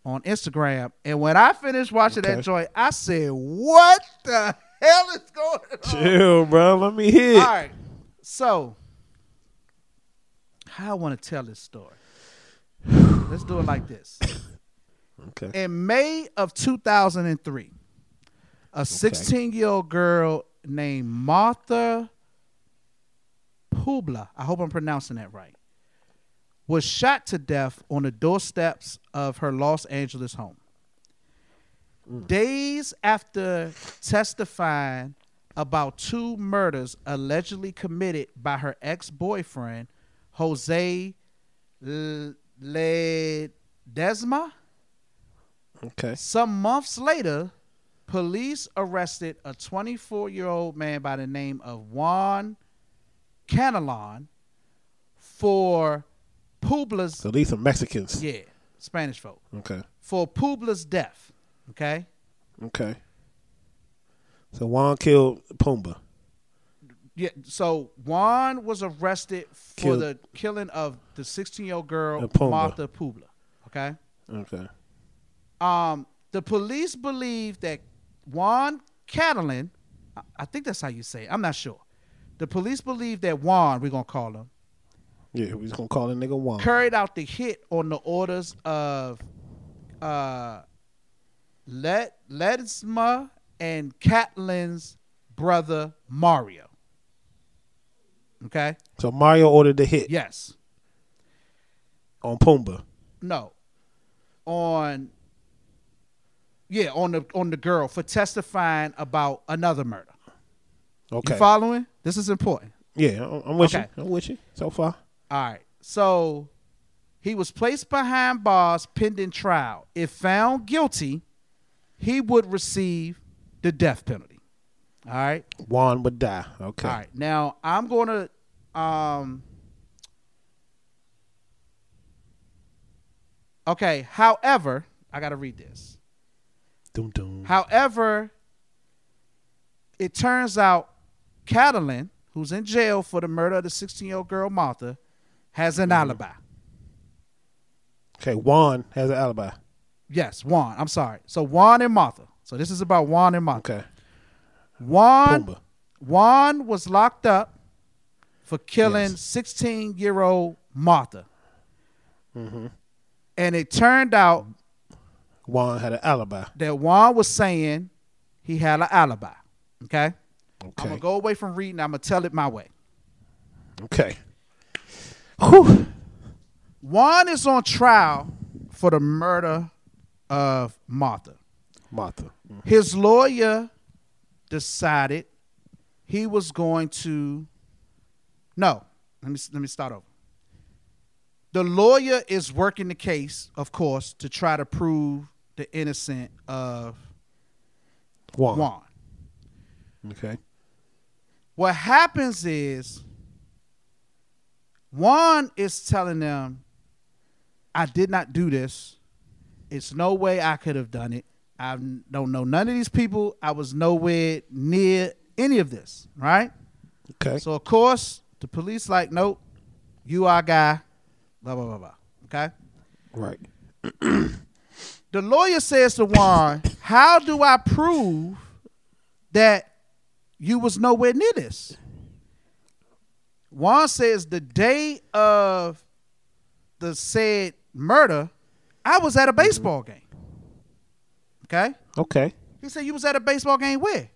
on Instagram, and when I finished watching Okay. that joint, I said, "What the hell is going on?" Chill, bro. Let me hear. All right. So, how I want to tell this story. Let's do it like this. [coughs] Okay. In May of 2003, a 16 year old girl named Martha Puebla, I hope I'm pronouncing that right, was shot to death on the doorsteps of her Los Angeles home. Mm. Days after testifying about two murders allegedly committed by her ex boyfriend, Jose Ledesma, Okay. some months later, police arrested a 24 year old man by the name of Juan Canelon for Puebla's, So these are Mexicans. yeah, Spanish folk, Okay. for Puebla's death. Okay. Okay. So Juan killed Pumbaa. Yeah, so Juan was arrested for Killed- the killing of the 16 year old girl Pumba. Martha Puebla. Okay. Okay. Um, the police believe that Juan Catalan, I- think that's how you say it. I'm not sure. The police believe that Juan, we're gonna call him, Yeah, we just gonna call that nigga Juan. carried out the hit on the orders of uh Led Ledesma and Catalan's brother Mario. Okay? So Mario ordered the hit Yes. on Pumbaa. No. On yeah, on the on the girl for testifying about another murder. Okay. You following? This is important. yeah, I'm I'm with Okay. you. I'm with you so far. All right. So he was placed behind bars pending trial. If found guilty, he would receive the death penalty. All right. Juan would die. Okay. All right. Now I'm gonna um Okay, however, I gotta read this. However, it turns out Catalan, who's in jail for the murder of the 16 year old girl Martha, has an alibi. Okay, Juan has an alibi. Yes, Juan. I'm sorry. So Juan and Martha. So this is about Juan and Martha. Okay. Juan Pumbaa. Juan was locked up for killing Yes. 16 year old Martha. Mm-hmm. And it turned out Juan had an alibi. that Juan was saying he had an alibi. Okay? I'm going to go away from reading. I'm to tell it my way. Okay. Whew. Juan is on trial for the murder of Martha. Martha. His lawyer decided he was going to no let me let me start over the lawyer is working the case of course to try to prove the innocent of Juan. Juan. Okay. What happens is Juan is telling them, I did not do this. It's no way I could have done it. I don't know none of these people. I was nowhere near any of this, right? Okay. So of course, the police like, nope, you our guy, blah blah blah blah. Okay. right. [clears throat] The lawyer says to Juan, "How do I prove that you was nowhere near this?" Juan says, "The day of the said murder, I was at a baseball mm-hmm. game." Okay. Okay. He said, "You was at a baseball game where?"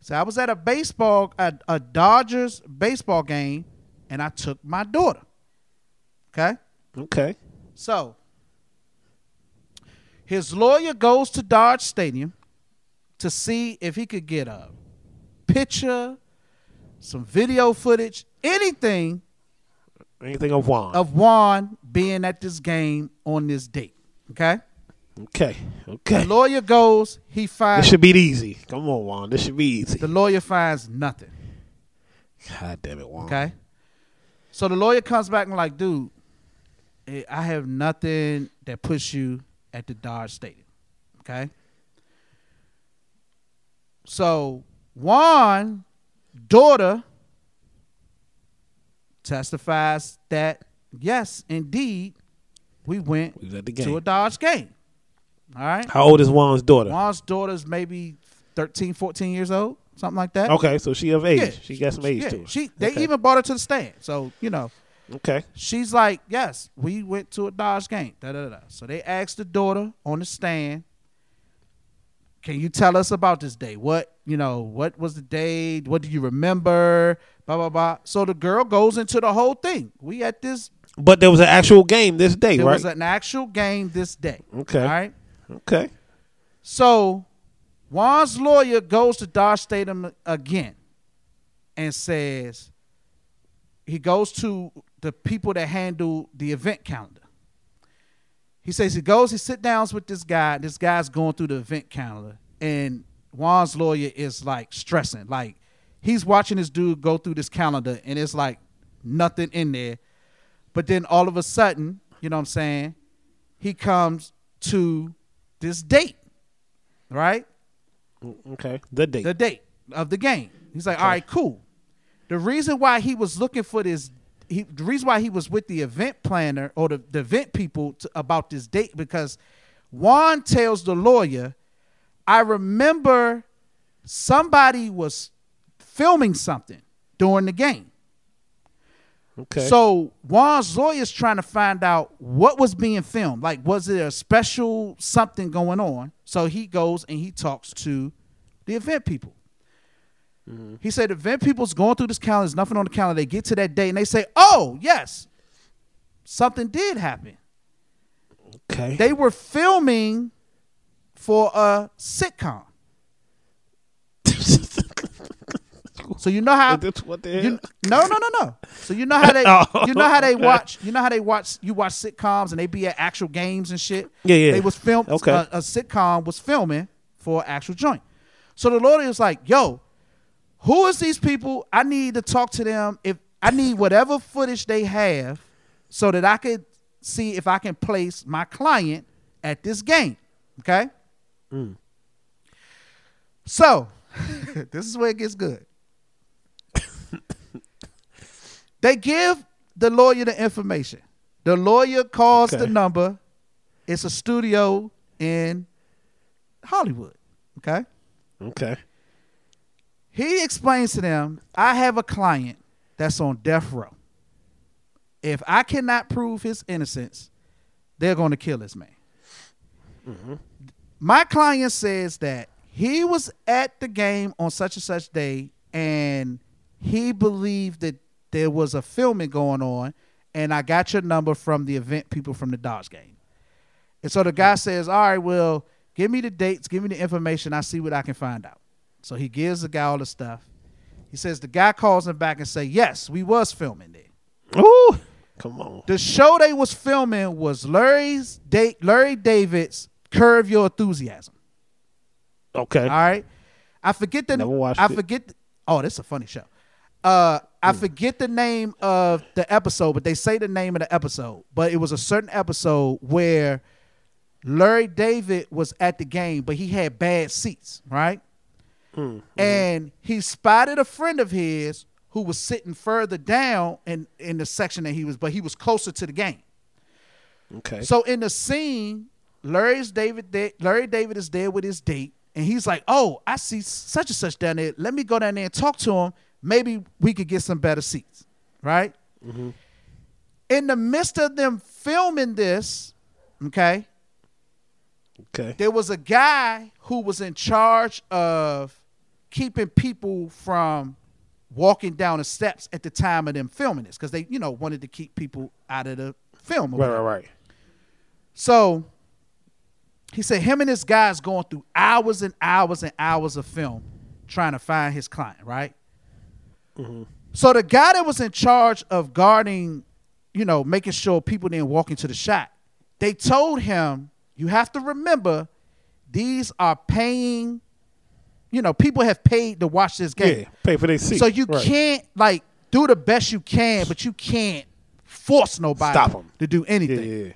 So I was at a baseball, a, a Dodgers baseball game, and I took my daughter. Okay. Okay. So his lawyer goes to Dodge Stadium to see if he could get a picture, some video footage, anything Anything of Juan. of Juan being at this game on this date. Okay? Okay. The Okay. lawyer goes, he finds. This should be easy. Come on, Juan. This should be easy. the lawyer finds nothing. God damn it, Juan. Okay. So the lawyer comes back and like, dude, eh, I have nothing that puts you at the Dodge Stadium. Okay. So Juan, daughter, testifies that yes, indeed, we went We to a Dodge game. All right. How old is Juan's daughter? Juan's daughter's maybe 13, 14 years old, something like that. Okay, so she of age. Yeah, she got some age yeah, to her. She they Okay. even brought her to the stand. So, you know, Okay. she's like, Yes, we went to a Dodge game. Da, da, da. So they asked the daughter on the stand, Can you tell us about this day? What, you know, what was the day? What do you remember? Blah, blah, blah. So the girl goes into the whole thing. We at this, But there was an actual game this day, there right? was an actual game this day. Okay. All right. okay. So Juan's lawyer goes to Dodge Stadium again and says he goes to the people that handle the event calendar. He says he goes, he sit downs with this guy. This guy's going through the event calendar, and Juan's lawyer is like stressing. Like he's watching this dude go through this calendar, and it's like nothing in there. But then all of a sudden, you know what I'm saying? He comes to this date, right? Okay. The date. The date of the game. He's like, all right, cool. The reason why he was looking for this, he, the reason why he was with the event planner or the, the event people to, about this date because Juan tells the lawyer, I remember somebody was filming something during the game. okay. So Juan's lawyer is trying to find out what was being filmed. Like, was there a special something going on? So he goes and he talks to the event people. Mm-hmm. He said event people's going through this calendar. There's nothing on the calendar. They get to that day and they say, "Oh, yes, something did happen." okay. They were filming for a sitcom. So you know how [laughs] That's what the you, no, no, no, no. So you know how they, [laughs] Oh, you know how they okay. watch, you know how they watch, you watch sitcoms and they be at actual games and shit. Yeah, yeah. They was filmed. Okay. A, a sitcom was filming for an actual joint. So the lawyer was like, "Yo, who is these people? I need to talk to them. If I need whatever footage they have, so that I could see if I can place my client at this game." Okay. Mm. So [laughs] this is where it gets good. [coughs] they give the lawyer the information. The lawyer calls the number. It's a studio in Hollywood. Okay. Okay. He explains to them, I have a client that's on death row. If I cannot prove his innocence, they're going to kill this man. Mm-hmm. My client says that he was at the game on such and such day and he believed that there was a filming going on and I got your number from the event people from the Dodge game. And so the guy mm. says, All right, well, give me the dates, give me the information, I see what I can find out. So he gives the guy all the stuff. He says the guy calls him back and say, Yes, we was filming there. Ooh. Come on. The show they was filming was Larry's da- Larry David's Curb Your Enthusiasm. Okay. All right. I forget the name. Never watched I it. forget the- oh, this is a funny show. Uh I forget the name of the episode, but they say the name of the episode. But it was a certain episode where Larry David was at the game, but he had bad seats, right? Mm-hmm. And he spotted a friend of his who was sitting further down in, in the section that he was, but he was closer to the game. Okay. So in the scene, Larry's David, there- Larry David is there with his date, and he's like, "Oh, I see such and such down there. Let me go down there and talk to him. Maybe we could get some better seats." Right. Mm-hmm. In the midst of them filming this, okay, okay. there was a guy who was in charge of keeping people from walking down the steps at the time of them filming this because they, you know, wanted to keep people out of the film. Right, right, right. So he said him and his guys going through hours and hours and hours of film trying to find his client, right? Mm-hmm. So the guy that was in charge of guarding, you know, making sure people didn't walk into the shot, they told him, you have to remember these are paying, you know, people have paid to watch this game. Yeah. Pay for their seat. So you Right. can't like do the best you can, but you can't force nobody Stop to do anything. yeah. yeah.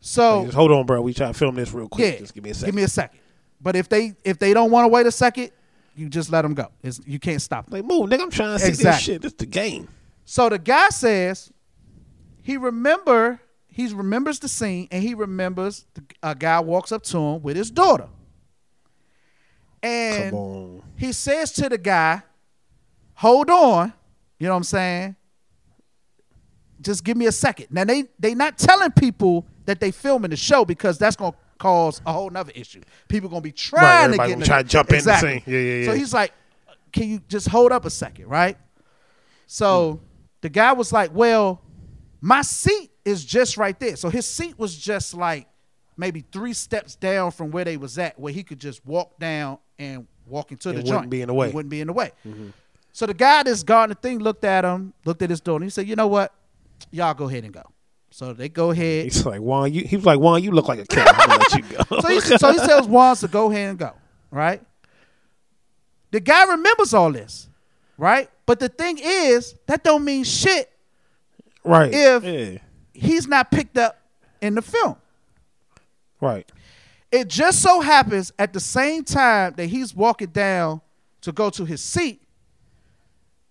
So just hold on, bro. We try to film this real quick. yeah, Just give me a second. Give me a second. But if they if they don't want to wait a second, you just let them go. It's, you can't stop them. like, move, nigga. I'm trying to see this shit. This the game. So the guy says he remember he remembers the scene and he remembers the, a guy walks up to him with his daughter, and he says to the guy, "Hold on," you know what I'm saying? Just give me a second. Now they they not telling people that they filming the show because that's gonna cause a whole nother issue. People gonna be trying to everybody get try to jump in the exactly. scene. Yeah, yeah, So he's like, "Can you just hold up a second, right?" So hmm. the guy was like, "Well, my seat is just right there." So his seat was just like maybe three steps down from where they was at, where he could just walk down and walk into It the wouldn't joint. be in the way. It wouldn't be in the way. Mm-hmm. So the guy that's guarding the thing looked at him, looked at his door, and he said, "You know what? Y'all go ahead and go." So they go ahead. He's like, Juan, you, he was like, Juan, you look like a cat. I'm gonna let you go. [laughs] so, he, so he tells Juan to go ahead and go, right? The guy remembers all this, right? But the thing is, that don't mean shit right. if- yeah. he's not picked up in the film. Right. It just so happens at the same time that he's walking down to go to his seat,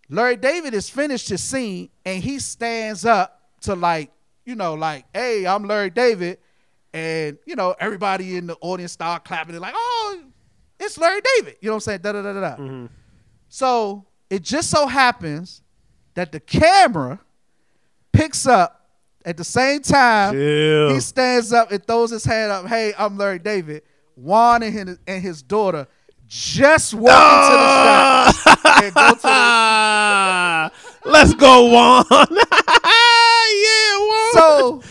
Larry David has finished his scene and he stands up to like, you know, like, hey, I'm Larry David. And, you know, everybody in the audience start clapping and like, oh, it's Larry David. You know what I'm saying? Da da da da da. Mm-hmm. So it just so happens that the camera picks up at the same time Chill. he stands up and throws his hand up. Hey, I'm Larry David. Juan and his, and his daughter just walk into the ah! shop and go to the. [laughs] Let's go, Juan. [laughs] yeah, Juan. So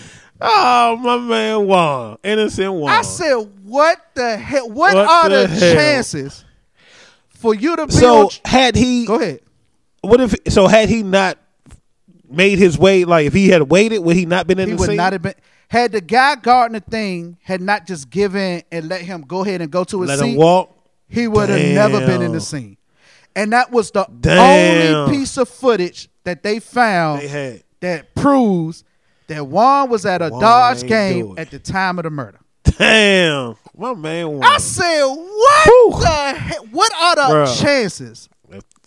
oh, my man, Juan. Innocent Juan. I said, "What the hell? What, What are the the, chances for you to be so on?" had he Go ahead. what if so had he not made his way like if he had waited would he not been in He the would scene? not have been. Had the guy guarding the thing had not just given and let him go ahead and go to his let seat, him walk he would have never been in the scene. And that was the Damn. only piece of footage that they found they that proves that Juan was at a Juan Dodge game at the time of the murder. damn my man Juan. I said, what Whew. the heck? What are the Bruh. chances?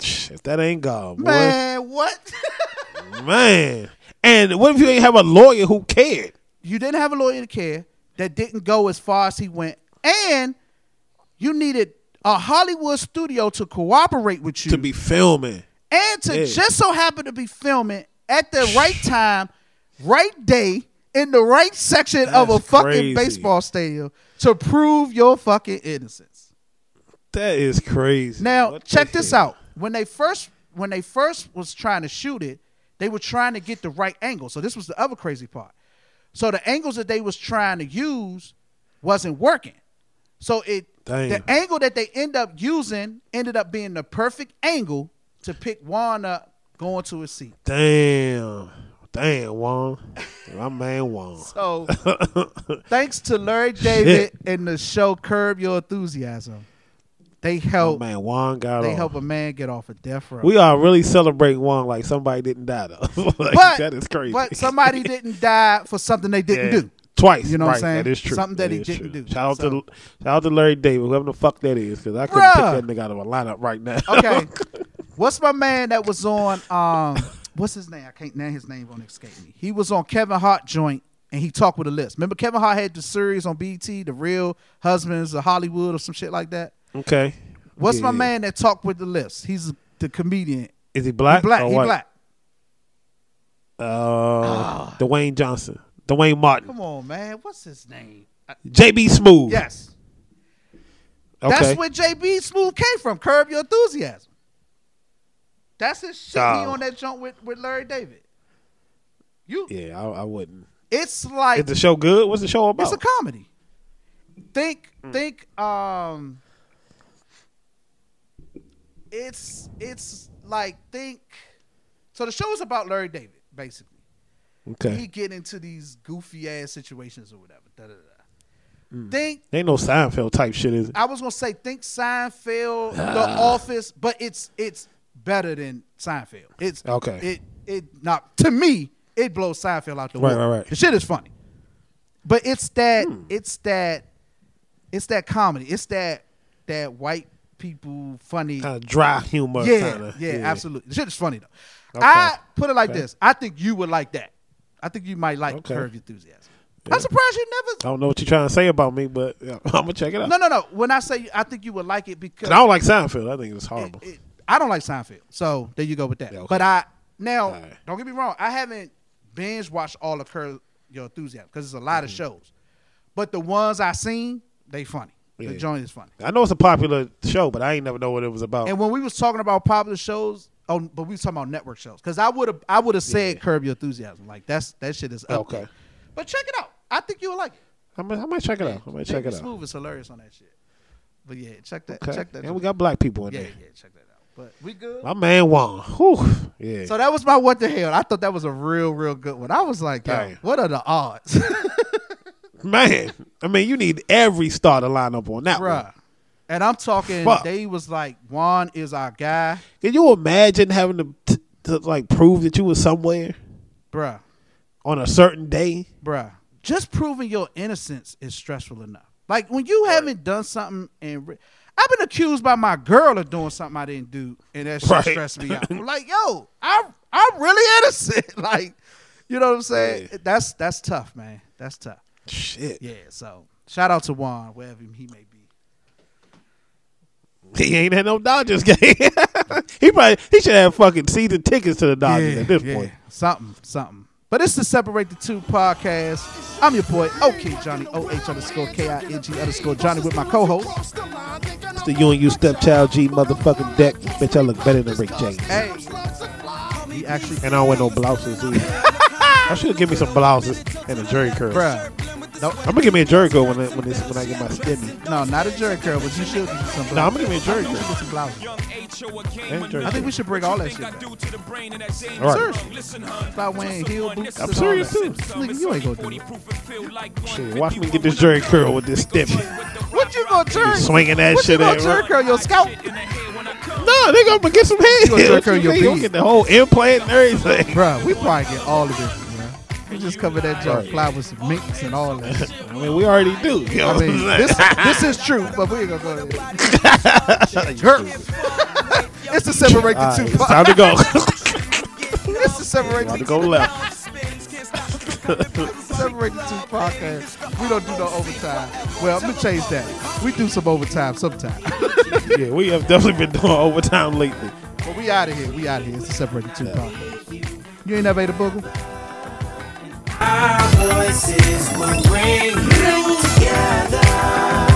If, that ain't God boy Man, what? [laughs] man and what if you ain't have a lawyer who cared you didn't have a lawyer to care. that didn't go as far as he went, and you needed a Hollywood studio to cooperate with you To be filming. and to Yeah. just so happen to be filming at the right time, right day, in the right section of a fucking crazy. baseball stadium to prove your fucking innocence. That is crazy. Now, What check this hell? out. When they first when they first was trying to shoot it, they were trying to get the right angle. So this was the other crazy part. So the angles that they was trying to use wasn't working. So it Damn. the angle that they end up using ended up being the perfect angle to pick Juan up going to his seat. Damn. Damn, Juan. My man Juan. [laughs] So [laughs] thanks to Larry David and the show Curb Your Enthusiasm, they My help man Juan got they off. help a man get off of death row. We are really celebrating Juan like somebody didn't die though. [laughs] Like, but that is crazy. But somebody didn't die for something they didn't Yeah. do. Twice. You know what I'm saying? That is true. Something that he didn't true. do. Shout out So- to shout out to Larry David, whoever the fuck that is, because I couldn't Bruh. pick that nigga out of a lineup right now. Okay. [laughs] What's my man that was on um what's his name? I can't name his name won't escape me. He was on Kevin Hart joint and he talked with a list. Remember Kevin Hart had the series on BT, The Real Husbands of Hollywood or some shit like that? Okay. What's my Yeah. man that talked with the list? He's the comedian. Is he black? he black. Or He white? black. Uh, Dwayne Johnson, Dwayne Martin, Come on, man. What's his name? Uh, JB Smoove. Yes. Okay. That's where JB Smoove came from. Curb Your Enthusiasm. That's his shit. He Oh. on that joint with, with Larry David. You, yeah, I, I wouldn't. it's like Is the show good? What's the show about? it's a comedy. Think, Mm. think. Um, it's it's like think. So the show is about Larry David, basically. okay. He get into these goofy ass situations or whatever. Da, da, da. Mm. Think Ain't no Seinfeld type shit, is it? I was gonna say think Seinfeld, The Office, but it's it's better than Seinfeld. It's Okay. It it not to me it blows Seinfeld out the Right, water. right, right. The shit is funny, but it's that Hmm. it's that it's that comedy. It's that that white people funny. Kind of dry humor. yeah, kinda. yeah, absolutely. The shit is funny though. Okay. I put it like Okay. this. I think you would like that. I think you might like Okay. Your Enthusiasm. I'm surprised you never I don't know what you're trying to say about me, but yeah, [laughs] I'm gonna check it out. No, no, no. When I say I think you would like it because I don't like Seinfeld. I think it's horrible. it- it- I don't like Seinfeld, so there you go with that. Yeah, okay. But I now Alright. don't get me wrong, I haven't binge watched all of Curb Your Enthusiasm because it's a lot of shows. But the ones I seen, they funny. The. Joint is funny. I know it's a popular show, but I ain't never know what it was about. And when we was talking about popular shows, oh, but we was talking about network shows because I would have I would have said. Curb Your Enthusiasm. Like that's that shit is up Okay. there. But check it out. I think you would like it. I might, I might check it out. I might check it out. Smoove is hilarious on that shit. But yeah, check that. Okay. Check that. And we got black people in yeah, there. yeah, check that out. But we good. My man Juan. Whew. Yeah. So that was my what the hell. I thought that was a real, real good one. I was like, yo, Damn. what are the odds, [laughs] man, I mean, you need every starter lineup on that one. And I'm talking. Fuck. They was like, Juan is our guy, Can you imagine having to, t- to like prove that you were somewhere bruh, on a certain day? bruh. Just proving your innocence is stressful enough. Like when you haven't done something and re- I've been accused by my girl of doing something I didn't do, and that shit Right. stressed me out. [laughs] Like, yo, I'm I'm really innocent. [laughs] like, you know what I'm saying? Yeah. That's that's tough, man. That's tough. Shit. Yeah. So shout out to Juan, wherever he may be. He ain't had no Dodgers [laughs] game. he probably he should have fucking season tickets to the Dodgers at this point. Something, something. But it's the Separate the Two podcast. I'm your boy, OK Johnny, OH underscore K-I-N-G underscore Johnny with my co-host. It's the you and you stepchild G motherfucking deck. Bitch, I look better than Rick James. Hey. He actually, And I don't wear no blouses either. [laughs] I should give me some blouses and a jerry curl. bruh. No, I'm gonna give me a jerry curl when I, when, this, when I get my stimmy. no, not a jerry curl, but you should get some blouses. No, I'm gonna give me a jerry You should curl. get some blouses. And jerry I think we should bring all that shit back. All right. Seriously. Start wearing heel boots. I'm and all serious that. too. Nigga, you ain't gonna do it. Shit, watch me get this jerry curl with this stimmy. What you gonna jerry? Swinging that what shit you gonna at jerry right. curl your scalp? No, they gonna get some head. gonna jerry curl your You gonna get the whole implant and everything. Bruh, we probably get all of this, bruh. We just cover that joint, Right. fly with some minks and all that. [laughs] I mean, we already do. You know I what mean, I'm this, saying? this is true, [laughs] but we ain't gonna go there. [laughs] Hurt. it's the separate the two. right, it's time to go. It's the separate time the to go left. Separate the two podcast. We don't do no overtime. Well, I'm gonna change that. We do some overtime sometime. yeah, we have definitely been doing overtime lately. but we out of here. We out of here. It's the Separate the Two podcast. You ain't never ate a booger? Our voices will bring you together.